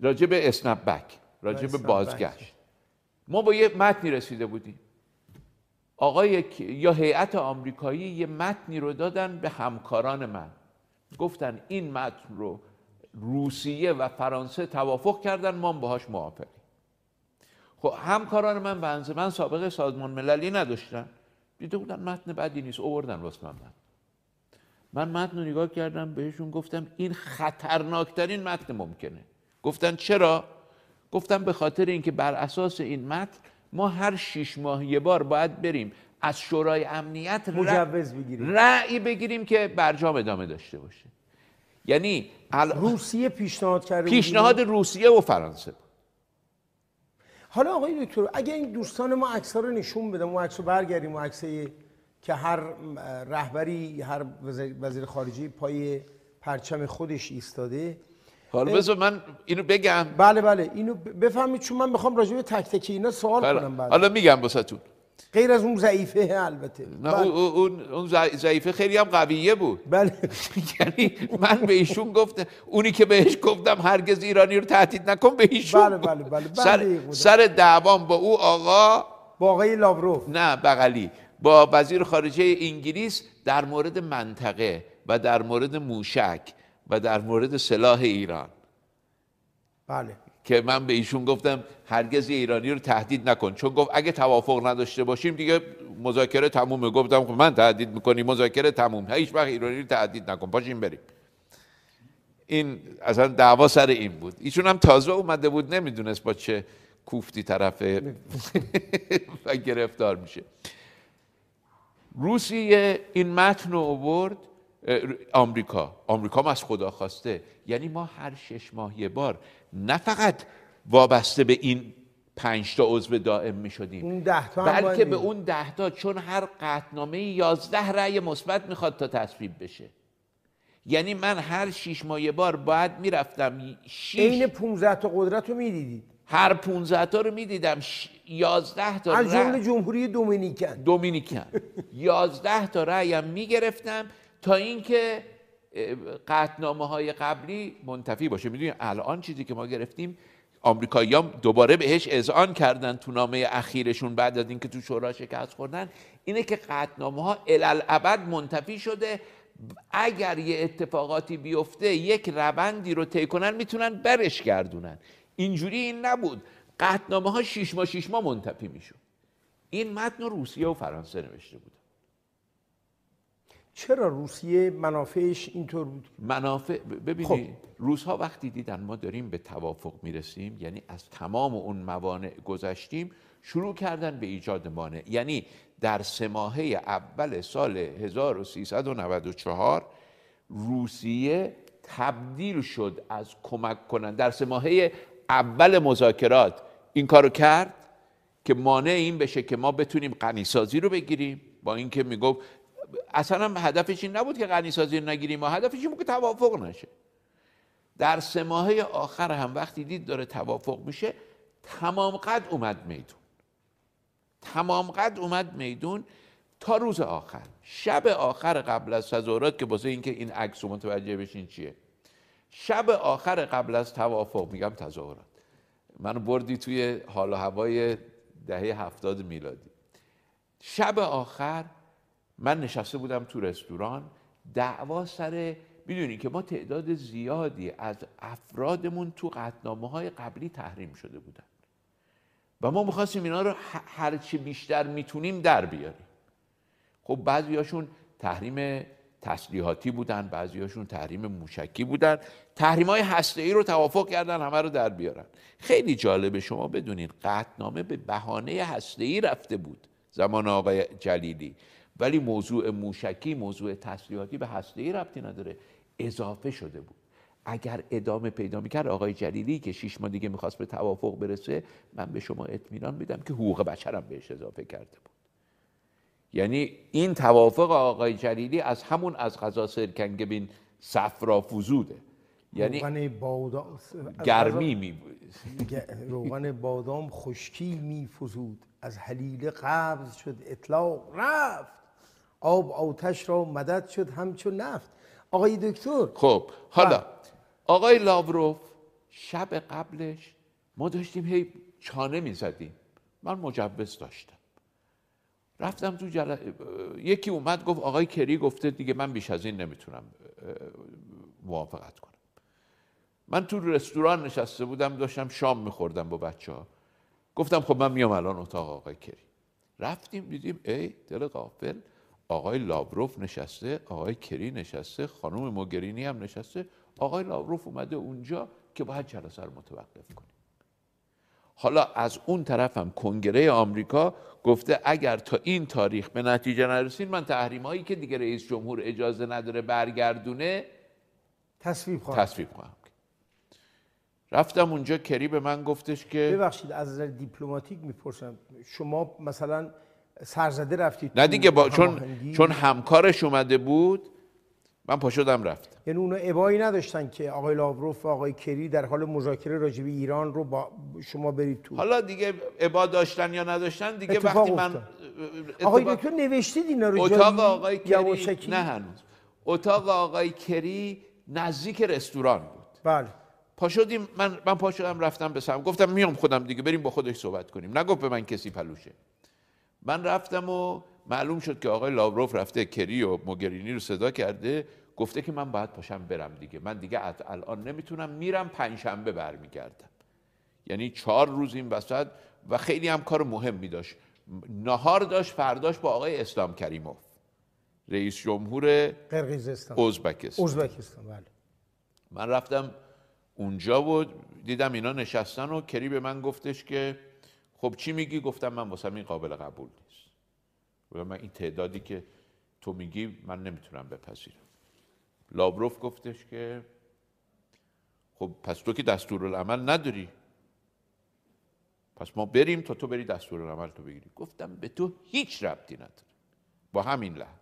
راجع به اسنپ بک اسنپ بازگشت. ما با یه متنی رسیده بودیم. آقای یا هیئت آمریکایی یه متنی رو دادن به همکاران من. گفتن این متن رو روسیه و فرانسه توافق کردن ما باهاش موافقیم. خب همکاران من بنز من سابقه سازمان مللی نداشتن. دیده بودن متن بدی نیست اووردن واسه من متن. من متن رو نگاه کردم بهشون گفتم این خطرناکترین متن ممکنه گفتن چرا؟ گفتم به خاطر اینکه بر اساس این متن ما هر شیش ماه یه بار باید بریم از شورای امنیت مجوز بگیریم رأی بگیریم که برجام ادامه داشته باشه یعنی ال- روسیه پیشنهاد کرده پیشنهاد روسیه و فرانسه بود. حالا آقای دکتر اگه این دوستان ما عکس رو نشون بدم اون عکس رو برگردیم اون عکسای که هر رهبری هر وزیر خارجه پای پرچم خودش ایستاده. حالا بذار من اینو بگم. بله بله. اینو بفهمید چون من می‌خوام راجع به تک تک اینا سوال کنم بعد. حالا میگم واسهتون. غیر از اون ضعیفه البته. نه بله. اون- اون اون ضع- ضعیفه خیلی هم قویه بود. بله. <laughs> یعنی من به ایشون گفتم اونی که بهش گفتم هرگز ایرانی رو تهدید نکن به ایشون بله، بله، بله. بله، سر, بودم. سر دعوام با او آقا با آقای لاوروف. نه بغلی. با وزیر خارجه انگلیس در مورد منطقه و در مورد موشک و در مورد سلاح ایران. بله. که من به ایشون گفتم هرگز ایرانی رو تهدید نکن. چون گفت اگه توافق نداشته باشیم دیگه مذاکره تمومه. گفتم خب من تهدید می‌کنی مذاکره تموم. هیچ وقت ایرانی رو تهدید نکن. پاشیم بریم. این اصلا دعوا سر این بود. ایشون هم تازه اومده بود نمی‌دونست با چه کوفتی طرف <laughs> و گرفتار میشه. روسیه این متن رو آورد آمریکا. آمریکا هم از خدا خواسته. یعنی ما هر شش ماه یه بار نه فقط وابسته به این پنج تا عضو دائم می شدیم اون ده تا بلکه باید به. اون ده تا چون هر قطعنامه یازده رأی مثبت می‌خواد تا تصویب بشه. یعنی من هر شیش ماه یه بار باید می‌رفتم شیش عین 15 تا قدرت رو می‌دیدید. هر 15 تا رو می‌دیدم 11 تا از رأی- جمله جمهوری دومینیکن. دومینیکن. یازده تا رأیم می‌گرفتم تا اینکه قطنامه های قبلی منتفی باشه. می‌دونید الان چیزی که ما گرفتیم آمریکایی‌ها دوباره بهش اذعان کردن تو نامه اخیرشون بعد از اینکه تو شورا شکست خوردن اینه که قطنامه ها الالعبد منتفی شده. اگر یه اتفاقاتی بیفته یک روندی رو طی کنن می‌تونن برش گردونن. اینجوری این نبود. قطنامه ها شیش ماه شیش ماه منتفی می‌شد. این متن رو روسیه و فرانسه نوشته بود. چرا روسیه منافعش اینطور بود؟ منافع ببینید خب. روزها وقتی دیدن ما داریم به توافق می‌رسیم یعنی از تمام اون موانع گذشتیم شروع کردن به ایجاد مانع. یعنی در سه ماهه اول سال 1394 روسیه تبدیل شد از کمک کنند در سه ماهه اول مذاکرات این کارو کرد که مانع این بشه که ما بتونیم غنیسازی رو بگیریم. با اینکه می‌گفت اصلا هم هدفش این نبود که غنیسازی رو نگیریم. و هدفش این بود که توافق نشه. در سه ماهه آخر هم وقتی دید داره توافق میشه تمام قد اومد میدون. تمام قد اومد میدون تا روز آخر. شب آخر قبل از تظاهرات که واسه اینکه این عکس رو متوجه بشین چیه؟ شب آخر قبل از توافق میگم تظاهرات. منو بردی توی حال هوای دهه هفتاد میلادی. شب آخر من نشسته بودم تو رستوران دعوا سر می‌دونی که ما تعداد زیادی از افرادمون تو قطنامه های قبلی تحریم شده بودن. و ما می‌خواستیم اینا رو هرچی بیشتر می‌تونیم در بیاریم. خب بعضیاشون تحریم تسلیحاتی بودن بعضیاشون تحریم موشکی بودن. تحریم های هسته ای رو توافق کردن همه رو در بیارن. خیلی جالبه شما بدونید قطنامه به بهانه هسته ای رفته بود زمان آقای جلیلی. ولی موضوع موشکی موضوع تسلیحاتی به هسته ای ربطی نداره. اضافه شده بود. اگر ادامه پیدا می‌کرد آقای جلیلی که شیش ماه دیگه می‌خواست به توافق برسه من به شما اطمینان میدم که حقوق بشرم بهش اضافه کرده بود. یعنی این توافق آقای جلیلی از همون از غذا سرکنگبین صفرا فزوده یعنی روغن بادام گرمی می روغن بادام خشکی می فزود از حلیله قبض شد اطلاق رفت. آب آتش را مدد شد همچون نفت. آقای دکتر. خب حالا بله. آقای لاوروف شب قبلش ما داشتیم هی چانه می زدیم من مجوز داشتم. رفتم تو جل... یکی اومد گفت آقای کری گفته دیگه من بیش از این نمی‌تونم موافقت کنم. من تو رستوران نشسته بودم داشتم شام میخوردم با بچه ها گفتم خب من میام الان اتاق آقای کری. رفتیم دیدیم ای دل قافل آقای لاوروف نشسته آقای کری نشسته خانم موگرینی هم نشسته. آقای لاوروف اومده اونجا که باید جلسه رو متوقف کنیم حالا از اون طرف هم کنگره آمریکا گفته اگر تا این تاریخ به نتیجه نرسین من تحریم هایی که دیگه رئیس جمهور اجازه نداره برگردونه تصویب خواهم تصویب خواهم رفتم اونجا کری به من گفتش که ببخشید از نظر دیپلماتیک می‌پرسم. شما مثلا سرزده رفتید نه دیگه با چون چون همکارش اومده بود من پا شدم رفت. یعنی اونا ابایی نداشتن که آقای لاوروف و آقای کری در حال مذاکره راجع به ایران رو با شما برید تو. حالا دیگه ابا داشتن یا نداشتن دیگه وقتی من اتفاق... آقای دکتر نوشتید اینا رو اتاق آقای کری نه هنوز. اتاق آقای کری نزدیک رستوران بود. بله. پا شدیم من من پا شدم رفتم به سم گفتم میام خودم دیگه بریم با خودش صحبت کنیم. نگفت به من کسی پلوشه. من رفتم و معلوم شد که آقای لاوروف رفته کری و موگرینی رو صدا کرده گفته که من باید پاشم برم دیگه. من دیگه الان نمی‌تونم میرم پنجشنبه برمیگردم. یعنی چهار روز این وسط و خیلی هم کار مهمی داشت. نهار داشت فرداش با آقای اسلام کریموف. رئیس جمهور قرقیزستان ازبکستان. ازبکستان بله. من رفتم اونجا بود دیدم اینا نشستن و کری به من گفتش که خب چی میگی؟ گفتم من واسه این قابل قبول نیست. و من این تعدادی که تو میگی من نمی‌تونم بپذیرم. لابروف گفتش که خب پس تو که دستورالعمل نداری. پس ما بریم تا تو بری دستورالعمل تو بگیری. گفتم به تو هیچ ربطی نداره. با همین لحن.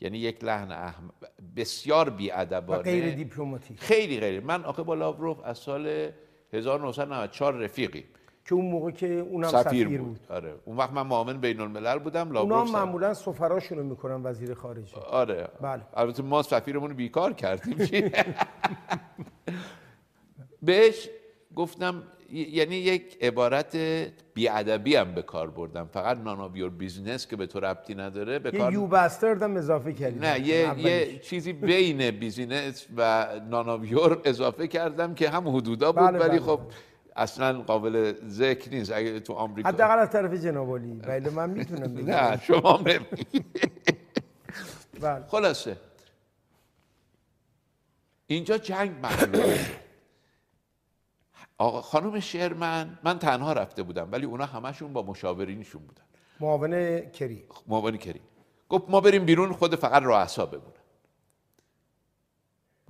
یعنی یک لحن احم... بسیار بیادبانه. غیر دیپلماتیک. خیلی غیر. من آخه با لاوروف از سال 1994 رفیقی که اون موقع که اونم سفیر, بود. بود. آره اون وقت من معاون بین الملل بودم اونا هم معمولا سفراشون رو می‌کنن وزیر خارجه آره بله. البته ما سفیرمون رو بیکار کردیم <laughs> بهش گفتم یعنی یک عبارت بیادبی هم به کار بردم فقط none of your business که به تو ربطی نداره به یه you bastard هم اضافه کردیم نه یه, یه چیزی بین business و none of your اضافه کردم که هم حدودا بود بله ولی بله. خب اصلا قابل ذکر نیست. اگه تو آمریکا حداقل از طرف جناب علی بله من می‌تونم بگم. <laughs> نه شما <laughs> بله. خلاصه. اینجا جنگ شد <clears throat> آقا خانم شرمن من تنها رفته بودم ولی اونا همشون با مشاورینشون بودن. معاون کری. معاون کری. گفت ما بریم بیرون خود فقط رؤسا بمونن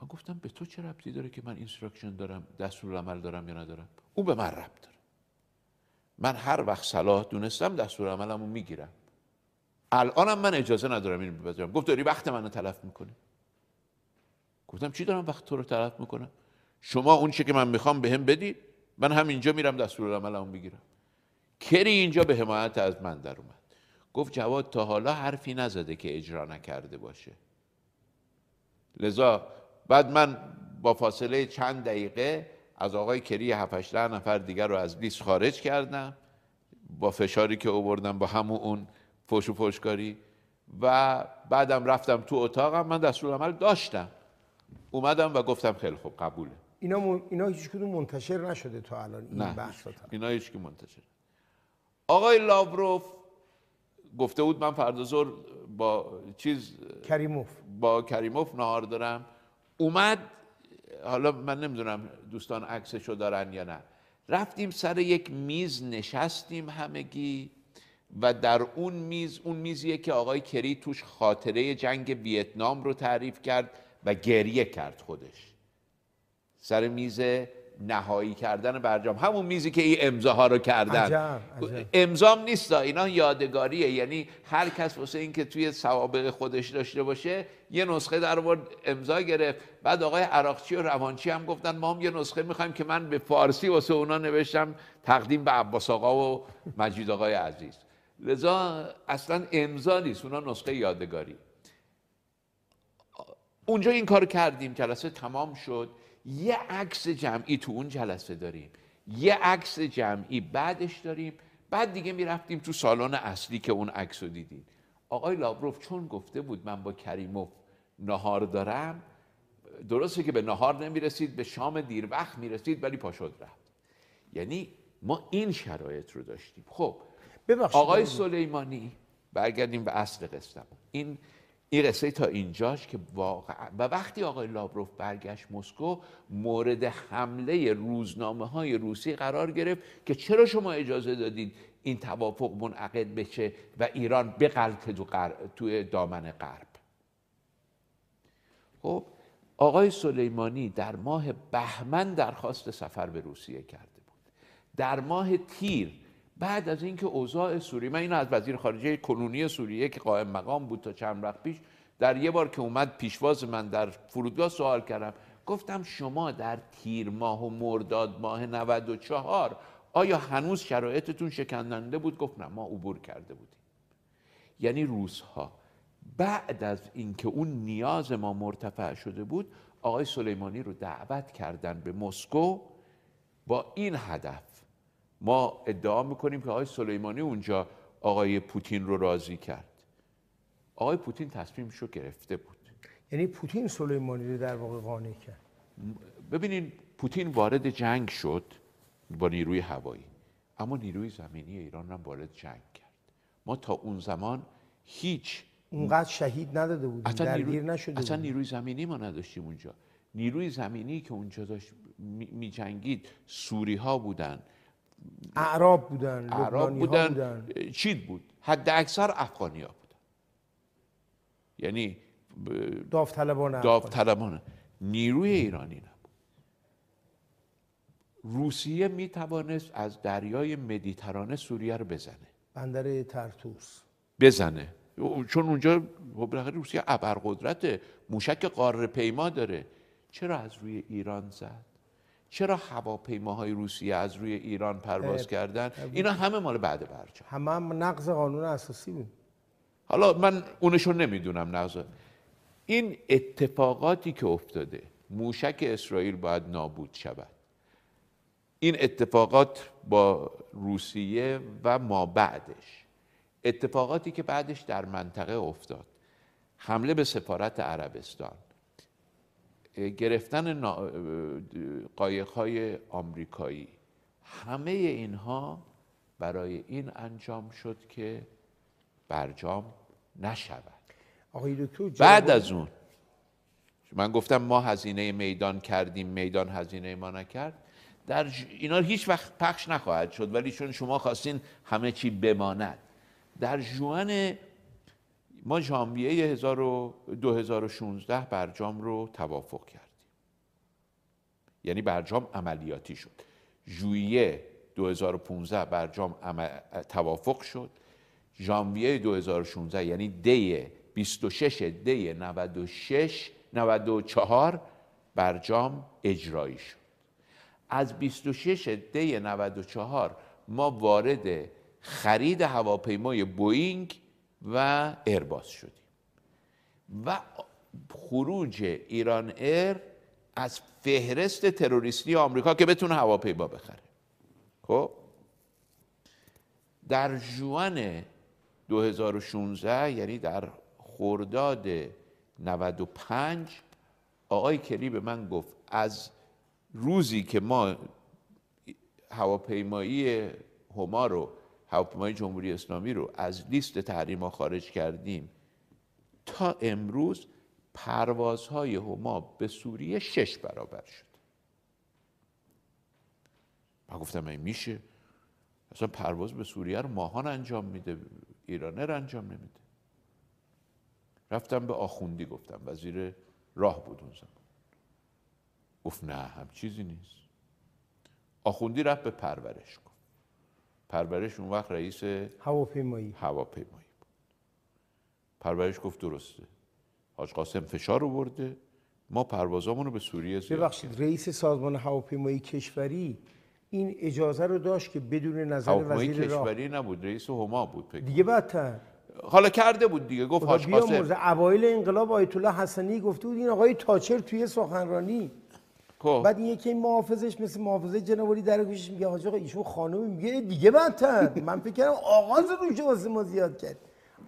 من گفتم به تو چه ربطی داره که من instruction دارم دستور عمل دارم یا ندارم؟ اون به من ربط داره. من هر وقت صلاح دونستم دستور عملمو می‌گیرم. الانم من اجازه ندارم این بذارم گفت داری وقت منو تلف می‌کنی. گفتم چی دارم وقت تو رو تلف می‌کنم؟ شما اون چی که من می‌خوام بهم به بدید من هم اینجا میرم دستور عملمو می‌گیرم. کری اینجا به حمایت از من در اومد. گفت جواد تا حالا حرفی نزده که اجرا نکرده باشه. لذا بعد من با فاصله چند دقیقه از آقای کری 7 نفر دیگر رو از لیست خارج کردم با فشاری که اووردم با همون اون فوش و فوشکاری و بعدم رفتم تو اتاقم من دستور عمل داشتم. اومدم و گفتم خیلی خوب قبوله. اینا, اینا هیچ کدوم منتشر نشده تا الان این نه. بحث اینا هیچ منتشر آقای لاوروف گفته بود من فردا با چیز کریموف. با کریموف نهار دارم. اومد حالا من نمی‌دونم دوستان عکسشو دارن یا نه. رفتیم سر یک میز نشستیم همگی و در اون میز اون میزیه که آقای کری توش خاطره جنگ ویتنام رو تعریف کرد و گریه کرد خودش. سر میز نهایی کردن برجام. همون میزی که این امضاها رو کردن. عجب، امضام نیست اینا یادگاریه. یعنی هر کس واسه اینکه توی سوابق خودش داشته باشه یه نسخه در آورد امضا گرفت. بعد آقای عراقچی و روانچی هم گفتن ما هم یه نسخه می‌خوایم که من به فارسی واسه اونا نوشتم. تقدیم به عباس آقا و مجید آقای عزیز. لذا اصلا امضا نیست. اونا نسخه یادگاری. اونجا این کار کردیم. جلسه تمام شد. یه عکس جمعی تو اون جلسه داریم. یه عکس جمعی بعدش داریم. بعد دیگه می‌رفتیم تو سالن اصلی که اون عکس رو دیدیم آقای لابروف چون گفته بود من با کریموف نهار دارم درسته که به نهار نمی‌رسید به شام دیر وقت می‌رسید ولی پاشد رفت. یعنی ما این شرایط رو داشتیم. خب آقای سلیمانی برگردیم به اصل قصه این این قصه تا اینجاش که واقعا و وقتی آقای لابروف برگشت مسکو مورد حمله روزنامه های روسی قرار گرفت که چرا شما اجازه دادید این توافق منعقد بشه و ایران بغلطه تو, تو دامن غرب. خب آقای سلیمانی در ماه بهمن درخواست سفر به روسیه کرده بود. در ماه تیر بعد از اینکه اوضاع سوریه من اینو از وزیر خارجه کنونی سوریه که قائم مقام بود تا چند وقت پیش در یه بار که اومد پیشواز من در فرودگاه سوال کردم. گفتم شما در تیر ماه و مرداد ماه 94 آیا هنوز شرایطتون شکننده بود؟ گفت نه ما عبور کرده بودیم. یعنی روزها. بعد از اینکه اون نیاز ما مرتفع شده بود آقای سلیمانی رو دعوت کردن به مسکو با این هدف ما ادعا می‌کنیم که آقای سلیمانی اونجا آقای پوتین رو راضی کرد. آقای پوتین تصمیمش رو گرفته بود. یعنی پوتین سلیمانی رو در واقع قانع کرد. ببینین پوتین وارد جنگ شد با نیروی هوایی اما نیروی زمینی ایران هم وارد جنگ کرد. ما تا اون زمان هیچ اونقدر شهید نداده بودیم درگیر نشده اصلا نیروی زمینی ما نداشتیم اونجا. نیروی زمینی که اونجا داشت می جنگید سوری ها بودن. اعراب بودن اعراب بودن, بودن. چید بود. حد اکثر افغانی ها بودن. یعنی داوطلبان داوطلبان نیروی ایرانی نبود. روسیه می توانست از دریای مدیترانه سوریه رو بزنه. بندر ترتوس. بزنه. چون اونجا خب روسیه ابرقدرت موشک قاره پیما داره. چرا از روی ایران زد؟ چرا هواپیماهای روسیه از روی ایران پرواز کردن؟ اینا همه مال بعد برجام همه هم نقض قانون اساسی بود. حالا من اونشو نمی‌دونم نقض. این اتفاقاتی که افتاده موشک اسرائیل باید نابود شود. این اتفاقات با روسیه و ما بعدش. اتفاقاتی که بعدش در منطقه افتاد. حمله به سفارت عربستان. گرفتن قایقهای آمریکایی. همه اینها برای این انجام شد که برجام نشود. آقای دکتر بعد از اون من گفتم ما هزینه میدان کردیم میدان هزینه ما نکرد. در اینا هیچ وقت پخش نخواهد شد ولی چون شما خواستین همه چی بماند. در جوان ما ژانویه 1000 و 2016 برجام رو توافق کردیم. یعنی برجام عملیاتی شد. ژوئیه 2015 برجام توافق شد. ژانویه 2016 یعنی دی 26 دی 96 94 برجام اجرایی شد. از 26 دی 94 ما وارد خرید هواپیمای بوئینگ و ایرباس شدیم. و خروج ایران ایر از فهرست تروریستی آمریکا که بتونه هواپیما بخره. خب؟ در جوان 2016 یعنی در خرداد 95 آقای کلی به من گفت از روزی که ما هواپیمایی هما رو هواپیمای جمهوری اسلامی رو از لیست تحریم خارج کردیم. تا امروز پروازهای هما به سوریه شش برابر شد. من گفتم این میشه؟ اصلا پرواز به سوریه رو ماهان انجام میده ایرانر انجام نمیده. رفتم به آخوندی گفتم وزیر راه بود اون زمان. گفت نه هم چیزی نیست. آخوندی رفت به پرورش گفت پرورش اون وقت رئیس هواپیمایی هواپیمایی بود. پرورش گفت درسته. حاج قاسم فشار آورده. ما پروازامون رو به سوریه زیاد ببخشید رئیس سازمان هواپیمایی کشوری این اجازه رو داشت که بدون نظر وزیر راه کشوری نبود رئیس هما بود فکر دیگه بدتر. حالا کرده بود دیگه گفت حاج قاسم اوایل انقلاب آیت الله حسنی گفته بود این آقای تاچر توی سخنرانی خب. بعد این یکی محافظش مثل محافظه جنابالی در گوشش میگه حاج آقا ایشون خانم میگه دیگه بدتر. من فکر کردم آغاز روش واسه ما زیاد کرد.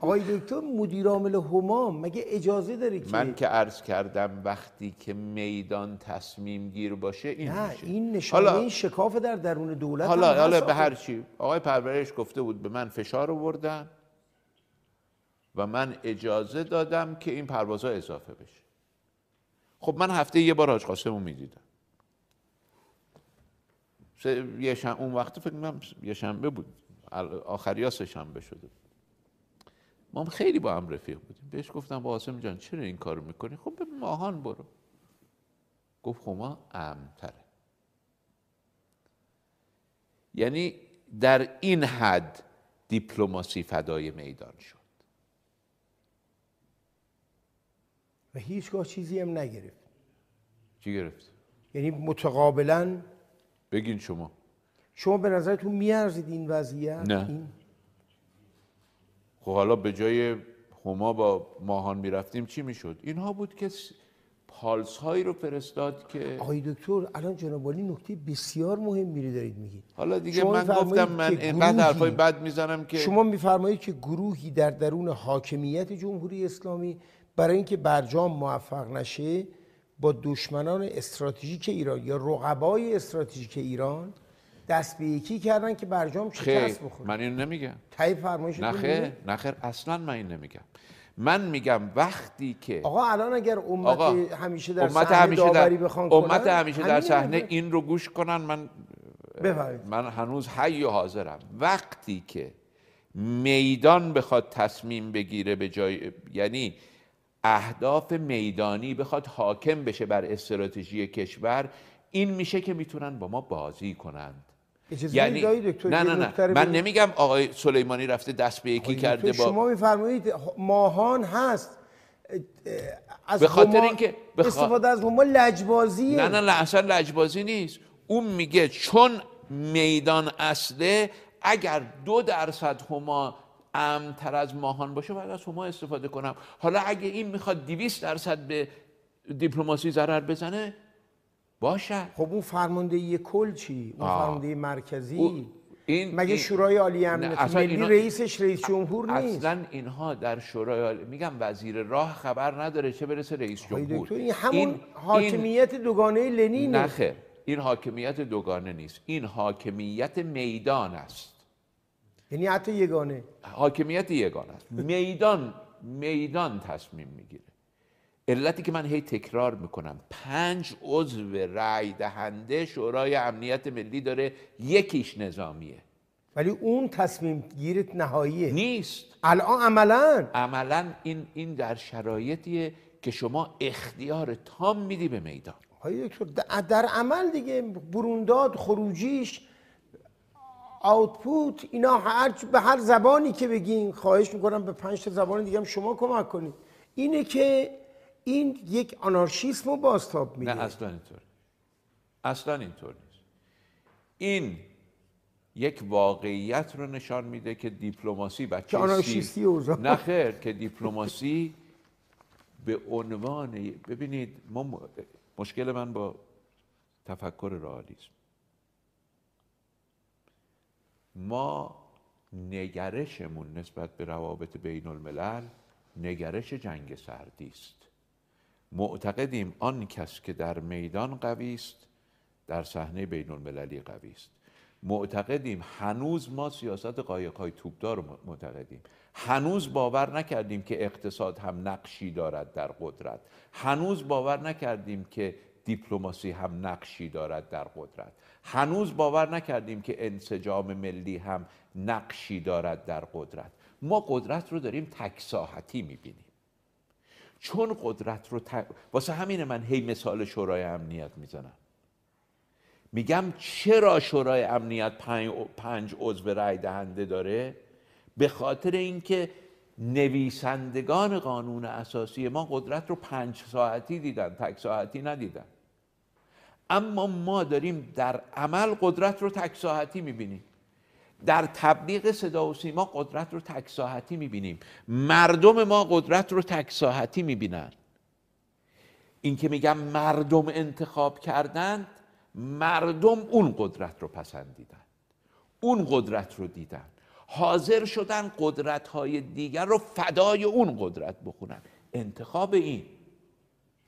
آقای دکتر مدیر عامل همام مگه اجازه داره که من که عرض کردم وقتی که میدان تصمیم گیر باشه این نه میشه. این نشانه حالا- این شکاف در درون دولت حالا حالا به. هر چی. آقای پرورش گفته بود به من فشار آوردن و من اجازه دادم که این پروازها اضافه بشه. خب من هفته یه بار حاج قاسم رو می‌دیدم. یه شن... اون وقت فکر کنم یه شنبه بود. آخریا سه شنبه شده. ما خیلی با هم رفیق بودیم. بهش گفتم با قاسم جان چرا این کارو می‌کنی؟ خب به ماهان برو. گفت خب امتره یعنی در این حد دیپلماسی فدای میدان شد. و هیچگاه چیزی هم نگرفت. چی گرفت؟ یعنی متقابلا بگین شما. شما به نظرتون میارزید این وضعیت؟ نه. این؟ خب حالا به جای هما با ماهان می‌رفتیم چی می‌شد؟ اینها بود که پالس هایی رو فرستاد که آقای دکتر الان جناب نکته بسیار مهم میری دارید میگید. حالا دیگه من گفتم من اینقدر حرفای بد می‌زنم که شما میفرمایید که گروهی در درون حاکمیت جمهوری اسلامی برای اینکه برجام موفق نشه با دشمنان استراتژیک ایران یا رقبای استراتژیک ایران دست به یکی کردن که برجام شکست بخوره. من اینو نمیگم. تای فرمایشتون نه خیر اینه؟ نه خیر اصلا من این نمیگم. من میگم وقتی که آقا الان اگر امت آقا همیشه در امت همیشه در بخوان امت همیشه در صحنه. این رو گوش کنن من بفرمایید. من هنوز حی و حاضرم. وقتی که میدان بخواد تصمیم بگیره به جای یعنی اهداف میدانی بخواد حاکم بشه بر استراتژی کشور این میشه که می‌تونن با ما بازی کنند. یعنی دکتر نه نه نه. من. نمیگم آقای سلیمانی رفته دست به یکی کرده با شما میفرمایید ماهان هست. از به خاطر اینکه- به خا- استفاده از هما لجبازیه. نه نه نه اصلا لجبازی نیست. اون میگه چون میدان اصله اگر دو درصد هما امتر از ماهان باشه باید از هما استفاده کنم. حالا اگه این می‌خواد 200 درصد به دیپلماسی ضرر بزنه باشه. خب اون فرماندهی کل چی؟ اون. فرماندهی مرکزی؟ او- این مگه این- شورای عالی امنیت ملی اینا- رئیسش رئیس جمهور نیست. اصلا اینها در شورای عالی- میگم وزیر راه خبر نداره چه برسه رئیس جمهور. این همون این- حاکمیت دوگانه لنینه. نه خیر این حاکمیت دوگانه نیست. این حاکمیت میدان است. یعنی حتی یگانه. حاکمیت یگانه است. میدان میدان تصمیم می‌گیره. علتی که من هی تکرار می‌کنم پنج عضو رأی دهنده شورای امنیت ملی داره یکیش نظامیه. ولی اون تصمیم گیرت نهاییه. نیست. الان عملا. عملا این این در شرایطیه که شما اختیار تام میدی به میدان. دکتر در عمل دیگه برونداد خروجیش آوتپوت اینا هر به هر زبانی که بگین خواهش می‌کنم به پنج تا زبان دیگه هم شما کمک کنید. اینه که این یک آنارشیسم رو بازتاب میده. نه اصلا اینطور. اصلا اینطور نیست. این یک واقعیت رو نشان میده که دیپلماسی بچه که آنارشیستی. نه خیر که دیپلماسی به عنوان ببینید ما م- مشکل من با تفکر رئالیسم. ما نگرشمون نسبت به روابط بین الملل نگرش جنگ سردی است. معتقدیم آن کس که در میدان قوی است در صحنه بین المللی قوی است. معتقدیم هنوز ما سیاست قایق‌های توپدار معتقدیم. هنوز باور نکردیم که اقتصاد هم نقشی دارد در قدرت. هنوز باور نکردیم که دیپلماسی هم نقشی دارد در قدرت. هنوز باور نکردیم که انسجام ملی هم نقشی دارد در قدرت. ما قدرت رو داریم تک ساحتی می‌بینیم. چون قدرت رو ت... واسه همینه من هی مثال شورای امنیت می‌زنم. میگم چرا شورای امنیت پنج, پنج عضو رأی دهنده داره؟ به خاطر اینکه نویسندگان قانون اساسی ما قدرت رو پنج ساعتی دیدن تک ساعتی ندیدن. اما ما داریم در عمل قدرت رو تک ساعتی می‌بینیم. در تبلیغ صدا و سیما قدرت رو تک ساحتی می‌بینیم. مردم ما قدرت رو تک ساحتی می‌بینن. این که میگم مردم انتخاب کردند مردم اون قدرت رو پسندیدن. اون قدرت رو دیدن. حاضر شدن قدرت های دیگر رو فدای اون قدرت بخونن. انتخاب این.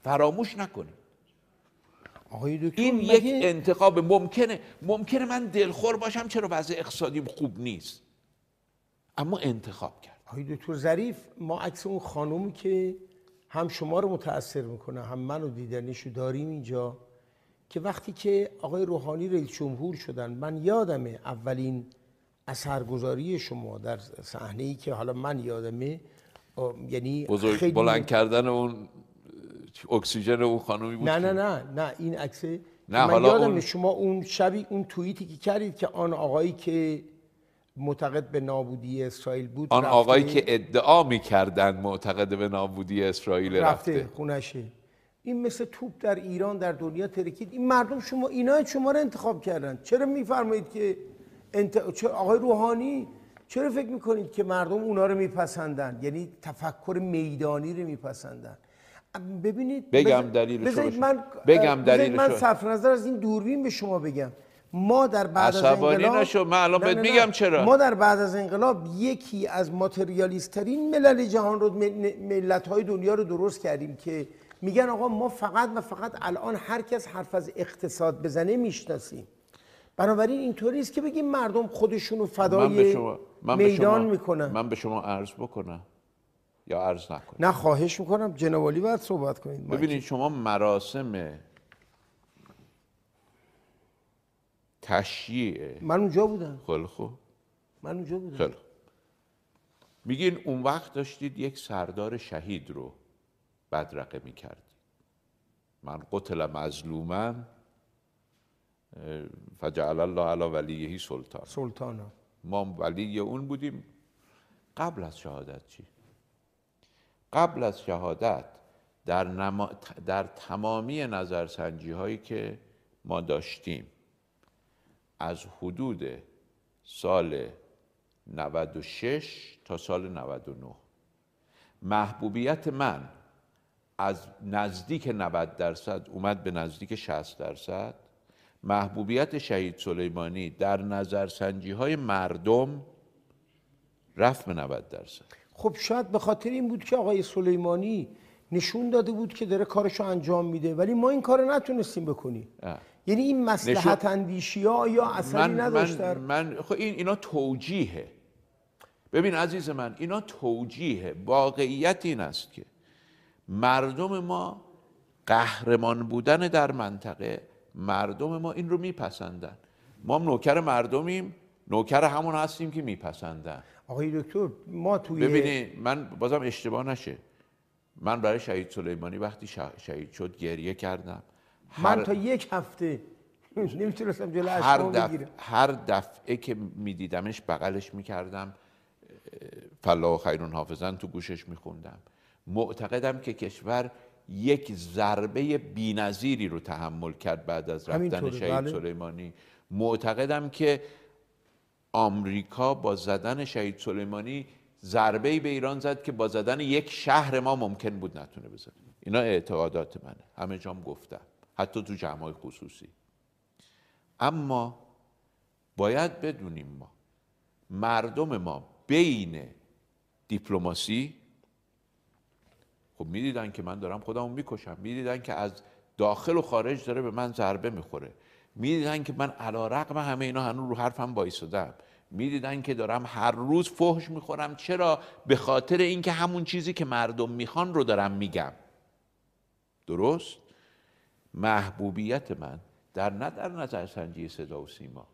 فراموش نکنید. آقای این مگه- یک انتخاب ممکنه. ممکنه من دلخور باشم چرا وضع اقتصادیم خوب نیست. اما انتخاب کرد. آقای دکتر ظریف ما عکس اون خانومی که هم شما رو متاثر می‌کنه هم منو دیدنشو داریم اینجا که وقتی که آقای روحانی رئیس جمهور شدن من یادمه اولین اثرگذاری شما در صحنه ای که حالا من یادمه یعنی بزرگ خیلی بلند کردن اون اکسیژن اون خانومی بود نه نه نه نه این عکس نه، من حالا یادمه اون- شما اون شبی اون توییتی که کردید که آن آقایی که معتقد به نابودی اسرائیل بود آن رفته- آقایی که ادعا می‌کردن معتقد به نابودی اسرائیل رفته رفته. خونشه. این مثل توپ در ایران در دنیا ترکید. این مردم شما اینا شما رو انتخاب کردن. چرا میفرمایید که انت... چرا آقای روحانی چرا فکر می‌کنید که مردم اونا رو میپسندن یعنی تفکر میدانی رو میپسندن ببینید بگم دلیلشو بذارید. من بگم دلیلشو. من صرف نظر از این دوربین به شما بگم ما در بعد از انقلاب نشو، من الان بهت. میگم چرا. ما در بعد از انقلاب یکی از ماتریالیست ترین ملل جهان رو ملت های دنیا رو درست کردیم که میگن آقا ما فقط و فقط الان هر کس حرف از اقتصاد بزنه می‌شناسیم بنابراین اینطوری است که بگیم مردم خودشون رو من به فدای شما من به میدان شما می‌کنن. من به شما عرض بکنم. یا عرض نکنم. نه خواهش می‌کنم. جنوالی باید صحبت کنید. ببینید شما مراسم تشییع من اونجا بودم. خیلی خوب. من اونجا بودم. خیلی. میگین اون وقت داشتید یک سردار شهید رو بدرقه می‌کردید. من قتل مظلوما فجعل الله علی ولیهی سلطان. سلطانا. ما ولی اون بودیم. قبل از شهادت چی؟ قبل از شهادت در, نما... در تمامی نظرسنجی هایی که ما داشتیم از حدود سال 96 تا سال 99 محبوبیت من از نزدیک 90 درصد اومد به نزدیک 60 درصد. محبوبیت شهید سلیمانی در نظرسنجی های مردم رفت به 90 درصد. خب شاید به خاطر این بود که آقای سلیمانی نشون داده بود که داره کارشو انجام میده ولی ما این کار نتونستیم بکنیم. یعنی این مسلحت اندیشی ها یا اثری من, نداشتن؟ من, من خب این اینا توجیهه. ببین عزیز من اینا توجیه واقعیت این است که مردم ما قهرمان بودن در منطقه مردم ما این رو میپسندن. ما هم نوکر مردمیم نوکر همون هستیم که میپسندن. آقای دکتر ما توی ببینی من بازم اشتباه نشه. من برای شهید سلیمانی وقتی شهید شد گریه کردم. من تا یک هفته <laughs> نمی‌تونستم جلو هر, دف... هر دفعه که میدیدمش بغلش می‌کردم فلا و خیرون حافظن تو گوشش میخوندم. معتقدم که کشور یک ضربه بینظیری رو تحمل کرد بعد از رفتن شهید بله. سلیمانی. معتقدم که آمریکا با زدن شهید سلیمانی ضربه به ایران زد که با زدن یک شهر ما ممکن بود نتونه بزنه. اینا اعتقادات منه. همه جام گفتم حتی تو جمعای خصوصی. اما باید بدونیم ما مردم ما بین دیپلماسی خب می‌دیدن که من دارم خودمو می‌کشم. می‌دیدن که از داخل و خارج داره به من ضربه می‌خوره. می‌دیدن که من علا رقم همه اینا هنوز رو حرفم بایستادم می‌دیدن که دارم هر روز فحش می‌خورم. چرا؟ به خاطر اینکه همون چیزی که مردم می‌خوان رو دارم میگم. درست؟ محبوبیت من در نه در نظرسنجی صدا و سیما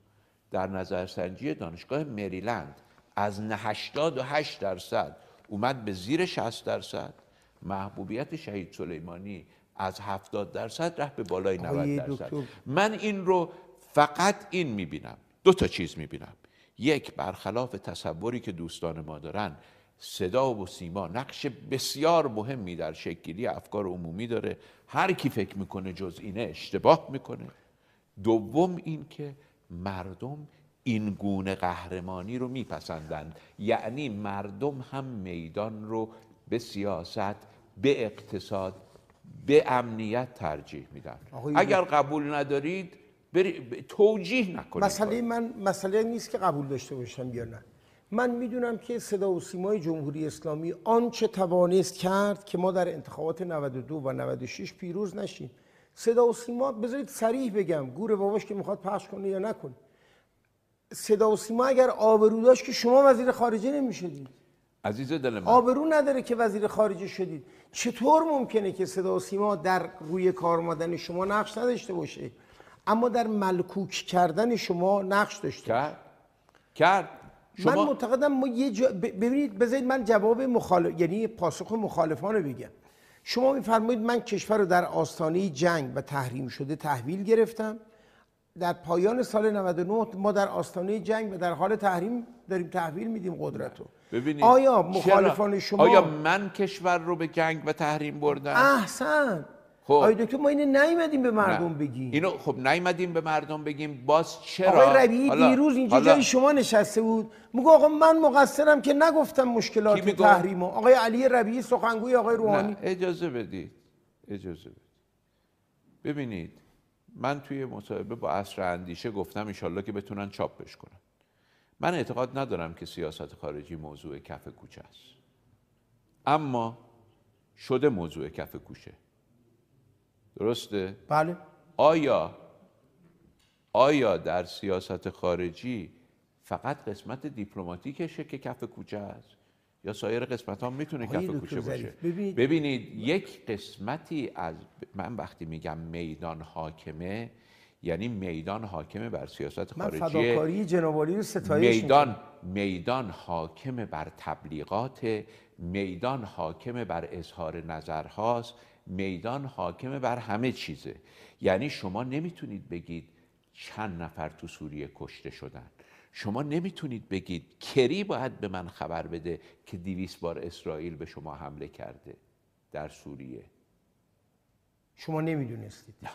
در نظرسنجی دانشگاه مریلند از 88 درصد اومد به زیر 60 درصد. محبوبیت شهید سلیمانی از 70 درصد رفت به بالای 90 درصد. من این رو فقط این می‌بینم. دو تا چیز می‌بینم. یک برخلاف تصوری که دوستان ما دارن صدا و سیما نقش بسیار مهمی در شکلی افکار عمومی داره. هر کی فکر می‌کنه جز اینه اشتباه می‌کنه. دوم این که مردم این گونه قهرمانی رو میپسندند. یعنی مردم هم میدان رو به سیاست به اقتصاد به امنیت ترجیح میدن. اگر قبول ندارید بری توجیه نکنید مسئله من مسئله نیست که قبول داشته باشم یا نه. من می‌دونم که صدا و سیمای جمهوری اسلامی آنچه توانست کرد که ما در انتخابات 92 و 96 پیروز نشیم. صدا و سیما بذارید سریح بگم. گور باباش که می‌خواد پخش کنه یا نکنه. صدا و سیما اگر آبرو داشت که شما وزیر خارجه نمی‌شدید. عزیز دل من. آبرو نداره که وزیر خارجه شدید. چطور ممکنه که صدا و سیما در روی کار مادن شما نقش نداشته باشه؟ اما در ملکوک کردن شما نقش داشته کرد. کرد. شما... من معتقدم ما یه جا... ببینید بذارید من جواب مخالف یعنی پاسخ مخالفان رو بگم. شما میفرمایید من کشور رو در آستانه جنگ و تحریم شده تحویل گرفتم. در پایان سال 99 ما در آستانه جنگ و در حال تحریم داریم تحویل میدیم قدرت رو. ببینید آیا مخالفان شما آیا من کشور رو به جنگ و تحریم بردم؟ احسن. خب. آقای دکتر ما اینو نیومدیم به مردم بگیم؟ اینو خب نیومدیم به مردم بگیم. باز چرا؟ آقای ربیعی دیروز اینجا جای شما نشسته بود. میگه آقا من مقصرم که نگفتم مشکلات تحریم آقای علی ربیعی سخنگوی آقای روحانی. اجازه بدید. اجازه بدید. ببینید من توی مصاحبه با اصر اندیشه گفتم انشالله که بتونن چاپش کنن. من اعتقاد ندارم که سیاست خارجی موضوع کف کوچه است. اما شده موضوع کف کوچه. درسته؟ بله. آیا آیا در سیاست خارجی فقط قسمت دیپلماتیکشه که کف کوچه است؟ یا سایر قسمت ها می‌تونه کف کوچه باشه؟ ببینید یک قسمتی از من وقتی میگم میدان حاکمه یعنی میدان حاکمه بر سیاست خارجی من فداکاری جنابالی رو ستایش میدان میدان حاکمه بر تبلیغات میدان حاکمه بر اظهار نظرهاست میدان حاکمه بر همه چیزه. یعنی شما نمی‌تونید بگید چند نفر تو سوریه کشته شدن. شما نمی‌تونید بگید کری باید به من خبر بده که دیویس بار اسرائیل به شما حمله کرده در سوریه. شما نمی‌دونستید. نه.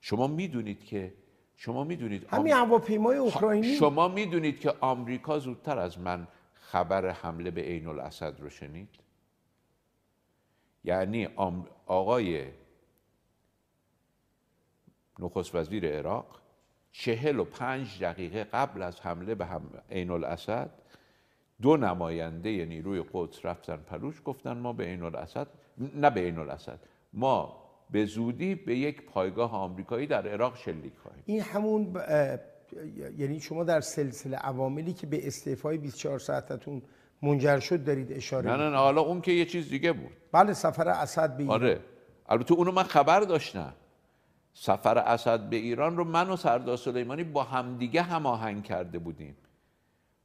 شما می‌دونید که شما می‌دونید همین هواپیمای اوکراینی. شما می‌دونید که آمریکا زودتر از من خبر حمله به عین الاسد رو شنید؟ یعنی آقای نخست وزیر عراق چهل و پنج دقیقه قبل از حمله به هم عین الاسد دو نماینده نیروی قدس رفتن پلوش گفتن ما به عین الاسد نه به عین الاسد ما به زودی به یک پایگاه آمریکایی در عراق شلیک خواهیم این همون یعنی شما در سلسله عواملی که به استعفای 24 ساعتتون منجر شد دارید اشاره نه نه نه حالا اون که یه چیز دیگه بود. بله سفر اسد به ایران. آره. البته اونو من خبر داشتم. سفر اسد به ایران رو من و سردار سلیمانی با همدیگه هماهنگ کرده بودیم.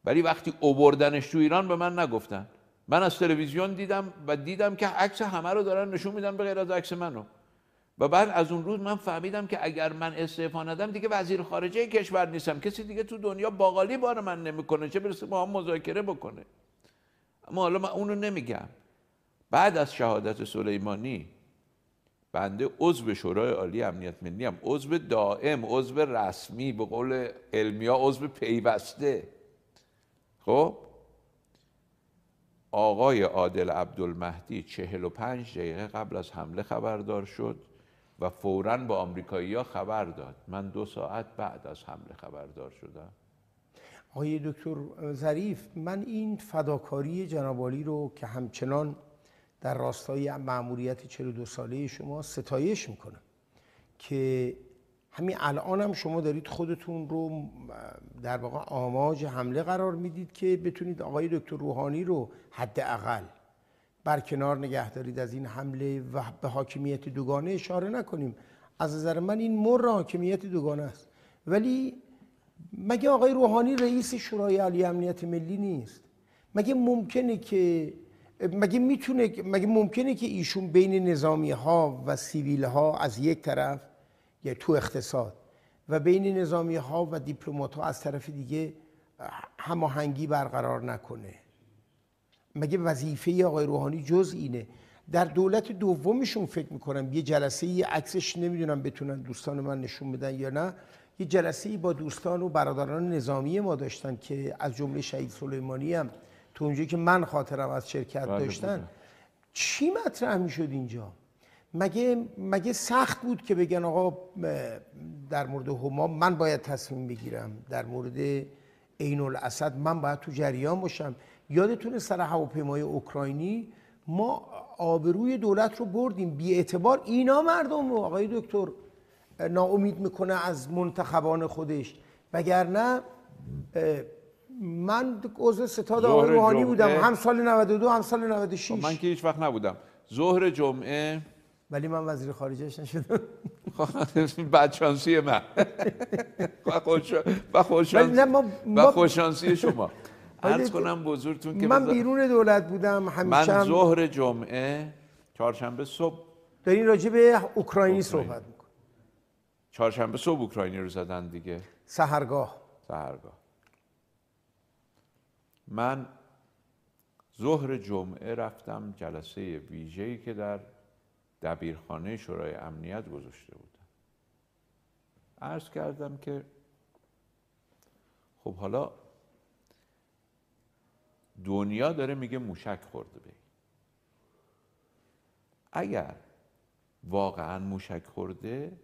ولی وقتی اووردنش تو ایران به من نگفتن. من از تلویزیون دیدم و دیدم که عکس همه رو دارن نشون میدن به غیر از عکس منو. و بعد از اون روز من فهمیدم که اگر من استعفا ندم دیگه وزیر خارجه کشور نیستم. کسی دیگه تو دنیا باقالی بار من نمی‌کنه. چه برسه با هم مذاکره بکنه؟ اما حالا من اونو نمیگم. بعد از شهادت سلیمانی بنده عضو شورای عالی امنیت ملی هم عضو دائم عضو رسمی به قول علمیا عضو پیوسته. خب؟ آقای عادل عبدالمهدی چهل و پنج دقیقه قبل از حمله خبردار شد. و فوراً با آمریکایی ها خبر داد. من دو ساعت بعد از حمله خبردار شدم. آقای دکتر ظریف من این فداکاری جنابالی رو که همچنان در راستای معمولیت 42 ساله شما ستایش می‌کنم که همین الان هم شما دارید خودتون رو در واقع آماج حمله قرار می‌دید که بتونید آقای دکتر روحانی رو حداقل برکنار نگه دارید از این حمله و به حاکمیت دوگانه اشاره نکنیم. از نظر من این مر حاکمیت دوگانه است. ولی مگه آقای روحانی رئیس شورای عالی امنیت ملی نیست؟ مگه ممکنه که مگه می‌تونه مگه ممکنه که ایشون بین نظامی ها و سیویل ها از یک طرف یا تو اقتصاد و بین نظامی ها و دیپلمات ها از طرف دیگه هماهنگی برقرار نکنه؟ مگه وظیفه آقای روحانی جز اینه؟ در دولت دومشون فکر می‌کنم یه جلسه یه عکسش نمی‌دونم بتونن دوستان من نشون بدن یا نه. یه جلسه با دوستان و برادران نظامی ما داشتن که از جمله شهید سلیمانی هم تو اونجایی که من خاطرم از شرکت بله داشتن. چی مطرح می‌شد اینجا؟ مگه مگه سخت بود که بگن آقا در مورد هما من باید تصمیم بگیرم در مورد عین الاسد من باید تو جریان باشم؟ یادتونه سر هواپیمای اوکراینی ما آبروی دولت رو بردیم. بی اعتبار اینا مردم رو آقای دکتر ناامید می‌کنه از منتخبان خودش. وگرنه من عضو ستاد آقای روحانی بودم. هم سال 92 هم سال 96 من که هیچ وقت نبودم. ظهر جمعه ولی من وزیر خارجهش نشدم. <laughs> بدشانسی من. <laughs> و خوششانسی شما. عرض کنم بزرگتون که من بیرون دولت بودم همیشه من ظهر جمعه چهارشنبه صبح دارین راجع به اوکراینی صحبت میکن چهارشنبه صبح اوکراینی رو زدن دیگه. سهرگاه. سهرگاه. من ظهر جمعه رفتم جلسه ویژه‌ای که در دبیرخانه شورای امنیت گذاشته بودم. عرض کردم که خب حالا دنیا داره میگه موشک خورده به اگر واقعا موشک خورده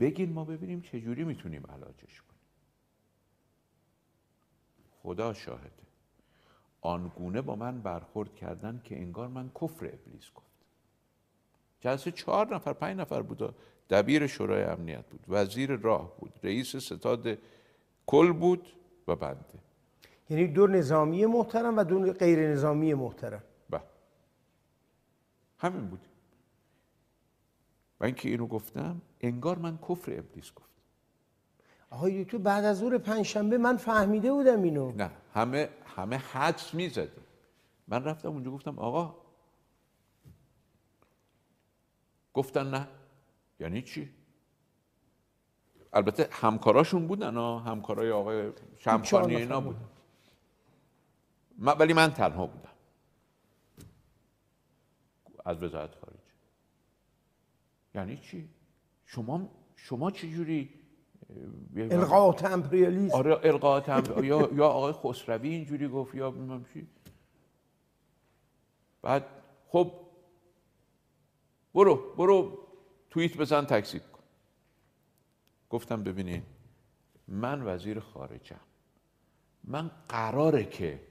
بگین ما ببینیم چجوری می‌تونیم علاجش کنیم. خدا شاهده. آنگونه با من برخورد کردن که انگار من کفر ابلیس گفت. جلسه چهار نفر پنج نفر بود دبیر شورای امنیت بود. وزیر راه بود رئیس ستاد کل بود و بنده. یعنی دو نظامی محترم و دو غیر نظامی محترم. بله. همین بود. و اینکه اینو گفتم انگار من کفر ابلیس گفت. آقای تو بعد از ظهر پنجشنبه من فهمیده بودم اینو. نه همه همه حدس می‌زدیم من رفتم اونجا گفتم آقا گفتن نه. یعنی چی؟ البته همکاراشون بودن ها همکارای آقای شمخانی اینا بودن. ولی من تنها بودم. از وزارت خارجه. یعنی چی؟ شما شما چه جوری القاءات امپریالیسم آره القاءات یا یا آقای خسروی اینجوری گفت یا نمی‌دونم چی. بعد خب برو برو توییت بزن تکذیب کن. گفتم ببینید من وزیر خارجم. من قراره که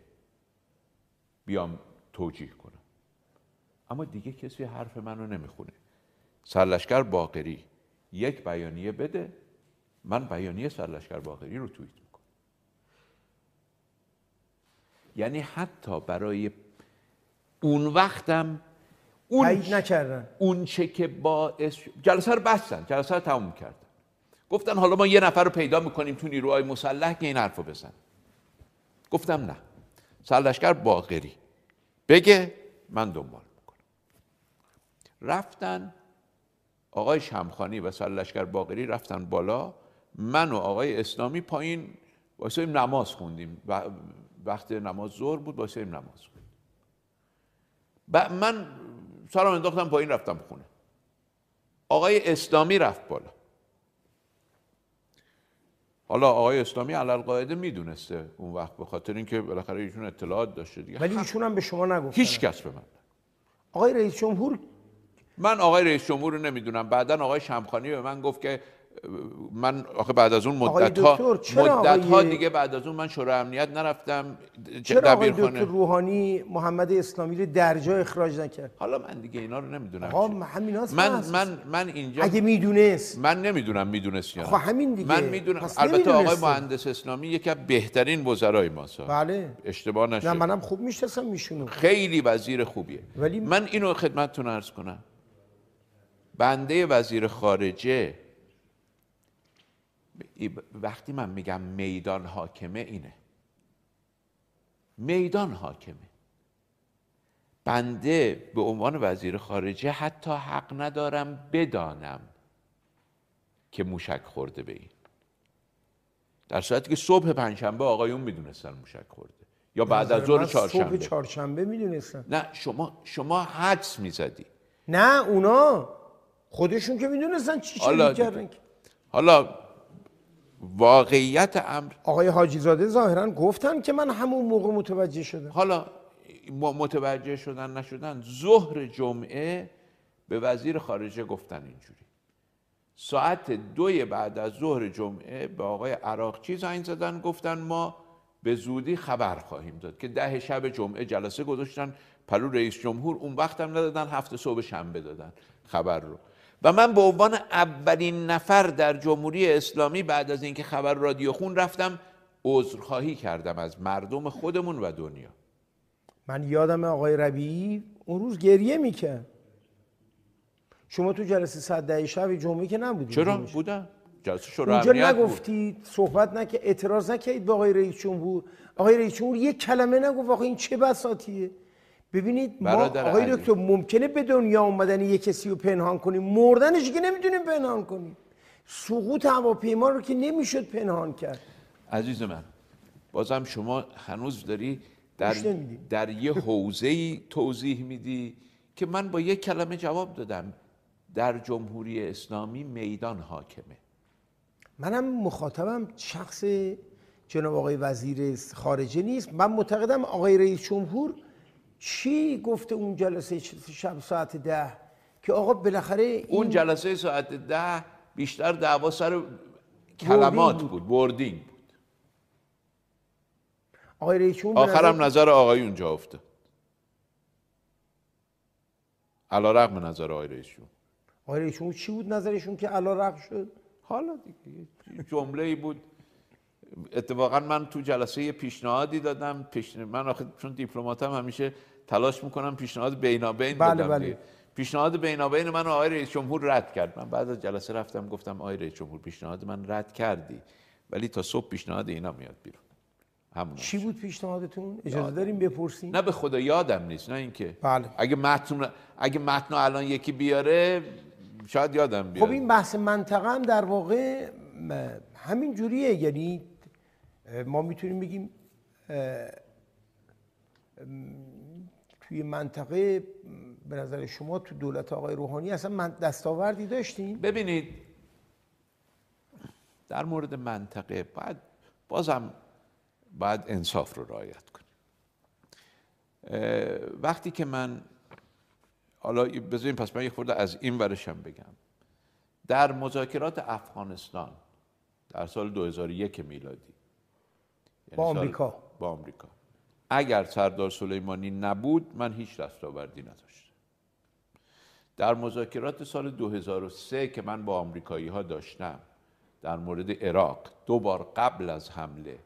بیام توجیه کنم. اما دیگه کسی حرف منو نمی‌خونه. سرلشکر باقری یک بیانیه بده من بیانیه سرلشکر باقری رو توییت می‌کنم. یعنی حتی برای اون وقتم اون نکردن. اون چه که باعث جلسه رو بستن جلسه رو تموم کردن. گفتن حالا ما یه نفر رو پیدا می‌کنیم تو نیروهای مسلح که این حرف رو بزن. گفتم نه. سرلشکر باقری. بگه من دنبال می‌کنم. رفتن آقای شمخانی و سرلشکر باقری رفتن بالا من و آقای اسلامی پایین واسه نماز خوندیم. و وقت نماز ظهر بود واسه نماز خوندیم. من سرم انداختم پایین رفتم خونه. آقای اسلامی رفت بالا. حالا آقای اسلامی علل قاعده می‌دونسته اون وقت به خاطر اینکه بالاخره ایشون اطلاعات داشته دیگه. ولی ایشون هم به شما نگفتن. هیچ کس به من آقای رئیس جمهور من آقای رئیس جمهور رو نمی‌دونم. بعدا آقای شمخانی به من گفت که من آخه بعد از اون مدت ها مدت ها دیگه بعد از اون من شورای امنیت نرفتم چرا آقای. دکتر روحانی محمد اسلامی رو در جا اخراج نکرد حالا من دیگه اینا رو نمی‌دونم آقا. همین من. من من اینجا اگه می‌دونست من نمی‌دونم می‌دونست یا خب همین دیگه. من می‌دونم البته آقای. مهندس اسلامی یکی از بهترین وزرای ماست بله اشتباه نشه نه منم خوب می‌شناسم میشونو خیلی وزیر خوبیه ولی- من اینو خدمتتون عرض کنم بنده وزیر خارجه وقتی من میگم میدان حاکمه اینه. میدان حاکمه. بنده به عنوان وزیر خارجه حتی حق ندارم بدانم که موشک خورده به این. در صورتی که صبح پنجشنبه آقایون می‌دونستن موشک خورده. یا بعد از ظهر من صبح چهارشنبه. چهارشنبه می‌دونستم نه شما شما حدس می‌زدی. نه اونا خودشون که می‌دونستن چی حالا چه کردن حالا واقعیت امر. آقای حاجی زاده ظاهرا گفتن که من همون موقع متوجه شدم. حالا متوجه شدن نشدن ظهر جمعه به وزیر خارجه گفتن اینجوری. ساعت دوی بعد از ظهر جمعه به آقای عراقچی زنگ زدن گفتن ما به زودی خبر خواهیم داد که ده شب جمعه جلسه گذاشتن پلو رئیس جمهور اون وقت هم ندادن هفته صبح شنبه دادن خبر رو. و من به عنوان اولین نفر در جمهوری اسلامی بعد از اینکه خبر رادیو خون رفتم عذرخواهی کردم از مردم خودمون و دنیا. من یادم آقای ربیعی اون روز گریه می‌کرد. شما تو جلسه صد ده شب جمعه که نبودید چرا. بودن جلسه شورای اونجا بود. نگفتید صحبت نکرد اعتراض نکردید به آقای رئیس جمهور؟ آقای رئیس جمهور یک کلمه نگفت آقا این چه بساتیه؟ ببینید ما آقای. دکتر ممکنه به دنیا اومدن یک کسی رو پنهان کنیم؟ مردنش که نمی‌تونیم پنهان کنیم. سقوط هواپیما رو که نمی‌شد پنهان کرد. عزیز من بازم شما هنوز داری در. در یه حوزه توضیح میدی که من با یک کلمه جواب دادم. در جمهوری اسلامی میدان حاکمه. منم مخاطبم شخص جناب آقای وزیر خارجه نیست. من معتقدم آقای رئیس جمهور چی گفته اون جلسه شب ساعت ده؟ که آقا بالاخره این اون جلسه ساعت ده بیشتر دعوا سر کلمات بود. بود wording بود. آقای رئیس جمهور به نظر- آخرم نظر آقایون جا افتاد. علی‌رغم نظر آقای رئیس جمهور. آقای رئیس جمهور چی بود نظرشون که علی‌رغم شد؟ حالا دیگه جمله ای بود. اتفاقا من تو جلسه پیشنهادی دادم پیش... من آخه چون دیپلماتم همیشه تلاش می‌کنم پیشنهاد بینابین بله، بدم بله. پیشنهاد بینابین من آقای رئیس جمهور رد کرد. من بعد از جلسه رفتم گفتم آقای رئیس جمهور پیشنهاد من رد کردی. ولی تا صبح پیشنهاد اینا میاد بیرون. همون چی بود پیشنهادتون؟ اجازه داریم بپرسیم؟ نه به خدا یادم نیست نه اینکه. بله. اگه متن اگه متن الان یکی بیاره شاید یادم بیاد. خب این بحث منطقه هم در واقع همین جوریه. یعنی ما می‌تونیم بگیم توی منطقه به نظر شما تو دولت آقای روحانی اصلا من دستاوردی داشتین ببینید در مورد منطقه باید بازم باید انصاف رو رعایت کنیم. وقتی که من حالا بذاریم پس من یه خورده از این ورشم بگم. در مذاکرات افغانستان در سال 2001 میلادی یعنی با آمریکا. با آمریکا. اگر سردار سلیمانی نبود من هیچ دستاوردی نداشتم. در مذاکرات سال 2003 که من با آمریکایی ها داشتم در مورد عراق دو بار قبل از حمله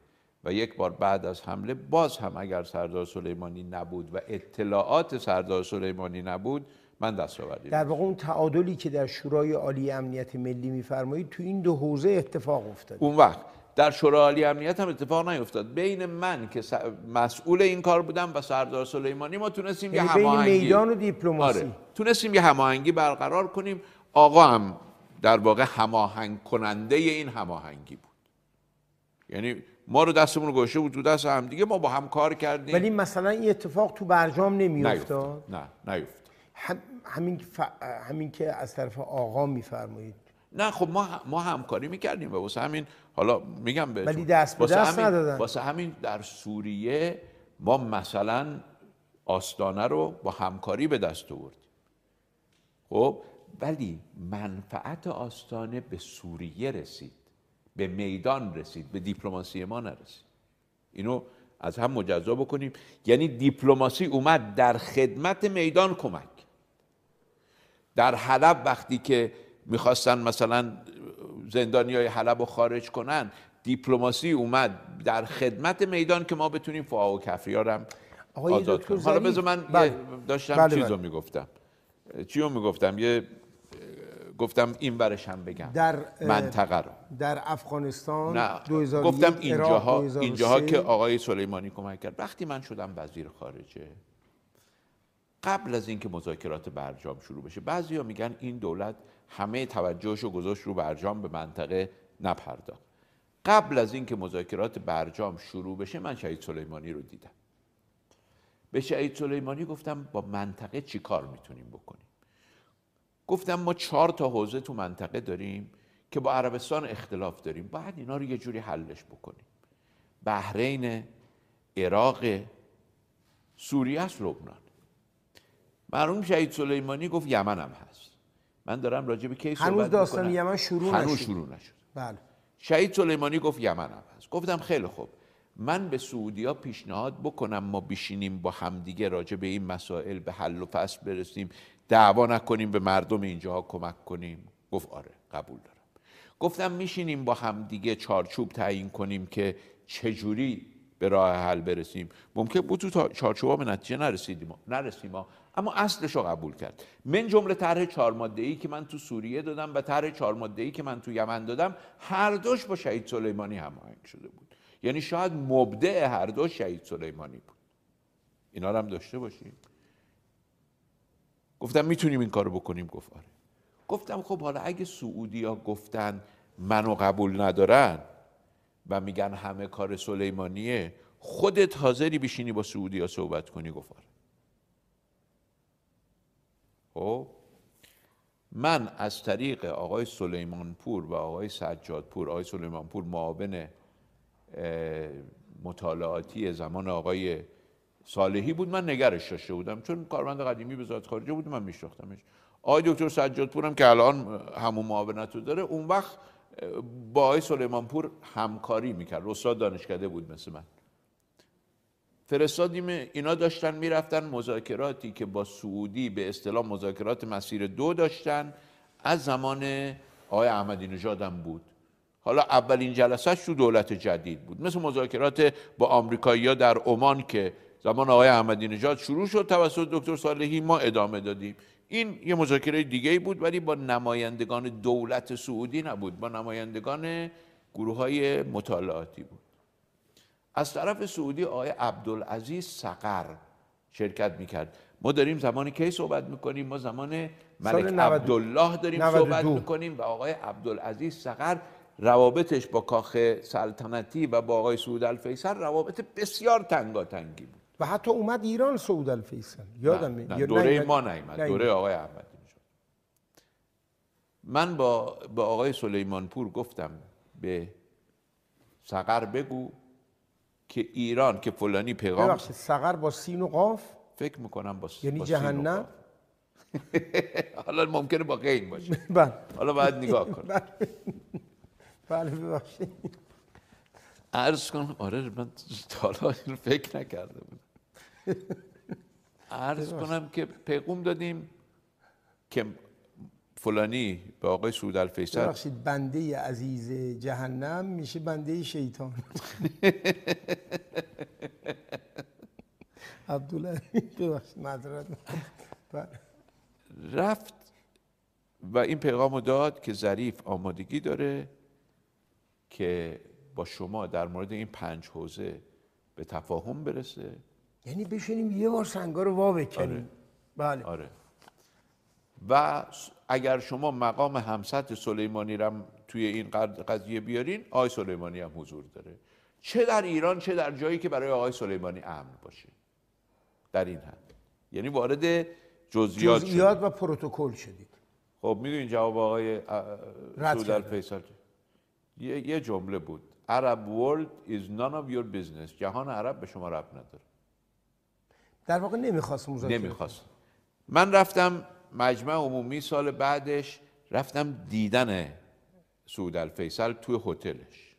و یک بار بعد از حمله باز هم اگر سردار سلیمانی نبود و اطلاعات سردار سلیمانی نبود من دستاوردی در واقع اون تعادلی که در شورای عالی امنیت ملی میفرمایید تو این دو حوزه اتفاق افتاد اون وقت در شورای عالی امنیت هم اتفاق نیفتاد. بین من که مسئول این کار بودم و سردار سلیمانی ما تونستیم یه یعنی هماهنگی. بین میدان و دیپلماسی. آره. تونستیم یه هماهنگی برقرار کنیم. آقا هم در واقع هماهنگ کننده این هماهنگی بود. یعنی ما رو دستمون رو گوشه بود تو دست هم دیگه ما با هم کار کردیم. ولی مثلا این اتفاق تو برجام نمیافتاد؟ نه نیفتاد. هم همین ف... همین که از طرف آقا میفرمایید. نه خب ما ما همکاری می‌کردیم و واسه همین حالا میگم بهتون ولی دست به دست همین ندادن. واسه همین در سوریه ما مثلا آستانه رو با همکاری به دست آوردیم. خب ولی منفعت آستانه به سوریه رسید به میدان رسید به دیپلماسی ما نرسید. اینو از هم مجزا بکنیم. یعنی دیپلماسی اومد در خدمت میدان کمک. در حلب وقتی که می‌خواستن مثلا زندانی های حلب رو خارج کنن. دیپلماسی اومد در خدمت میدان که ما بتونیم فعا و کفریار هم آقای آزاد کنیم. حالا بذار من بله. داشتم بله، چیز بله. رو می‌گفتم. چی رو می‌گفتم؟ یه گفتم این برش هم بگم. در منطقه رو. در افغانستان نه 2001 گفتم اینجاها 2003. اینجاها که آقای سلیمانی کمک کرد. وقتی من شدم وزیر خارجه قبل از اینکه مذاکرات برجام شروع بشه بعضیا میگن این دولت همه توجهش رو گذاشت رو برجام به منطقه نپرداخت. قبل از اینکه مذاکرات برجام شروع بشه من شهید سلیمانی رو دیدم. به شهید سلیمانی گفتم با منطقه چی کار می‌تونیم بکنیم؟ گفتم ما چهار تا حوزه تو منطقه داریم که با عربستان اختلاف داریم. باید اینا رو یه جوری حلش بکنیم. بحرین عراق سوریه است لبنان. مرحوم شهید سلیمانی گفت یمن هم هست. من دارم راجع به کی هنوز صحبت داستان می‌کنم. یمن شروع هنوز نشد. شروع نشد. بله. شهید سلیمانی گفت یمن هم هست. گفتم خیلی خوب. من به سعودیا پیشنهاد بکنم ما بشینیم با همدیگه راجع به این مسائل به حل و فصل برسیم. دعوا نکنیم به مردم اینجاها کمک کنیم. گفت آره قبول دارم. گفتم میشینیم با همدیگه چارچوب تعیین کنیم که چجوری به راه حل برسیم. ممکن بود تو چارچوبا به نتیجه نرسیدیم. نرسیم ها. اما اصلش رو قبول کرد. من جمله طرح چهار ماده ای که من تو سوریه دادم و طرح چهار ماده ای که من تو یمن دادم هر دوش با شهید سلیمانی هماهنگ شده بود. یعنی شاید مبدع هر دو شهید سلیمانی بود. اینا رو هم داشته باشیم. گفتم می‌تونیم این کارو بکنیم؟ گفت آره. گفتم خب حالا اگه سعودیا گفتن منو قبول ندارن و میگن همه کار سلیمانیه خودت حاضری بشینی با سعودیا صحبت کنی گفت خب من از طریق آقای سلیمانپور و آقای سجادپور آقای سلیمانپور معاون مطالعاتی زمان آقای صالحی بود من نگرش داشته بودم. چون کارمند قدیمی وزارت خارجه بود من میشناختمش. آقای دکتر سجادپور هم که الان همون معاونت رو داره اون وقت با آقای سلیمانپور همکاری می‌کرد. استاد دانشکده بود مثل من. فرستادیم اینا داشتن می‌رفتن مذاکراتی که با سعودی به اصطلاح مذاکرات مسیر دو داشتن. از زمان آقای احمدی نژاد هم بود. حالا اولین جلسهش تو دولت جدید بود. مثل مذاکرات با آمریکایی‌ها در عمان که زمان آقای احمدی نژاد شروع شد توسط دکتر صالحی ما ادامه دادیم. این یه مذاکره دیگه بود ولی با نمایندگان دولت سعودی نبود با نمایندگان گروه های مطالعاتی بود. از طرف سعودی آقای عبدالعزیز سقر شرکت می‌کرد. ما داریم زمان کی صحبت می‌کنیم؟ ما زمان ملک 90 عبدالله داریم 92. صحبت می‌کنیم و آقای عبدالعزیز سقر روابطش با کاخ سلطنتی و با آقای سعود الفیصل روابط بسیار تنگاتنگی بود. و حتی اومد ایران سعود الفیصل. یادم نه. نه دوره نه، ما نه، دوره آقای احمدی نژاد من با با آقای سلیمانپور گفتم به سقر بگو که ایران که فلانی پیغام سقر با سین و قاف؟ فکر می‌کنم با یعنی با جهنم. <laughs> حالا ممکنه با غین باشه. <laughs> بله. حالا باید نگاه کن <laughs> بله. ببخشید. عرض کنم آره من تا حالا فکر نکرده بودم. عرض کنم که پیغام دادیم که فلانی به آقای سعود الفیصل ببخشید بنده عزیز جهنم میشه بنده شیطان <laughs> عبدالله ببخشید معذرت. بله. رفت و این پیغام رو داد که ظریف آمادگی داره که با شما در مورد این پنج حوزه به تفاهم برسه یعنی بشینیم یه بار سنگا رو وا بکنیم. آره. بله. آره. و اگر شما مقام همسط سلیمانی رو توی این قض- قضیه بیارین آقای سلیمانی هم حضور داره. چه در ایران چه در جایی که برای آقای سلیمانی امن باشه. در این حد. یعنی وارد جزئیات جزئیات و پروتکل شدید. خب می‌دونین جواب آقای کردن. الفیصل یه, یه جمله بود. Arab world is none of your business. جهان عرب به شما رب نداره. در واقع نمی‌خواست مذاکره نمی‌خواست. من رفتم مجمع عمومی سال بعدش رفتم دیدن سعود الفیصل توی هتلش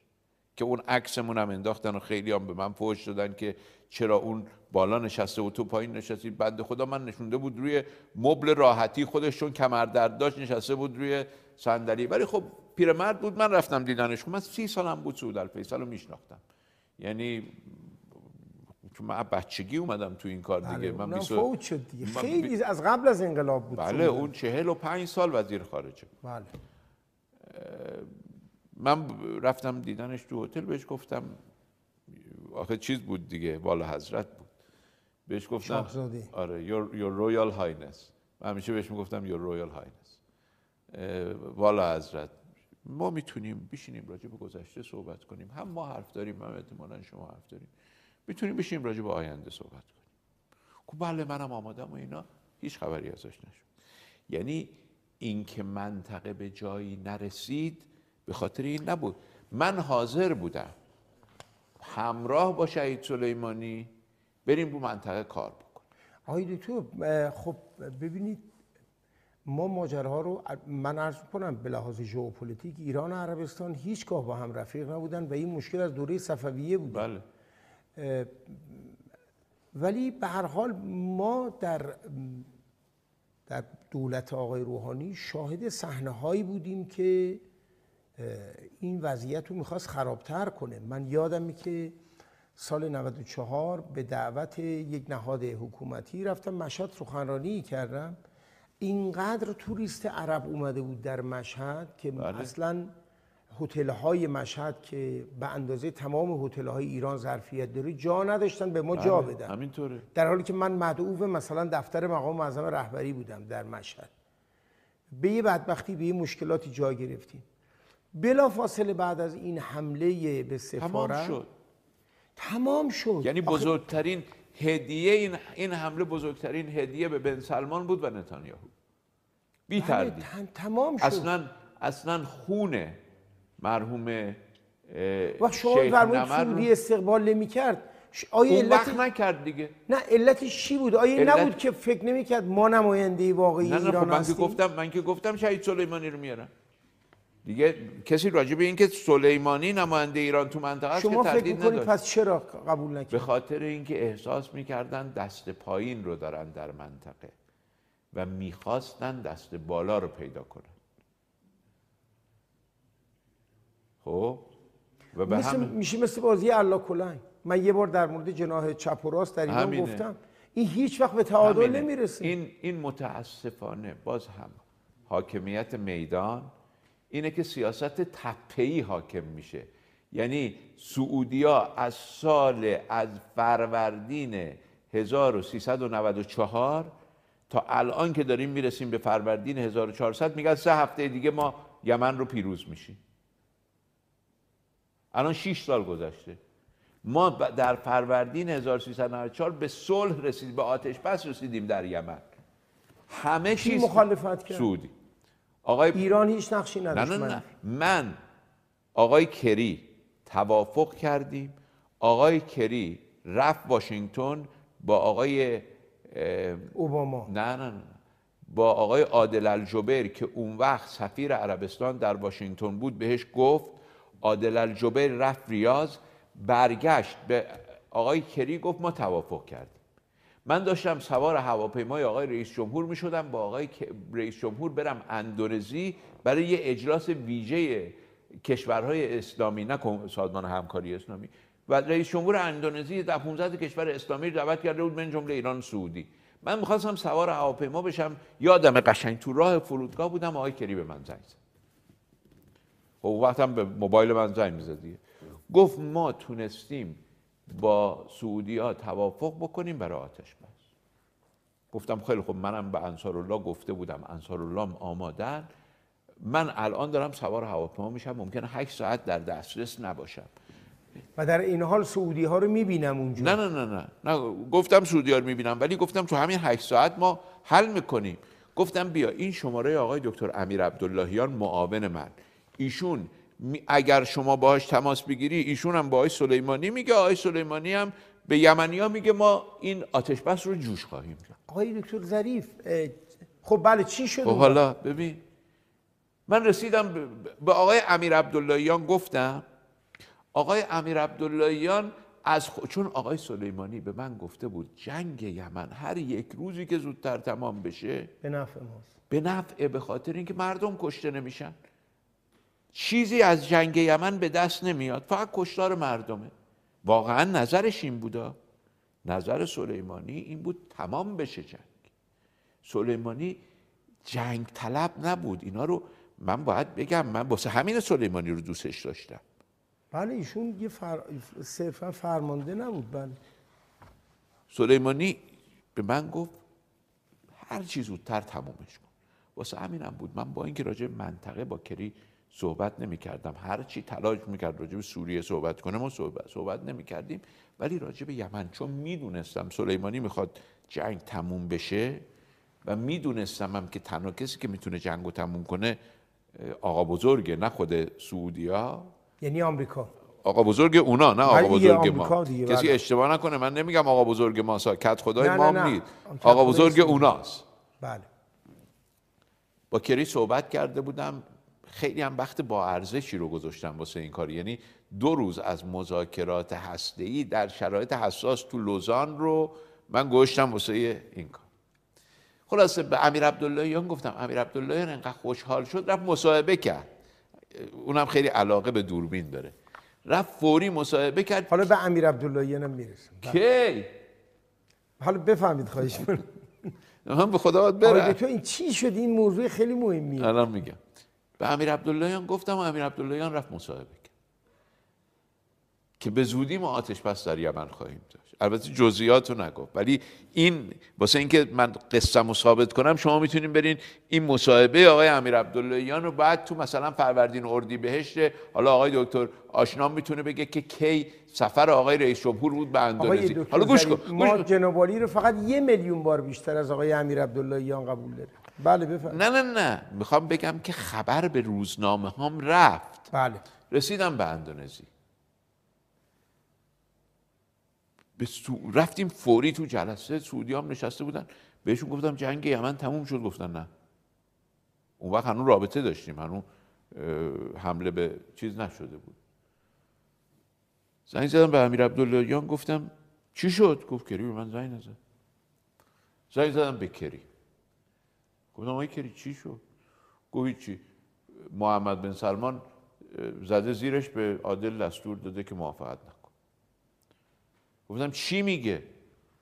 که اون عکسمون هم انداختن و خیلی هم به من فوش دادن که چرا اون بالا نشسته و تو پایین نشستی. بنده خدا من نشونده بود روی مبل راحتی خودش چون کمر درد داشت نشسته بود روی صندلی. ولی خب پیرمرد بود من رفتم دیدنش. خب من سی سالم بود سعود الفیصل رو میشناختم. یعنی چون من بچگی اومدم تو این کار دیگه. بله، من اونم بیست و- فوت شد دیگه. من خیلی از قبل از انقلاب بود بله. اون چهل و پنج سال وزیر خارجه. بله. من رفتم دیدنش تو هتل بهش گفتم آخه چیز بود دیگه والا حضرت بود. بهش گفتم شاهزاده. آره your, your royal highness. من همیشه بهش می‌گفتم your royal highness. اه، والا حضرت. ما می‌تونیم بشینیم راجع به گذشته صحبت کنیم. هم ما حرف داریم هم احتمالا شما حرف داریم. می‌تونیم بشینیم راجع به آینده صحبت کنیم. خب بله منم آمادم و اینا. هیچ خبری ازش نشد. یعنی اینکه منطقه به جایی نرسید به خاطر این نبود. من حاضر بودم همراه با شهید سلیمانی بریم رو منطقه کار بکنیم. آقای دکتر خب ببینید ما ماجراها رو من عرض کنم به لحاظ ژئوپلیتیک ایران و عربستان هیچگاه با هم رفیق نبودن و این مشکل از دوره صفویه بود. بله. ولی به هر حال ما در در دولت آقای روحانی شاهد صحنه هایی بودیم که این وضعیت رو می‌خواست خرابتر کنه من یادمه که سال 94 به دعوت یک نهاد حکومتی رفتم مشهد سخنرانی کردم اینقدر توریست عرب اومده بود در مشهد که بله. اصلا هتل های مشهد که به اندازه تمام هتل های ایران ظرفیت داره جا نداشتن به ما جا بله، بدن. همینطوره. در حالی که من مدعو مثلا دفتر مقام معظم رهبری بودم در مشهد. به یه بدبختی به یه مشکلاتی جا گرفتیم. بلا فاصله بعد از این حمله به تمام سفارت شد. تمام شد. یعنی بزرگترین هدیه این این حمله بزرگترین هدیه به بن سلمان بود و نتانیاهو. بی بله، تردید. تمام شد. اصلا اصلا خون مرحوم وقت شما فرمودید سعودی استقبال نمی‌کرد. آیا اون وقت علت نکرد دیگه. نه علتش چی بود؟ آیا علت- نبود که فکر نمی‌کرد ما نماینده واقعی نه نه خب ایران من که گفتم من که گفتم شهید سلیمانی رو میارم دیگه کسی راجع به اینکه سلیمانی نماینده ایران تو منطقه است که شما فکر تردید نداشت پس چرا قبول به نکرد خاطر اینکه احساس می‌کردن دست پایین رو دارن در منطقه و می‌خواستن دست بالا رو پیدا کنن. خب. و به مثل هم میشه مثل بازی الله کلنگ. من یه بار در مورد جناح چپ و راست در ایران همینه. گفتم. این هیچ وقت به تعادل همینه. نمی‌رسه. این این متاسفانه باز هم حاکمیت میدان اینه که سیاست تپه‌ای حاکم میشه. یعنی سعودیا از سال از فروردین 1394 تا الان که داریم می‌رسیم به فروردین 1400 میگن سه هفته دیگه ما یمن رو پیروز میشیم. الان 6 سال گذشته. ما در فروردین 1394 به صلح رسیدیم به آتش بس رسیدیم در یمن. همه چیز مخالفت کرد؟ سعودی. آقای ایران هیچ نقشی نه نداشت نه من- نه. من آقای کری توافق کردیم. آقای کری رفت واشنگتن با آقای اوباما. نه نه نه با آقای عادل الجبر که اون وقت سفیر عربستان در واشنگتن بود بهش گفت عادل الجبر رفت ریاض برگشت به آقای کری گفت ما توافق کردیم. من داشتم سوار هواپیمای آقای رئیس جمهور می شدم با آقای رئیس جمهور برم اندونزی برای یه اجلاس ویژه کشورهای اسلامی نه سازمان همکاری اسلامی. و رئیس جمهور اندونزی در 15 کشور اسلامی دعوت کرده بود من جمله ایران سعودی. من می‌خواستم سوار هواپیما بشم یادم قشنگ تو راه فرودگاه بودم آقای کری به من زنگ زد. خب وقتم به موبایل من زنگ می‌زد دیگه. گفت ما تونستیم با سعودی ها توافق بکنیم برای آتش بس. گفتم خیلی خب منم به انصار الله گفته بودم. انصار الله آمادن من الان دارم سوار هواپیما میشم. ممکنه 8 ساعت در دسترس نباشم. و در این حال سعودی ها رو می‌بینم اونجا. نه نه نه نه. نه گفتم سعودی ها رو می‌بینم ولی گفتم تو همین 8 ساعت ما حل می‌کنیم. گفتم بیا این شماره آقای دکتر امیر عبداللهیان معاون من. ایشون اگر شما باهاش تماس بگیری ایشون هم با آقای سلیمانی میگه آقای سلیمانی هم به یمنی ها میگه ما این آتش بس رو جوش خواهیم آقای دکتر ظریف خب بله چی شد؟ خب حالا ببین من رسیدم به آقای امیر عبداللهیان گفتم. آقای امیر عبداللهیان از چون آقای سلیمانی به من گفته بود جنگ یمن هر یک روزی که زودتر تمام بشه به نفع ماست. به نفع به خاطر اینکه مردم کشته نمیشن. چیزی از جنگ یمن به دست نمیاد. فقط کشتار مردمه. واقعا نظرش این بودا. نظر سلیمانی این بود تمام بشه جنگ. سلیمانی جنگ طلب نبود. اینا رو من باید بگم من واسه همین سلیمانی رو دوستش داشتم. بله ایشون یه فر... صرفا فرمانده نبود. بله. سلیمانی به من گفت هر چیز زودتر تمومش کن. واسه همینم بود. من با اینکه راجع منطقه با کری صحبت نمی کردم هر چی تلاش می‌کرد راجع به سوریه صحبت کنه ما صحبت, صحبت نمی کردیم ولی راجع به یمن چون می‌دونستم سلیمانی می‌خواد جنگ تموم بشه و می‌دونستم هم که تنها کسی که می‌تونه جنگ رو تموم کنه آقا بزرگه نه خود سعودیا. یعنی آمریکا. آقا بزرگ اونا نه آقا بزرگ ما. کسی بله. اشتباه نکنه من نمیگم آقا بزرگ ما کت خدای ما نیست. آقا بزرگ اوناست. بله. با کری صحبت کرده بودم. خیلی هم وقت با ارزشی رو گذاشتم واسه این کار. یعنی دو روز از مذاکرات هسته‌ای در شرایط حساس تو لوزان رو من گذاشتم واسه این کار. خلاصه به امیر عبداللهیان گفتم امیر عبداللهیان انقدر خوشحال شد رفت مصاحبه کرد. اونم خیلی علاقه به دوربین داره. رفت فوری مصاحبه کرد. حالا به امیر عبداللهیان هم می‌رسم کی؟ حالا بفهمید خواهش من به خدا باید تو این چی شد؟ این موضوع خیلی مهمیه. الان میگم. به امیر عبداللهیان گفتم و امیر عبداللهیان رفت مصاحبه کرد. که به زودی ما آتش پس در یمن خواهیم داشت. البته جزئیات رو نگفت. ولی این واسه اینکه من قصه رو ثابت کنم شما می‌تونین برین این مصاحبه آقای امیر عبداللهیان رو بعد تو مثلا فروردین اردی بهشت حالا آقای دکتر آشنام می‌تونه بگه که کی سفر آقای رئیس جمهور بود به اندونزی. حالا گوش کن ما جنابالی رو فقط یه میلیون بار بیشتر از آقای امیر عبداللهیان قبول داریم. بله بفرمایید. نه نه نه. می‌خوام بگم که خبر به روزنامه هام رفت. بله. رسیدم به اندونزی. به سو... رفتیم فوری تو جلسه سعودی هم نشسته بودن. بهشون گفتم جنگ یمن تموم شد. گفتن نه. اون وقت هنوز رابطه داشتیم. هنوز حمله به چیز نشده بود. زنگ زدم به امیر عبداللهیان. گفتم چی شد؟ گفت کری به من زنگ نزد زنگ زدم به کری. گفتم آقای کری چی شد؟ گفت چی محمد بن سلمان زده زیرش به عادل دستور داده که موافقت نکن. گفتم چی میگه؟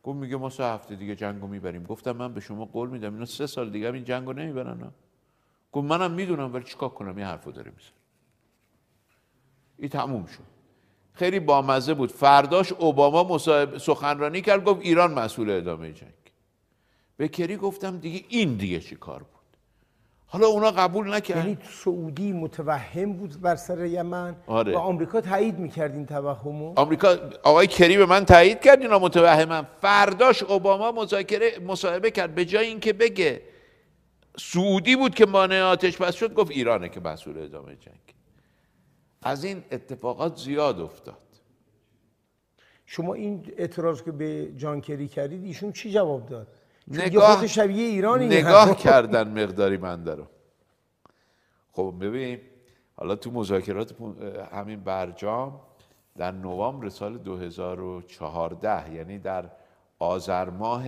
گفت میگه ما سه هفته دیگه جنگو می‌بریم. گفتم من به شما قول میدم اینا سه سال دیگه این جنگو نمی‌برن گفت منم می‌دونم ولی چیکار کنم؟ این حرفو داره میزن این تموم شد. خیلی بامزه بود. فرداش اوباما سخنرانی کرد گفت ایران مسئول ادامه جنگ. به کری گفتم دیگه این دیگه چی کار بود؟ حالا اونا قبول نکرد. یعنی سعودی متوهم بود بر سر یمن آره. و آمریکا تایید می‌کرد این توهمو. آمریکا آقای کری به من تایید کرد اینا متوهمن. فرداش اوباما مذاکره مصاحبه کرد. به جای اینکه بگه سعودی بود که مانع آتش بس شد گفت ایرانه که مسئول ادامه جنگ. از این اتفاقات زیاد افتاد. شما این اعتراض که به جان کری کردید ایشون چی جواب داد؟ نگاه شبیه ایرانی نگاه کردن مقداری من رو خب ببین حالا تو مذاکرات همین برجام در نوامبر سال 2014 یعنی در آذر ماه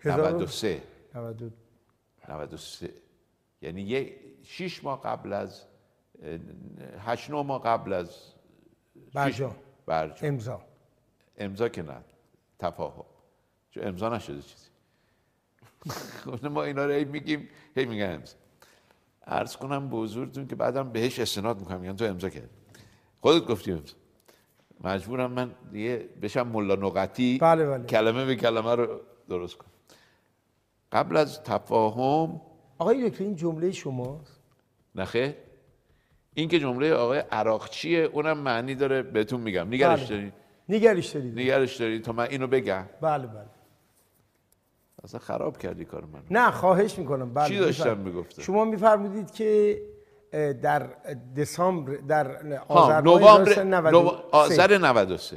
هزار و- 93 92 93 یعنی یه شیش ماه قبل از اه، هشت نه ماه قبل از برجام. برجام. امضا. امضا که نه تفاهم. چون امضا نشده چیزی. خب ما اینا رو هی میگیم هی میگن عرض کنم به حضورتون که بعدم بهش استناد می‌کنم میگن تو امضا کردی. خودت گفتی امضا. مجبورم من دیگه بشم ملا نقطی بله، بله. کلمه به کلمه رو درست کنم. قبل از تفاهم آقای دکتر این جمله شماست؟ نخه این که جمله آقای عراقچیه اونم معنی داره بهتون میگم. نگرش بله. داری نگرش دارید. نگرش داری تا من اینو بگم. بله بله. اصلا خراب کردی کار منو نه خواهش می‌کنم بله چی داشتم. می‌گفتم؟ شما میفرمودید که در دسامبر در ها آذر ماه نوامبر 1993 نو- آذر 93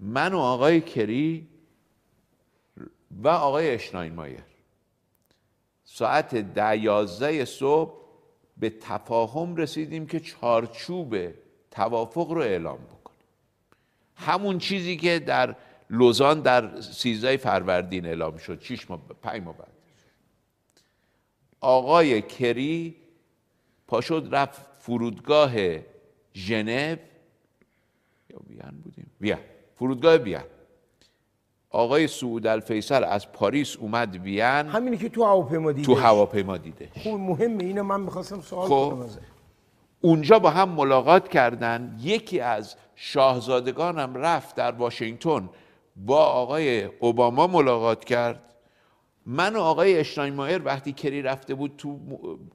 من و آقای کری و آقای اشناینمایر ساعت ده یازده صبح به تفاهم رسیدیم که چارچوب توافق رو اعلام بکنیم همون چیزی که در لوزان در سیزده فروردین اعلام شد. شیش ماه پنج ماه بعد. آقای کری پاشد رفت فرودگاه ژنو. یا وین بودیم؟ وین. فرودگاه وین. آقای سعود الفیصل از پاریس اومد وین. همینی که تو هواپیما دیدی تو هواپیما دیده خوب مهمه. اینو من می‌خواستم سوال خب. کنم. اونجا با هم ملاقات کردن. یکی از شاهزادگانم رفت در واشنگتن. با آقای اوباما ملاقات کرد. من و آقای اشتاینمایر وقتی کری رفته بود تو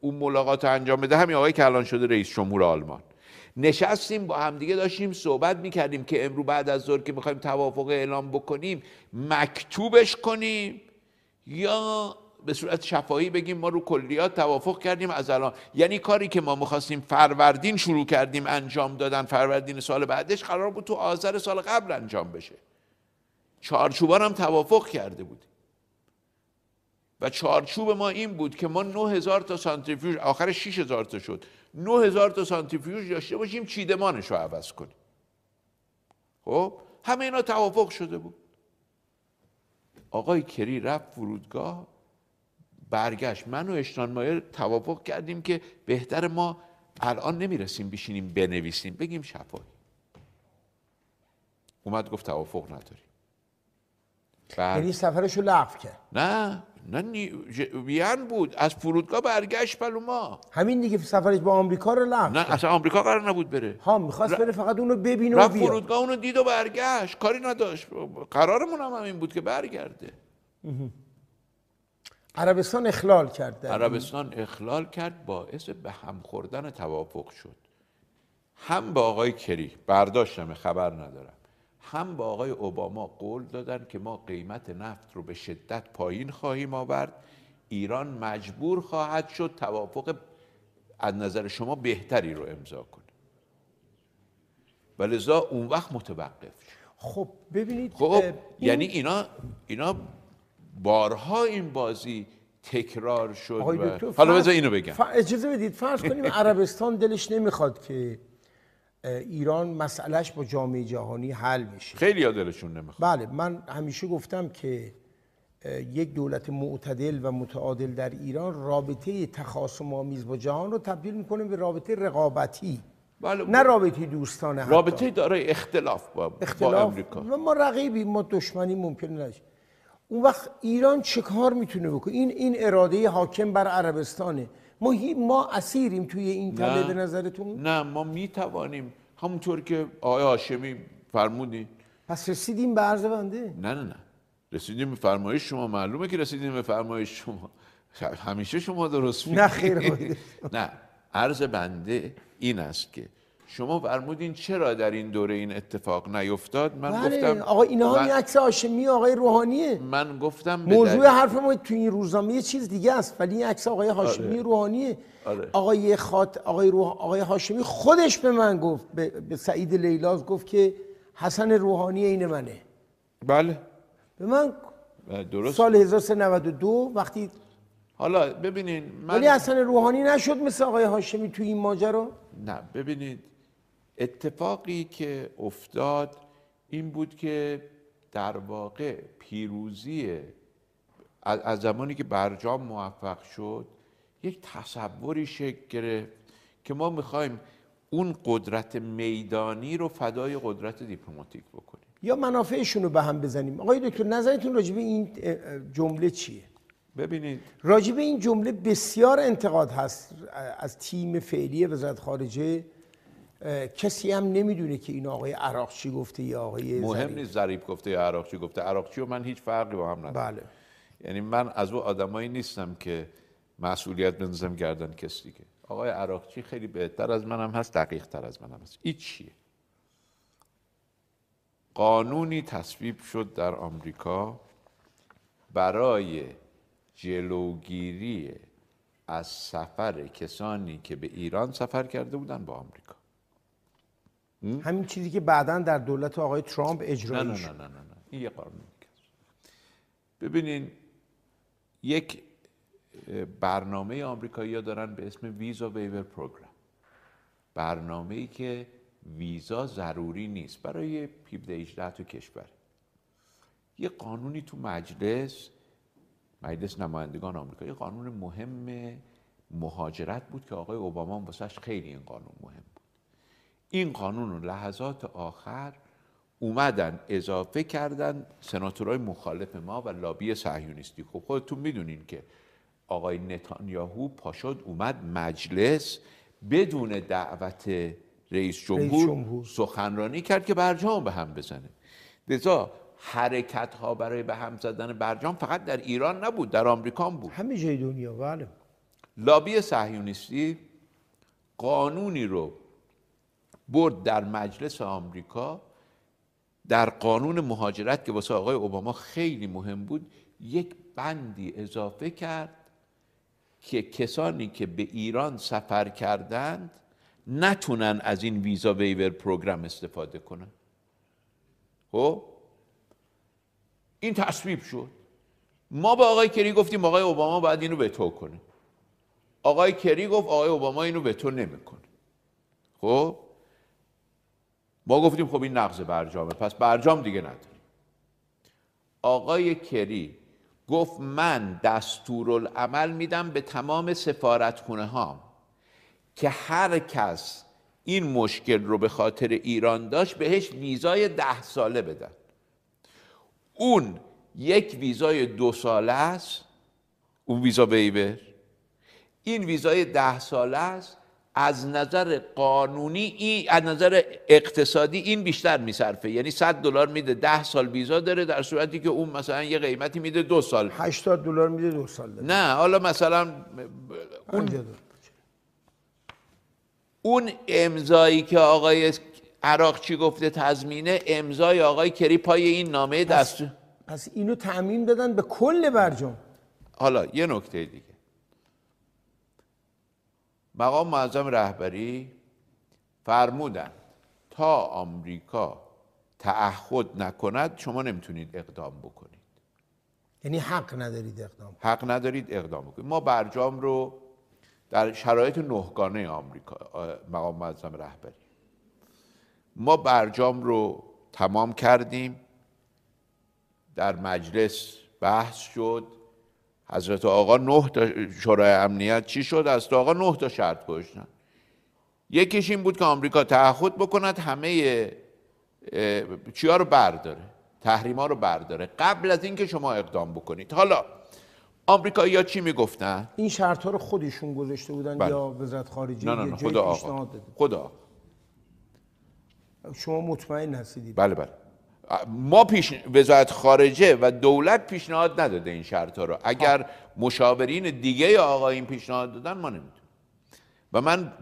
اون ملاقات رو انجام بده همین آقای که الان شده رئیس جمهور آلمان. نشستیم با همدیگه داشتیم صحبت می‌کردیم که امرو بعد از ظهر که می‌خوایم توافق اعلام بکنیم مکتوبش کنیم. یا به صورت شفاهی بگیم ما رو کلیات توافق کردیم از الان. یعنی کاری که ما می‌خواستیم فروردین شروع کردیم انجام دادن فروردین سال بعدش قرار بود تو آذر سال قبل انجام بشه. چارچوبان هم توافق کرده بودیم و چارچوب ما این بود که ما 9000 تا سانتریفیوژ آخر 6000 تا شد. 9000 تا سانتریفیوژ داشته باشیم چیدمانش رو عوض کنیم. خب همه اینا توافق شده بود. آقای کری رفت فرودگاه برگشت. من و اشتان مایر توافق کردیم که بهتر ما الان نمی‌رسیم بشینیم بنویسیم بگیم شفاهی. اومد گفت توافق نداریم. بعد یعنی سفرشو لغو کرد. نه نه نی... وین بود. از فرودگاه برگشت پلوما همین دیگه سفرش با آمریکا رو لغو نه اصلا آمریکا قرار نبود بره. ها می‌خواست بره فقط اونو ببینه و بیاد. فرودگاه اونو دید و برگشت. کاری نداشت. قرارمون هم همین بود که برگرده. عربستان اخلال کرد. عربستان اخلال کرد باعث به هم خوردن توافق شد. هم با آقای کری. برداشتم خبر ندارم. هم با آقای اوباما قول دادن که ما قیمت نفت رو به شدت پایین خواهیم آورد. ایران مجبور خواهد شد توافق از نظر شما بهتری رو امضا کنه. و لذا اون وقت متوقف شد. خب ببینید خب این- یعنی اینا اینا بارها این بازی تکرار شد و حالا بذار اینو بگم. ف- اجازه بدید فرض کنیم <laughs> عربستان دلش نمی‌خواد که ایران مسئلهش با جامعه جهانی حل بشه خیلی ها دلشون نمی‌خواد. بله من همیشه گفتم که یک دولت معتدل و متعادل در ایران رابطه تخاصم آمیز با جهان رو تبدیل می‌کنه به رابطه رقابتی. بله نه رابطه دوستانه حتی. رابطه دارای اختلاف با, با اختلاف؟ امریکا و ما رقیبی ما دشمنی ممکن نشه. اون وقت ایران چه کار می‌تونه بکنه؟ این این اراده حاکم بر عربستانه. ما ما اسیریم توی این تله به نظرتون؟ نه ما می توانیم همونطور که آقای هاشمی فرمودین پس رسیدیم به عرض بنده؟ نه نه نه. رسیدیم به فرمایش شما. معلومه که رسیدیم به فرمایش شما. همیشه شما درست نه. خیر. <laughs> نه. عرض بنده این است که شما فرمودین چرا در این دوره این اتفاق نیفتاد؟ من بله گفتم آقا اینا هم من, این عکس هاشمی آقای روحانیه. من گفتم به موضوع حرف ما تو این روزنامه یه چیز دیگه است ولی این عکس آقای هاشمی آره. روحانیه. آره. آقای خات آقای روح... آقای هاشمی خودش به من گفت به, به سعید لیلاز گفت که حسن روحانی عین منه. بله. به من درست. سال 1392 وقتی حالا ببینین من ولی حسن روحانی نشد مثل آقای هاشمی تو این ماجرا؟ نه ببینید اتفاقی که افتاد این بود که در واقع پیروزی از زمانی که برجام موفق شد یک تصوری شکل گرفت که ما می‌خوایم اون قدرت میدانی رو فدای قدرت دیپلماتیک بکنیم. یا منافعشون رو به هم بزنیم. آقای دکتر نظرتون راجبه این جمله چیه؟ ببینید. راجبه این جمله بسیار انتقاد هست از تیم فعلی وزارت خارجه کسی هم نمی‌دونه که این آقای عراقچی گفته یا آقای مهم نیست ظریف گفته یا عراقچی گفته. عراقچی و من هیچ فرقی با هم ندارم. بله. یعنی من از او آدمایی نیستم که مسئولیت بنزم گردن کسی دیگه آقای عراقچی خیلی بهتر از منم هست دقیق تر از منم هست. این چیه. قانونی تصویب شد در آمریکا برای جلوگیری از سفر کسانی که به ایران سفر کرده بودن با آمریکا. همین چیزی که بعدا در دولت آقای ترامپ اجرایی نه نه نه نه نه, نه. این یه قانون ببینین یک برنامه آمریکایی ها دارن به اسم ویزا ویور پروگرام. برنامه ای که ویزا ضروری نیست برای 18 تا کشور. یه قانونی تو مجلس مجلس نمایندگان آمریکا یه قانون مهم مهاجرت بود که آقای اوباما واسش خیلی این قانون مهم این قانون رو لحظات آخر اومدن اضافه کردن سناتورهای مخالف ما و لابی صهیونیستی. خب خودتون می‌دونین که آقای نتانیاهو پاشد اومد مجلس بدون دعوت رئیس جمهور, سخنرانی کرد که برجام به هم بزنه. لذا حرکت ها برای به هم زدن برجام فقط در ایران نبود در آمریکا بود. همه جای دنیا بله. لابی صهیونیستی قانونی رو برد در مجلس آمریکا در قانون مهاجرت که واسه آقای اوباما خیلی مهم بود یک بندی اضافه کرد که کسانی که به ایران سفر کردند نتونن از این ویزا ویور پروگرام استفاده کنن. خب؟ این تصویب شد. ما به آقای کری گفتیم آقای اوباما باید اینو به تو کنه. آقای کری گفت آقای اوباما اینو به تو نمی‌کنه. خب؟ ما گفتیم خب این نقض برجامه پس برجام دیگه نداریم. آقای کری گفت من دستورالعمل میدم به تمام سفارتخونه ها که هر کس این مشکل رو به خاطر ایران داشت بهش ویزای ده ساله بدن. اون یک ویزای دو ساله است اون ویزا ویور. این ویزای ده ساله است از نظر قانونی این از نظر اقتصادی این بیشتر میصرفه. یعنی 100 دلار میده 10 سال ویزا داره در صورتی که اون مثلا یه قیمتی میده دو سال. 80 دلار میده دو سال داره. نه حالا مثلا اون اون امضایی که آقای عراق چی گفته تضمینه امضای آقای کری پای این نامه دست پس اینو تعمین دادن به کل برجام. حالا یه نکته دیگه. مقام معظم رهبری فرمودن تا آمریکا تعهد نکند شما نمی‌تونید اقدام بکنید. یعنی حق ندارید اقدام حق ندارید اقدام بکنید. ما برجام رو در شرایط نهگانه آمریکا مقام معظم رهبری. ما برجام رو تمام کردیم. در مجلس بحث شد. حضرت آقا نه تا شورای امنیت چی شد؟ از آقا نه تا شرط گذاشتن یکیش این بود که آمریکا تعهد بکند همه چیا رو برداره تحریما رو برداره. قبل از اینکه شما اقدام بکنید. حالا آمریکا یا چی می‌گفتن؟ این شرط ها رو خودشون گذاشته بودن بله. یا وزارت خارجه نه نه نه خدا آقا. خدا شما مطمئن هستید؟ بله بله. ما پیش وزارت خارجه و دولت پیشنهاد نداده این شرط ها رو. اگر مشاورین دیگه آقا این پیشنهاد دادن ما نمی‌دونیم و من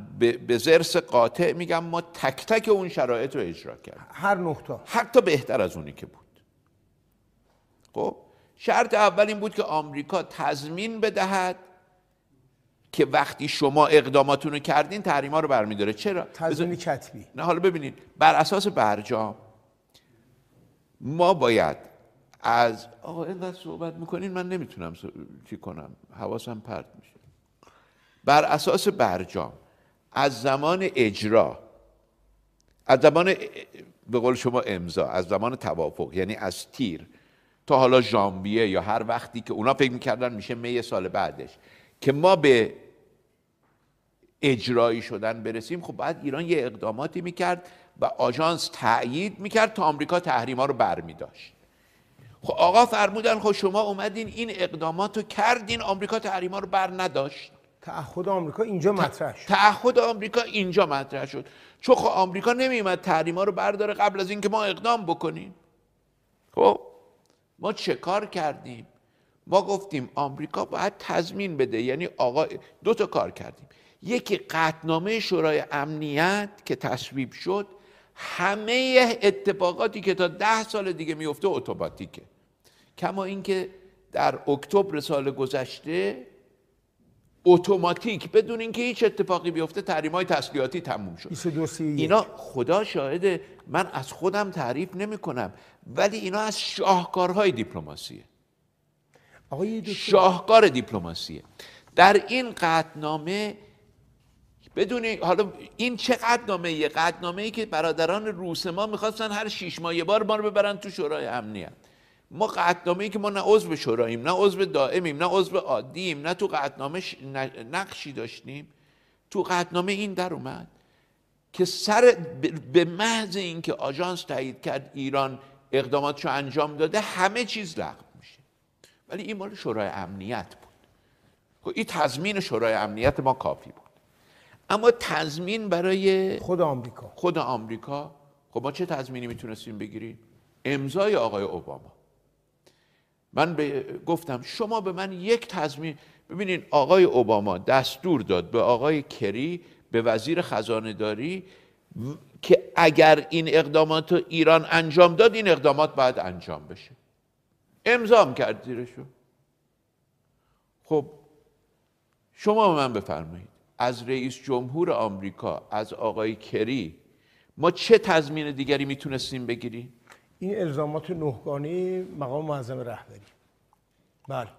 به زرس قاطع میگم ما تک تک اون شرایط رو اجرا کردیم. هر نقطه حتی بهتر از اونی که بود. خب شرط اول این بود که آمریکا تضمین بدهد که وقتی شما اقداماتون رو کردین تحریما رو برمیداره. چرا؟ تضمین کتبی. نه حالا ببینید. بر اساس برجام ما باید از آقا اینقدر صحبت می‌کنین من نمی‌تونم چی کنم. حواسم پرت میشه. بر اساس برجام از زمان اجرا از زمان به قول شما امضا از زمان توافق یعنی از تیر تا حالا ژانویه یا هر وقتی که اونا فکر می‌کردن میشه می سال بعدش که ما به اجرایی شدن برسیم خب بعد ایران یه اقداماتی می‌کرد و آژانس تأیید می‌کرد تا آمریکا تحریما رو برمیداشت. خب آقا فرمودن خب شما اومدین این اقدامات رو کردین آمریکا تحریما رو بر نداشت. تعهد آمریکا اینجا مطرح شد. تعهد آمریکا اینجا مطرح شد. چون خب آمریکا نمیومد تحریما رو برداره قبل از اینکه ما اقدام بکنیم. خب ما چه کار کردیم؟ ما گفتیم آمریکا باید تضمین بده. یعنی آقا دو تا کار کردیم. یکی قطنامه شورای امنیت که تصویب شد همه اتفاقاتی که تا ده سال دیگه میفته اتوماتیکه. کما اینکه در اکتبر سال گذشته اتوماتیک بدون اینکه هیچ اتفاقی بیفته تحریم های تسلیحاتی تموم شد. 22 اینا خدا شاهده من از خودم تعریف نمی کنم ولی اینا از شاهکارهای دیپلماسیه. شاهکار دیپلماسیه. در این قطنامه بدون حالا این چه قطنامه ایه قطنامه ای که برادران روس ما می‌خواستن هر شیش ماه یه بار ما رو ببرن تو شورای امنیت ما قطنامه ای که ما نه عضو شوراییم نه عضو دائمیم نه عضو عادیم نه تو قطنامه ش- نقشی داشتیم. تو قطنامه این در اومد که سر به محض اینکه آژانس تایید کرد ایران اقداماتشو انجام داده همه چیز لغو میشه. ولی این مال شورای امنیت بود. خب این تضمین شورای امنیت ما کافی بود. اما تضمین برای خود آمریکا. خود آمریکا خب ما چه تضمینی می‌تونستیم بگیریم؟ امضای آقای اوباما. من به گفتم شما به من یک تضمین ببینید آقای اوباما دستور داد به آقای کری به وزیر خزانه داری که اگر این اقدامات رو ایران انجام داد این اقدامات باید انجام بشه. امضام کرد زیرشو خب شما به من بفرمایید. از رئیس جمهور آمریکا از آقای کری ما چه تضمین دیگری می‌تونستیم بگیریم؟ این الزامات نهگانه مقام معظم رهبری. بله.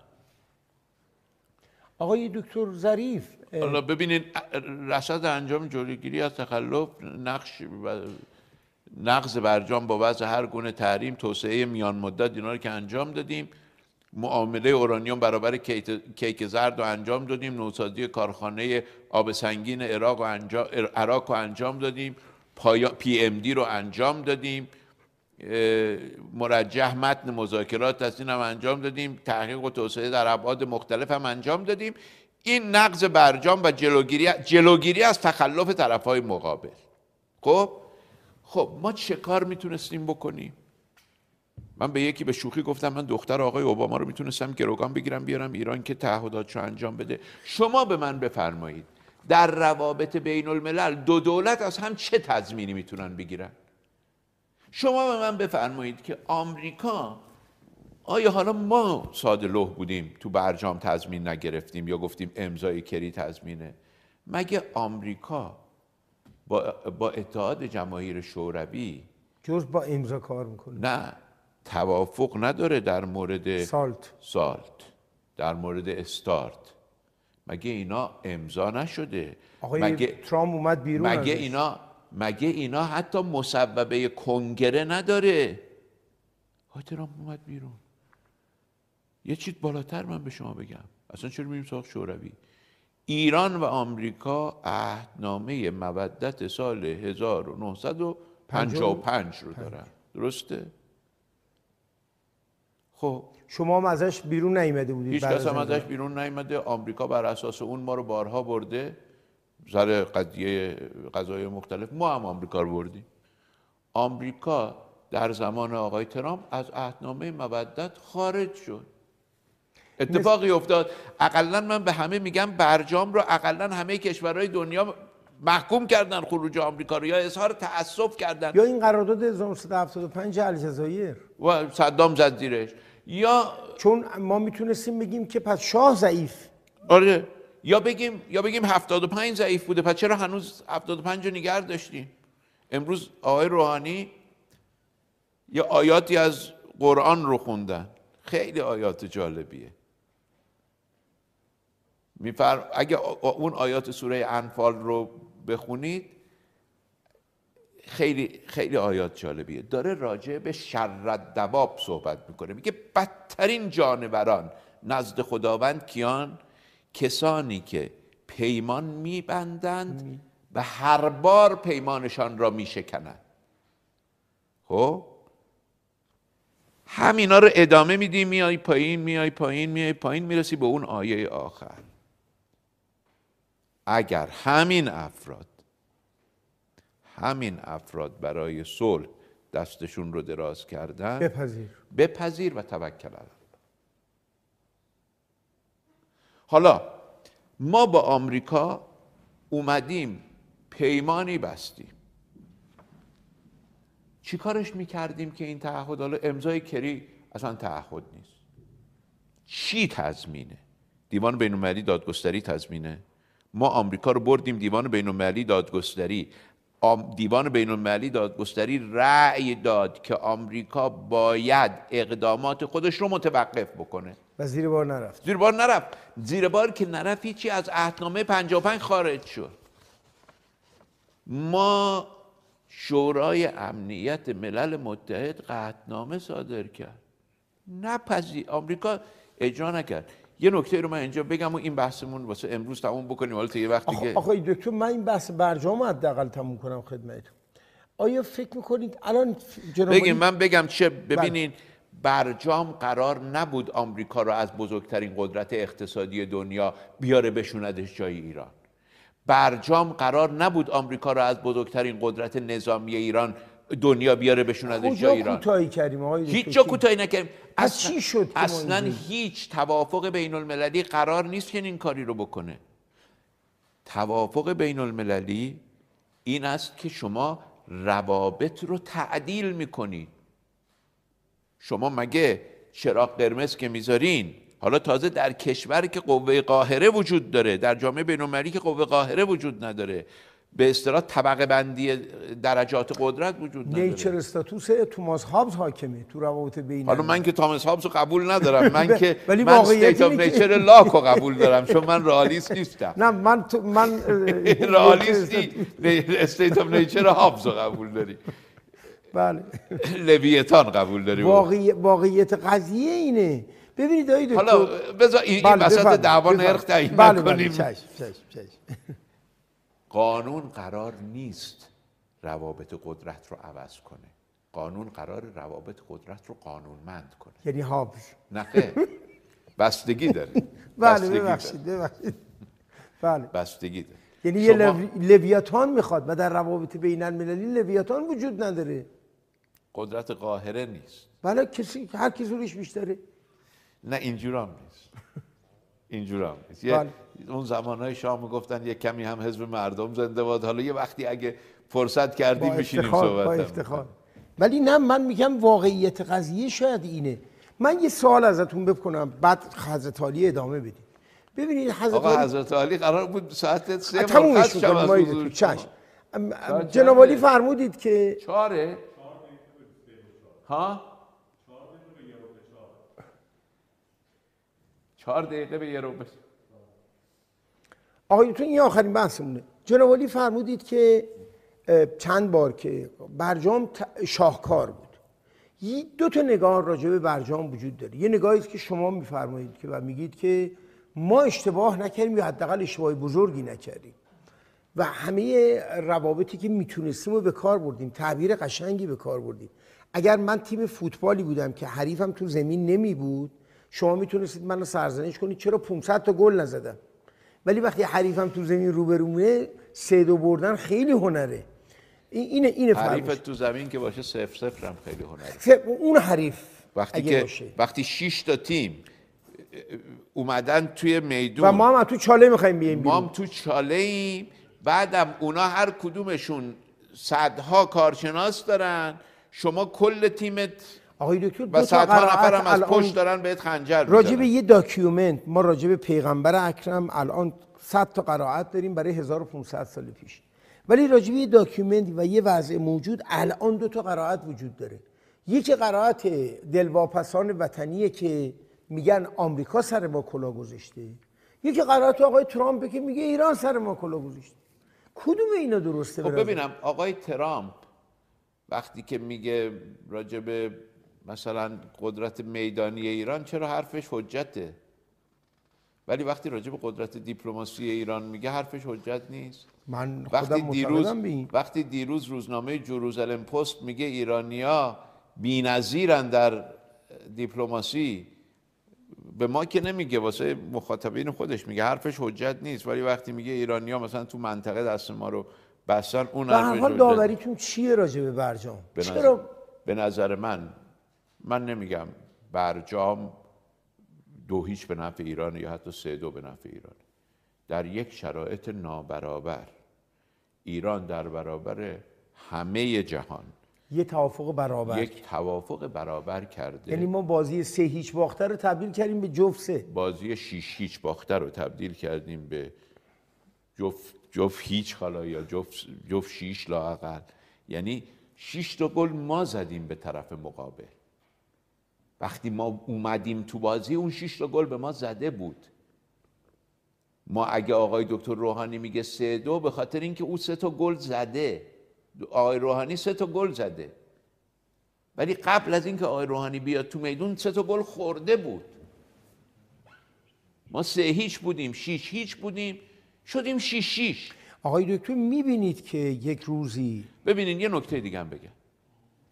آقای دکتر ظریف حالا ببینید رصد انجام جلوگیری از تخلف نقش و نقض برجام با وضع هر گونه تحریم توسعه میان مدت اینا رو که انجام دادیم. معامله اورانیوم برابر کیک زرد رو انجام دادیم نوسازی کارخانه آب سنگین عراق رو انجام, عراق رو انجام دادیم پی ام دی رو انجام دادیم مرجح متن مذاکرات این هم انجام دادیم تحقیق و توسعه در ابعاد مختلف هم انجام دادیم. این نقض برجام و جلوگیری جلوگیری از تخلف طرفهای مقابل. خب؟ خب ما چه کار می‌تونستیم بکنیم؟ من به یکی به شوخی گفتم من دختر آقای اوباما رو می‌تونستم گروگان بگیرم بیارم ایران که تعهداتشو انجام بده. شما به من بفرمایید در روابط بین الملل دو دولت از هم چه تضمینی می‌تونن بگیرن؟ شما به من بفرمایید که آمریکا آیا حالا ما ساده لوح بودیم تو برجام تضمین نگرفتیم یا گفتیم امضای کری تضمینه؟ مگه آمریکا با, با اتحاد جماهیر شوروی جز با امضا کار می‌کنه؟ نه. توافق نداره در مورد سالت. سالت. در مورد استارت. مگه اینا امضا نشده؟ آقای مگه ترامپ اومد بیرون مگه. اینا مگه اینا حتی مصوبه کنگره نداره؟ آقای ترامپ اومد بیرون. یه چیز بالاتر من به شما بگم. اصلا چرا میریم سراغ شوروی؟ ایران و آمریکا عهدنامه مودت سال 1955 رو دارن. درسته؟ خب. شما هم ازش بیرون نیامده بودید هیچ کس هم از ازش بیرون نیامده آمریکا بر اساس اون ما رو بارها برده. سر قضیه قضای مختلف. ما هم آمریکا رو بردیم. آمریکا در زمان آقای ترامپ از عهدنامه مودت خارج شد. اتفاقی افتاد. اقلا من به همه میگم برجام رو اقلا همه کشورهای دنیا محکوم کردن خروج آمریکا رو یا اظهار تأسف کردن. یا این قرارداد 1975 الجزایر و صدام زد زیرش. یا چون ما می‌تونستیم بگیم که پس شاه ضعیف. آره. یا بگیم یا بگیم 75 ضعیف بوده پس چرا هنوز 75 رو نگه داشتیم؟ امروز آقای روحانی یه آیاتی از قرآن رو خوندن. خیلی آیات جالبیه. میفر... اگه اون آیات سوره انفال رو بخونید خیلی خیلی آیات جالبیه. داره راجع به شر دواب صحبت می‌کنه. میگه بدترین جانوران نزد خداوند کیان؟ کسانی که پیمان میبندند و هر بار پیمانشان را میشکنند. خب؟ همینا رو ادامه میدی میای پایین میای پایین میای پایین می‌رسی به اون آیه آخر. اگر همین افراد همین افراد برای صلح دستشون رو دراز کردن بپذیر. بپذیر و توکل علی حالا ما با آمریکا اومدیم پیمانی بستیم. چی کارش می‌کردیم که این تعهد؟ حالا امضای کری اصلا تعهد نیست. چی تضمینه؟ دیوان بین المللی دادگستری تضمینه؟ ما آمریکا رو بردیم دیوان بین المللی دادگستری دیوان بین المللی دادگستری رأی داد که آمریکا باید اقدامات خودش رو متوقف بکنه. و زیر بار نرفت. زیر بار نرفت. زیر بار که نرفت هیچی از عهدنامه 55 خارج شد. ما شورای امنیت ملل متحد قطنامه صادر کرد. نپذی آمریکا اجرا نکرد. یه نکته رو من اینجا بگم و این بحثمون واسه امروز تموم بکنیم. حالا یه وقت دیگه آقای دکتر من این بحث برجام حداقل تموم کنم خدمتتون. آیا فکر می‌کنید الان جناب بگیم من بگم چه ببینین برجام قرار نبود آمریکا رو از بزرگترین قدرت اقتصادی دنیا بیاره بشوندش جای ایران. برجام قرار نبود آمریکا را از بزرگترین قدرت نظامی ایران دنیا بیاره بشوندش جای ایران. کوتاهی کردیم آقای هیچ جا کوتاهی نکردیم. اصلا چی شد اصلا هیچ توافق بین المللی قرار نیست که این کاری رو بکنه. توافق بین المللی این است که شما روابط رو تعدیل می‌کنید. شما مگه چراغ قرمز که می‌ذارین؟ حالا تازه در کشور که قوه قاهره وجود داره در جامعه بین‌المللی که قوه قاهره وجود نداره. به اصطلاح طبقه بندی درجات قدرت وجود نداره. nature status توماس هابز حاکمه تو روابط بین حالا من که توماس هابز رو قبول ندارم. من <laughs> که ولی من state of nature لاک رو قبول دارم چون من رئالیست نیستم. نه من تو من <laughs> رئالیستی state of nature هابز رو قبول داری. بله. لویتان قبول داری واقعیت قضیه اینه. ببینید آقای دکتر حالا بذار این بله وسط دعوا نرخ تعیین بله بله چشم. قانون قرار نیست روابط قدرت رو عوض کنه. قانون قرار روابط قدرت رو قانونمند کنه. یعنی هابز نه بستگی داره. <laughs> بله ببخشید ببخشید. بله. بستگی داره. یعنی یه لویاتان می‌خواد و در روابط بین المللی لویاتان وجود نداره. قدرت قاهره نیست. بله کسی هر کی زورش بیشتره. نه اینجور هم نیست. اینجور هم نیست. اون زمانهای شاه گفتن یه کمی هم حزب مردم زنده باد. حالا یه وقتی اگه فرصت کردیم بشینیم صحبت با افتخار. ولی نه من میگم واقعیت قضیه شاید اینه. من یه سوال ازتون بکنم بعد حضرت علی ادامه بدیم ببینید حضرت آقا حضرت علی قرار بود ساعت سه مرخص شب از چشم. جناب علی فرمودید که چاره ها؟ چهار دقیقه به یه رو آقایتون این آخرین بحثمونه. جناب علی فرمودید که چند بار که برجام شاهکار بود. دو تا نگاه راجع به برجام وجود داره. یه نگاهی که شما میفرمایید که و میگید که ما اشتباه نکردیم یا حداقل اشتباه بزرگی نکردیم. و همه روابطی که می‌تونستیم رو به کار بردیم تعبیر قشنگی به کار بردیم. اگر من تیم فوتبالی بودم که حریفم تو زمین نمی بود شما می‌تونستید منو سرزنش کنید چرا 500 تا گل نزدم؟ ولی وقتی حریفم تو زمین روبرومونه سه دو بردن خیلی هنره. اینه اینه حریف تو زمین که باشه صفر صفر هم خیلی هنره. اون حریف وقتی که باشه. وقتی 6 تا تیم اومدن توی میدون. و ما هم تو چاله می‌خوایم بیایم ما هم تو چاله ایم بعدم اونا هر کدومشون صدها کارشناس دارن. شما کل تیمت آقای دکتر و صدها نفر هم از پشت دارن بهت خنجر راجع به یه document ما راجع به پیغمبر اکرم الان 100 تا قرائت داریم برای 1500 سال پیش. ولی راجع به یه document و یه وضع موجود الان دو تا قرائت وجود داره. یکی قرائت دلواپسان وطنیه که میگن آمریکا سر ما کلا گذاشته. یکی قرائت آقای ترامپ که میگه ایران سر ما کلا گذاشته. کدوم اینا درسته خب ببینم آقای ترامپ وقتی که میگه راجب مثلا قدرت میدانی ایران چرا حرفش حجته؟ ولی وقتی راجع به قدرت دیپلماسی ایران میگه حرفش حجت نیست. من وقتی دیروز وقتی دیروز روزنامه جروزالم پست میگه ایرانیا بی‌نظیرن در دیپلماسی به ما که نمیگه واسه مخاطبین خودش میگه حرفش حجت نیست. ولی وقتی میگه ایرانیا مثلا تو منطقه دست ما رو بستن اون حرفش حال داوریتون چیه راجع به برجام؟ به نظر, چرا؟ به نظر من من نمیگم برجام دو هیچ به نفع ایران یا حتی سه دو به نفع ایران در یک شرایط نابرابر ایران در برابر همه جهان یه توافق برابر. یک توافق برابر کرده. یعنی ما بازی سه هیچ باخته رو تبدیل کردیم به جفت سه. بازی شیش هیچ باخته رو تبدیل کردیم به جفت, جفت هیچ حالا یا جفت, جفت شیش لاقل یعنی شیش تا گل ما زدیم به طرف مقابل. وقتی ما اومدیم تو بازی اون شیش تا گل به ما زده بود. ما اگه آقای دکتر روحانی میگه سه دو به خاطر اینکه او سه تا گل زده. آقای روحانی سه تا گل زده. ولی قبل از اینکه آقای روحانی بیاد تو میدون سه تا گل خورده بود. ما سه هیچ بودیم شیش هیچ بودیم. شدیم شیش شیش. آقای دکتر می‌بینید که یک روزی ببینین یه نکته دیگه هم بگم.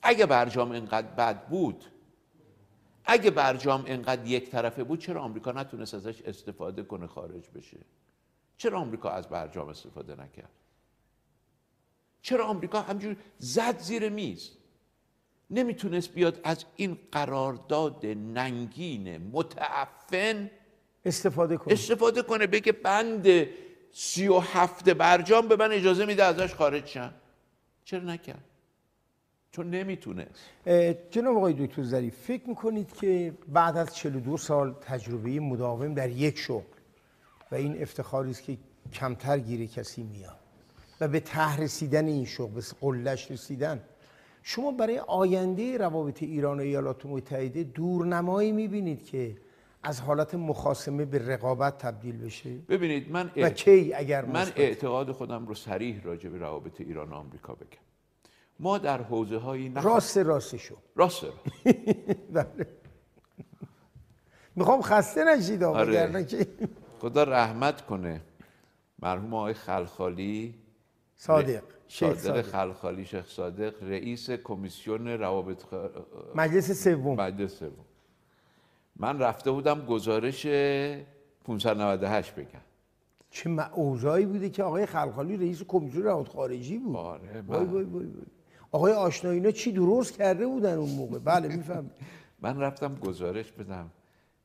اگه برجام اینقدر بد بود اگه برجام اینقدر یک طرفه بود چرا آمریکا نتونست ازش استفاده کنه خارج بشه؟ چرا آمریکا از برجام استفاده نکرد؟ چرا آمریکا همجور زد زیر میز؟ نمی‌تونست بیاد از این قرارداد ننگین متعفن استفاده کنید استفاده کنه بگه بند سی و هفت برجام به من اجازه میده ازش خارج شم. چرا نکرد؟ چون نمی‌تونست اه، جناب آقای دکتر ظریف فکر می‌کنید که بعد از 42 سال تجربه مداوم در یک شغل و این افتخاری است که کمتر گیره کسی میاد و به ته رسیدن این شغل به قلش رسیدن شما برای آینده روابط ایران و ایالات متحده دورنمایی می‌بینید که از حالت مخاسمه به رقابت تبدیل بشه؟ ببینید من و کی اگر من؟ اعتقاد خودم رو سریح راجع به روابط ایران و آمریکا بگم. ما در حوزه های نه راست راستشو راست <laughs> بله. می‌خوام خسته نشید آقا آره. که خدا رحمت کنه. مرحوم آقای خلخالی. صادق. شیخ صادق خلخالی شیخ صادق. رئیس کمیسیون روابط خ... مجلس سوم. مجلس سوم. من رفته بودم گزارش 598 بگم. چه اوضاعی بوده که آقای خلخالی رئیس کمیسیون روابط خارجی بود. آره، وای من- وای وای وای. آقای آشنایی اینا چی درست کرده بودن اون موقع؟ بله میفهم من رفتم گزارش بدم.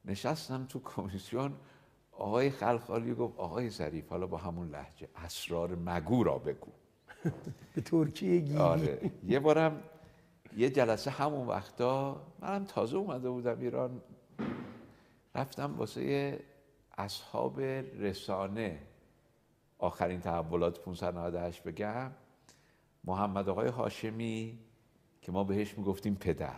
نشستم تو کمیسیون آقای خلخالی گفت آقای ظریف حالا با همون لحجه اسرار مگو را بگو. به ترکیه گیری. آره. یه بارم یه جلسه همون وقتا منم تازه اومده بودم ایران. رفتم واسه اصحاب رسانه. آخرین تحولات 598 بگم. محمد آقای هاشمی که ما بهش می‌گفتیم پدر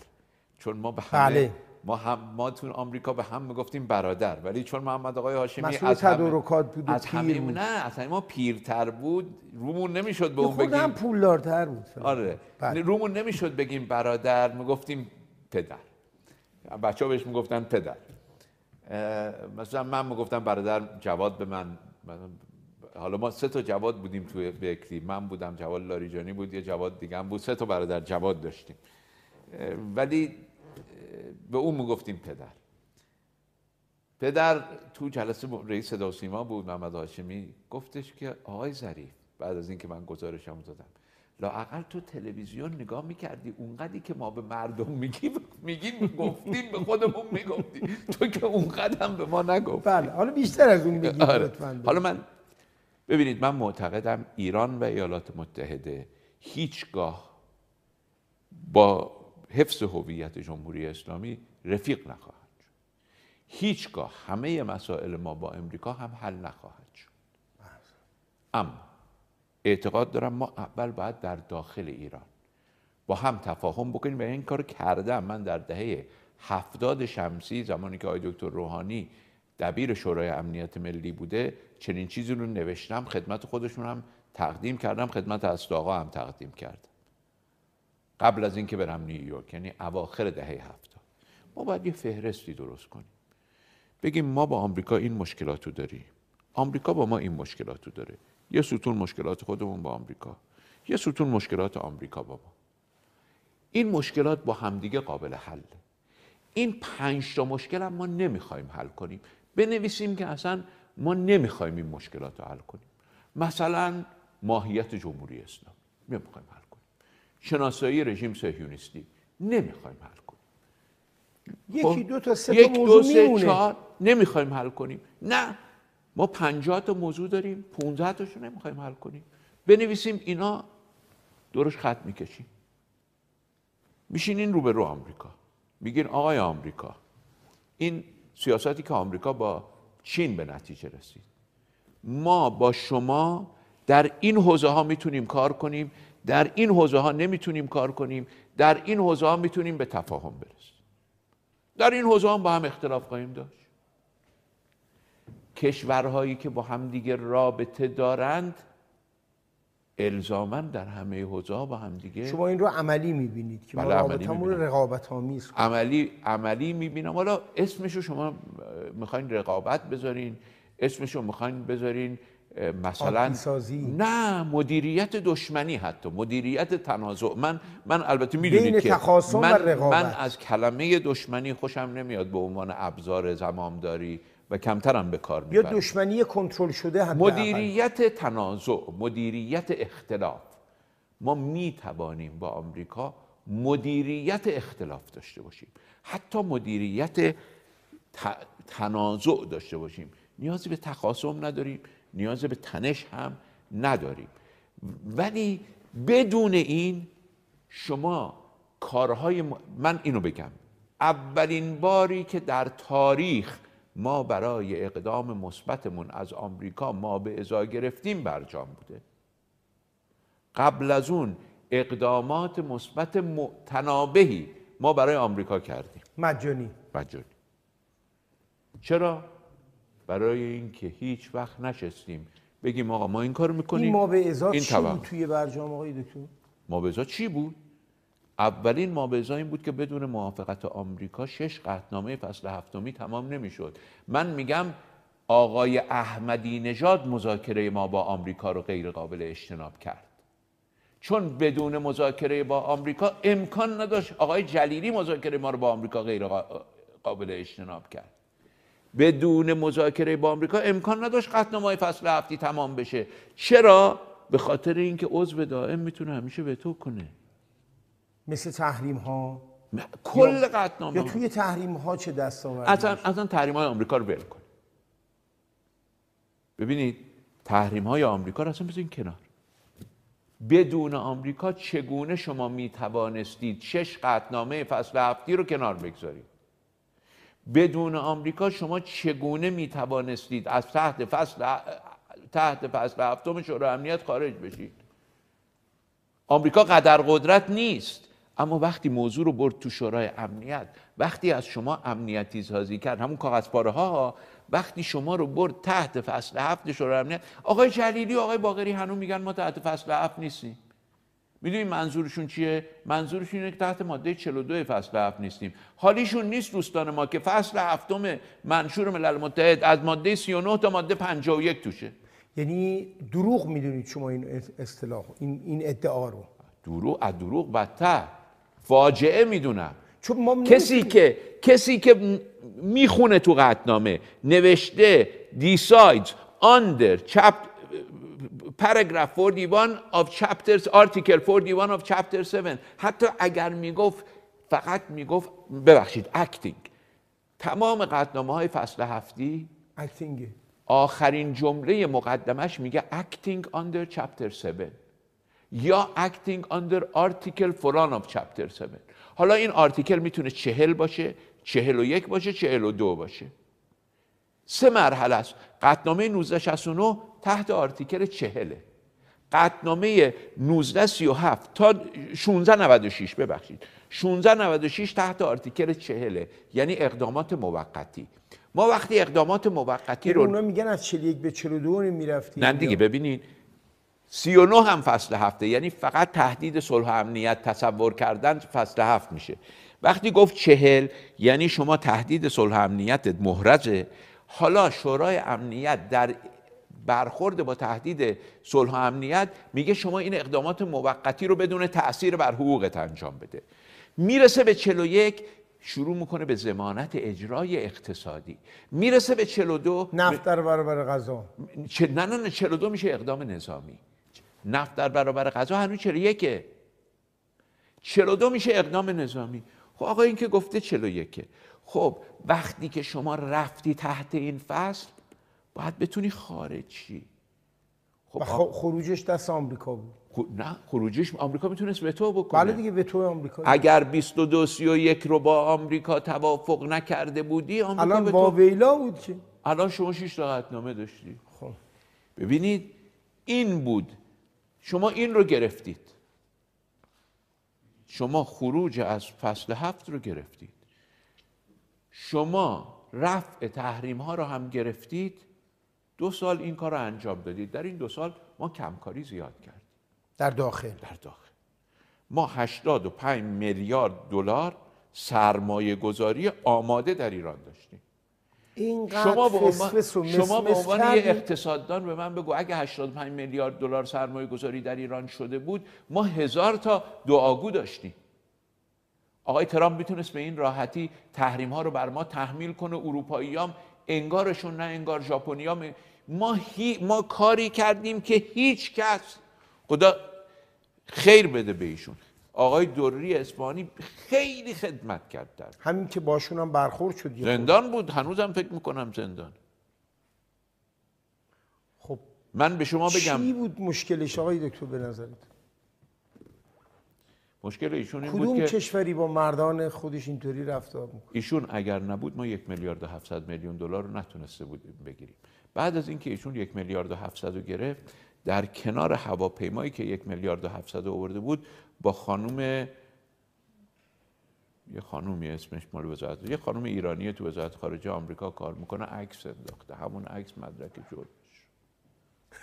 چون ما به همه بله. ما هم ما تو آمریکا به هم می‌گفتیم برادر ولی چون محمد آقای هاشمی از همه- تدارکات بود و از پیر همه بود. نه اصلا ما پیرتر بود رومون نمی‌شد به اون بگیم پولدارتر بود. آره بله. رومون نمی‌شد بگیم برادر می‌گفتیم پدر بچه ها بهش می‌گفتن پدر مثلا من می‌گفتم برادر جواد به من- حالا ما سه تا جواد بودیم توی بکری من بودم جواد لاریجانی بود یه جواد دیگه هم بود. سه تا برادر جواد داشتیم. ولی به اون می‌گفتیم پدر. پدر تو جلسه رئیس صدا سیما بود محمد هاشمی. گفتش که آقای ظریف بعد از اینکه من گزارشمو دادم لااقل تو تلویزیون نگاه می‌کردی اونقدری که ما به مردم میگیم میگیم گفتیم به خودمون می‌گفتیم. تو که اونقدر هم به ما نگفت بله حالا بیشتر از اون بگید آره. حالا من ببینید من معتقدم ایران و ایالات متحده هیچگاه با حفظ هویت جمهوری اسلامی رفیق نخواهند شد. هیچگاه همه مسائل ما با امریکا هم حل نخواهد شد. اما اعتقاد دارم ما اول باید در داخل ایران با هم تفاهم بکنیم و این کار کردم. من در دهه هفتاد شمسی زمانی که آقای دکتر روحانی دبیر شورای امنیت ملی بوده چنین چیزی رو نوشتم خدمت خودشون هم تقدیم کردم خدمت اسد آقا هم تقدیم کردم قبل از اینکه برم نیویورک یعنی اواخر دهه هفتاد. ما باید یه فهرستی درست کنیم. بگیم ما با آمریکا این مشکلات رو داریم. آمریکا با ما این مشکلات رو داره. یه ستون مشکلات خودمون با آمریکا. یه ستون مشکلات آمریکا با ما. این مشکلات با همدیگه قابل حل. این پنج تا مشکل هم ما نمی‌خوایم حل کنیم. بنویسیم که اصلا ما نمی‌خوایم این مشکلات رو حل کنیم. مثلا ماهیت جمهوری اسلام نمی‌خوایم حل کنیم. شناسایی رژیم صهیونیستی نمی‌خوایم حل کنیم. یکی دو تا سه یک دو سه چهار نمی‌خوایم حل کنیم. نه ما پنجاه تا موضوع داریم 15 تاشو نمی‌خوایم حل کنیم. بنویسیم اینا درش خط می‌کشیم. میشینین به رو آمریکا. میگین آقای آمریکا این سیاستی که آمریکا با چین به نتیجه رسید. ما با شما در این حوزه ها می‌تونیم کار کنیم در این حوزه ها نمی‌تونیم کار کنیم در این حوزه ها می‌تونیم به تفاهم برسیم. در این حوزه ها با هم اختلاف خواهیم داشت. کشورهایی که با همدیگه رابطه دارند الزاما در همه حوزه ها با همدیگه شما این رو عملی می‌بینید که ما بله، رابطمون. رقابت آمیز. عملی عملی می‌بینم حالا اسمش رو شما می‌خواین رقابت بذارین اسمش رو می‌خواین بذارین مثلا. نه مدیریت دشمنی حتی مدیریت تنازع من من البته می‌دونید که و من, رقابت. من از کلمه دشمنی خوشم نمیاد به عنوان ابزار زمامداری و کمترم به کار یا می‌برم. دشمنی کنترل شده حتی مدیریت تنازع مدیریت اختلاف. ما می توانیم با آمریکا مدیریت اختلاف داشته باشیم. حتی مدیریت تنازع داشته باشیم. نیازی به تخاصم نداریم نیازی به تنش هم نداریم. ولی بدون این شما کارهای من اینو بگم. اولین باری که در تاریخ ما برای اقدام مثبتمون از آمریکا ما به ازا گرفتیم برجام بوده. قبل از اون اقدامات مثبت متنابهی ما برای آمریکا کردیم. مجانی. مجانی. چرا؟ برای اینکه هیچ وقت نشستیم بگیم آقا ما این کارو می‌کنیم. این ما به ازا چی. بود توی برجام آقای دکتر؟ مابزا چی بود؟ اولین مابزا این بود که بدون موافقت آمریکا شش قطعنامه فصل هفتمی تمام نمی‌شد. من میگم آقای احمدی نژاد مذاکره ما با آمریکا رو غیر قابل اجتناب کرد. چون بدون مذاکره با آمریکا امکان نداشت آقای جلیلی مذاکره ما رو با آمریکا غیر قا- قابل اجتناب کرد. بدون مذاکره با آمریکا امکان نداشت قطعنامه فصل هفتی تمام بشه. چرا؟ به خاطر اینکه عضو دائم می‌تونه همیشه وتو کنه. مثل تحریم ها کل یا قطعنامه توی تحریم ها چه دستاوردی اصلا اصلا تحریم های آمریکا رو ول کن. ببینید تحریم های آمریکا رو اصلا بذارین کنار. بدون آمریکا چگونه شما می توانستید شش قطعنامه فصل هفتی رو کنار بگذارید؟ بدون آمریکا شما چگونه می توانستید از تحت فصل تحت فصل هفتم شورای امنیت خارج بشید؟ آمریکا قدر قدرت نیست. اما وقتی موضوع رو برد تو شورای امنیت وقتی از شما امنیتی سازی کرد همون کاغذ پاره ها وقتی شما رو برد تحت فصل هفت شورای امنیت آقای جلیلی و آقای باقری هنوز میگن ما تحت فصل هفت نیستیم. می‌دونی منظورشون چیه؟ منظورشون اینه که تحت ماده 42 فصل هفت نیستیم. حالیشون نیست دوستان ما که فصل هفتم منشور ملل متحد از ماده 39 تا ماده 51 توشه. یعنی دروغ می‌دونید شما این اصطلاح این این ادعا رو. دروغ از دروغ بدتر. فاجعه می‌دونم. چون ما کسی که کسی که می‌خونه تو قطنامه نوشته decides under chap paragraph 41 of chapters article 41 of chapter 7 حتی اگر می‌گفت فقط می‌گفت ببخشید acting. تمام قطنامه های فصل هفتی اکتینگ آخرین جمله مقدمش میگه acting under chapter 7 یا acting under article فلان of chapter 7 حالا این article می‌تونه چهل باشه چهل و یک باشه چهل و دو باشه. سه مرحله است. قطعنامه 1969 تحت article چهله قطعنامه 1937 تا 1696 ببخشید. 1696 تحت article چهله یعنی اقدامات موقتی. ما وقتی اقدامات موقتی یعنی رو اونا میگن از 41 به 42 می‌رفتیم. نه دیگه ببینید 39 هم فصل هفته یعنی فقط تهدید صلح و امنیت تصور کردن فصل هفت میشه. وقتی گفت چهل یعنی شما تهدید صلح و امنیتت محرزه حالا شورای امنیت در برخورد با تهدید صلح و امنیت میگه شما این اقدامات موقتی رو بدون تاثیر بر حقوقت انجام بده. می‌رسه به 41 شروع می‌کنه به زمانت اجرای اقتصادی. می‌رسه به 42 نفت در برابر غذا. چه نه نه نه 42 میشه اقدام نظامی. نفت در برابر غذا هنوز 41 42 میشه اقدام نظامی. خب آقا این که گفته 41 خب وقتی که شما رفتی تحت این فصل باید بتونی خارج شی خب خروجش دست آمریکا بود. نه خروجش آمریکا می‌تونست وتو بکنه. بله دیگه وتو آمریکا اگر 22 31 رو با آمریکا توافق نکرده بودی آمریکا الان با ویلا بود که الان شما 6 تا نامه داشتی. خب. ببینید این بود شما این رو گرفتید. شما خروج از فصل هفت رو گرفتید. شما رفع تحریم ها رو هم گرفتید. دو سال این کار رو انجام دادید. در این دو سال ما کمکاری زیاد کردیم. در داخل. در داخل. ما 85 میلیارد دلار سرمایه گذاری آماده در ایران داشتیم. شما به عنوان, شما به عنوان یه اقتصاددان به من بگو اگه 85 میلیارد دلار سرمایه گذاری در ایران شده بود ما هزار تا دعاگو داشتیم. آقای ترامپ می‌تونست به این راحتی تحریم ها رو بر ما تحمیل کنه اروپاییام انگارشون نه انگار ژاپنیا ما ما کاری کردیم که هیچ کس خدا خیر بده به ایشون. آقای دوری اسپانی خیلی خدمت کرد در همین که باشون هم برخورد شد زندان بود هنوزم فکر می‌کنم زندان. خب من به شما بگم. چی بود مشکلش آقای دکتر به نظرت؟ مشکل ایشون این بود که کشوری با مردان خودش اینطوری رفتار می‌کنه ایشون اگر نبود ما یک میلیارد و 700 میلیون دلار رو نتونسته بودیم بگیریم. بعد از اینکه ایشون یک میلیارد و 700 رو گرفت در کنار هواپیمایی که یک میلیارد و 700 آورده بود با خانم یه خانومی اسمش مال وزارت یه خانم ایرانی تو وزارت خارجه آمریکا کار می‌کنه عکس انداخته. همون عکس مدرک جرمش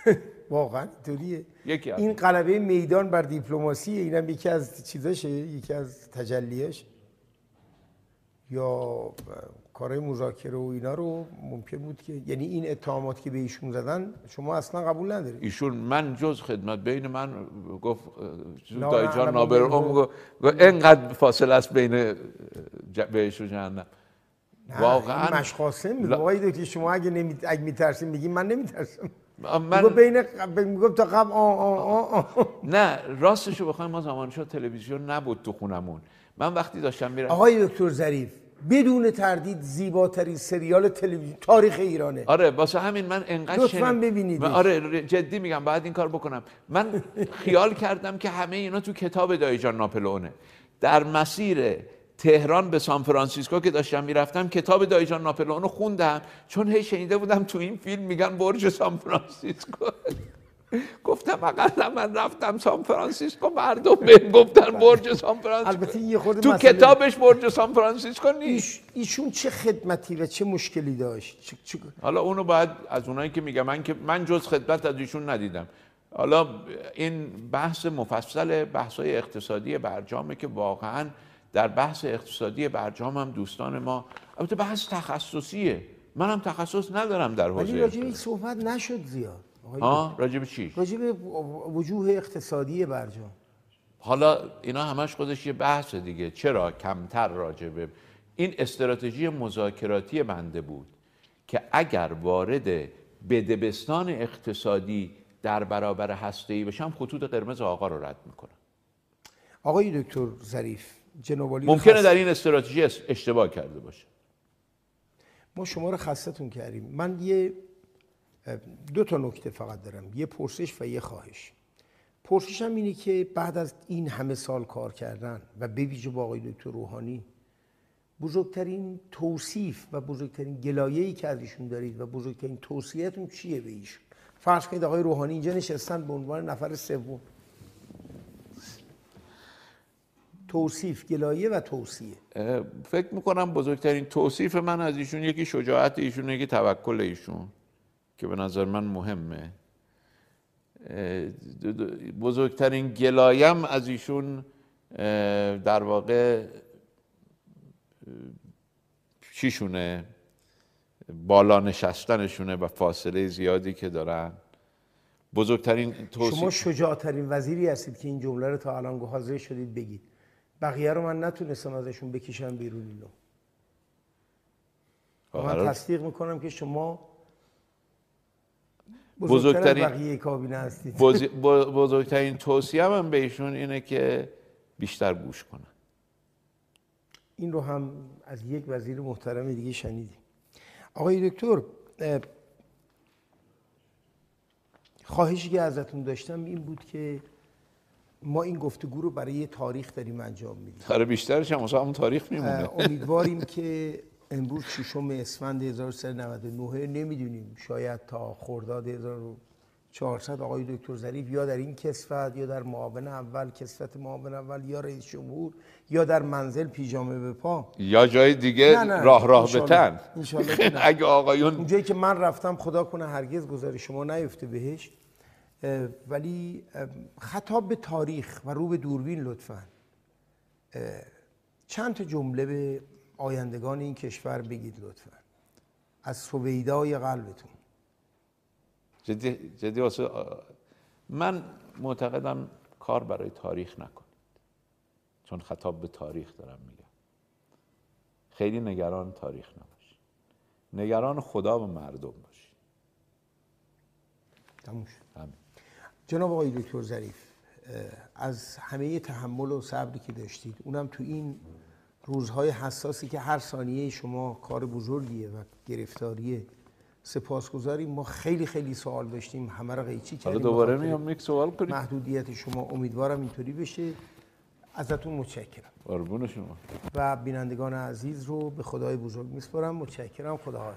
<laughs> واقعا اینطوریه. یکی این قلبه میدان بر دیپلماسی اینم یکی از چیزاشه یکی از تجلیاش یا کارهای مذاکره و اینا رو ممکن بود که یعنی این اتهامات که به ایشون زدن شما اصلا قبول ندارید. ایشون من جز خدمت بین من گفت دایجان نابر گفت اینقدر فاصله است بین بهش و جهنم. واقعا مشقاسم میگه آقای دکتر شما اگه نمی اگه میترسیم بگیم من نمیترسم. من بین میگم تا قبل آ آ آ نه راستشو بخوایم ما زمان شد تلویزیون نبود تو خونمون. من وقتی داشتم میرم آقای دکتر ظریف بدون تردید زیباترین سریال تلویزیون تاریخ ایرانه. آره واسه همین من انقدر لطفا ببینید آره جدی میگم باید این کار بکنم. من خیال کردم که همه اینا تو کتاب دایی جان ناپلئونه. در مسیر تهران به سان فرانسیسکو که داشتم می‌رفتم کتاب دایی جان ناپلئون رو خوندم چون هی شنیده بودم تو این فیلم میگن برج سان فرانسیسکو. گفتم اقلا من رفتم سان فرانسیسکو مردم به گفتن برج سان فرانسیسکو. البته یه تو کتابش برج سان فرانسیسکو نیست. ایشون چه خدمتی و چه مشکلی داشت؟ چه... حالا اونو باید از اونایی که میگم من که من جز خدمت از ایشون ندیدم. حالا این بحث مفصل بحث های اقتصادی برجامه که واقعا در بحث اقتصادی برجام هم دوستان ما البته بحث تخصصیه. منم تخصص ندارم در حوزه ولی راجع صحبت نشد زیاد. ها راجب چی؟ راجب وجوه اقتصادی برجام. حالا اینا همش خودش یه بحث دیگه. چرا کمتر راجبه این استراتژی مذاکراتی بنده بود که اگر وارد بدبستان اقتصادی در برابر هسته‌ای بشم خطوط قرمز آقا رو رد می‌کنم. آقای دکتر ظریف جناب ممکنه در این استراتژی اشتباه کرده باشه. ما شما رو خستتون کردیم. من یه دو تا نکته فقط دارم یه پرسش و یه خواهش. پرسشم اینه که بعد از این همه سال کار کردن و به ویژه با آقای دکتر روحانی بزرگترین توصیف و بزرگترین گلایه‌ای که از ایشون دارید و بزرگترین توصیهتون چیه به ایشون؟ فرض کنید آقای روحانی اینجا نشستن به عنوان نفر سوم. توصیف گلایه و توصیه. فکر می‌کنم بزرگترین توصیف من از ایشون یکی شجاعت ایشون یکی توکل ایشون. که به نظر من مهمه. بزرگترین گلایم از ایشون در واقع چیشونه؟ بالا نشستنشونه و فاصله زیادی که دارن. بزرگترین توصیف شما شجاعترین وزیری هستید که این جمله رو تا الان حاضر شدید بگید. بقیه رو من نتونستم ازشون بکشم بیرون اینو. من تصدیق می‌کنم که شما بزرگترین بقیه کابینه هستید بزرگترین توصیه من به ایشون اینه که بیشتر گوش کنن. این رو هم از یک وزیر محترم دیگه شنیدیم. آقای دکتر خواهشی که ازتون داشتم این بود که ما این گفتگو رو برای یه تاریخ داریم انجام میدیم. آره بیشترش هم همون تاریخ میمونه. امیدواریم که <laughs> امروز ششم اسفند 1399 نمی‌دونیم شاید تا خرداد 1400 آقای دکتر ظریف یا در این کسفت یا در معاون اول کسفت معاون اول یا رئیس جمهور یا در منزل پیژامه به پا. یا جای دیگه نه نه. راه راه به تن <laughs> اگه آقایون اونجایی که من رفتم خدا کنه هرگز گذاری شما نیفته بهش. ولی خطاب به تاریخ و رو به دوربین لطفا. چند تا جمله به آیندگان این کشور بگید لطفا. از سویدای قلبتون. جدی, جدی واسه من معتقدم کار برای تاریخ نکنید. چون خطاب به تاریخ دارم میگم. خیلی نگران تاریخ نباشید. نگران خدا و مردم باشید. تموش جناب آقای دکتر ظریف از همه تحمل و صبری که داشتید اونم تو این روزهای حساسی که هر ثانیه شما کار بزرگیه و گرفتاریه سپاسگزاریم ما خیلی خیلی سوال داشتیم. همه رو قیچی کردیم. دوباره میام یک سوال کنیم. محدودیت شما. امیدوارم اینطوری بشه. ازتون متشکرم. قربون شما. و بینندگان عزیز رو به خدای بزرگ میسپارم. متشکرم. خدا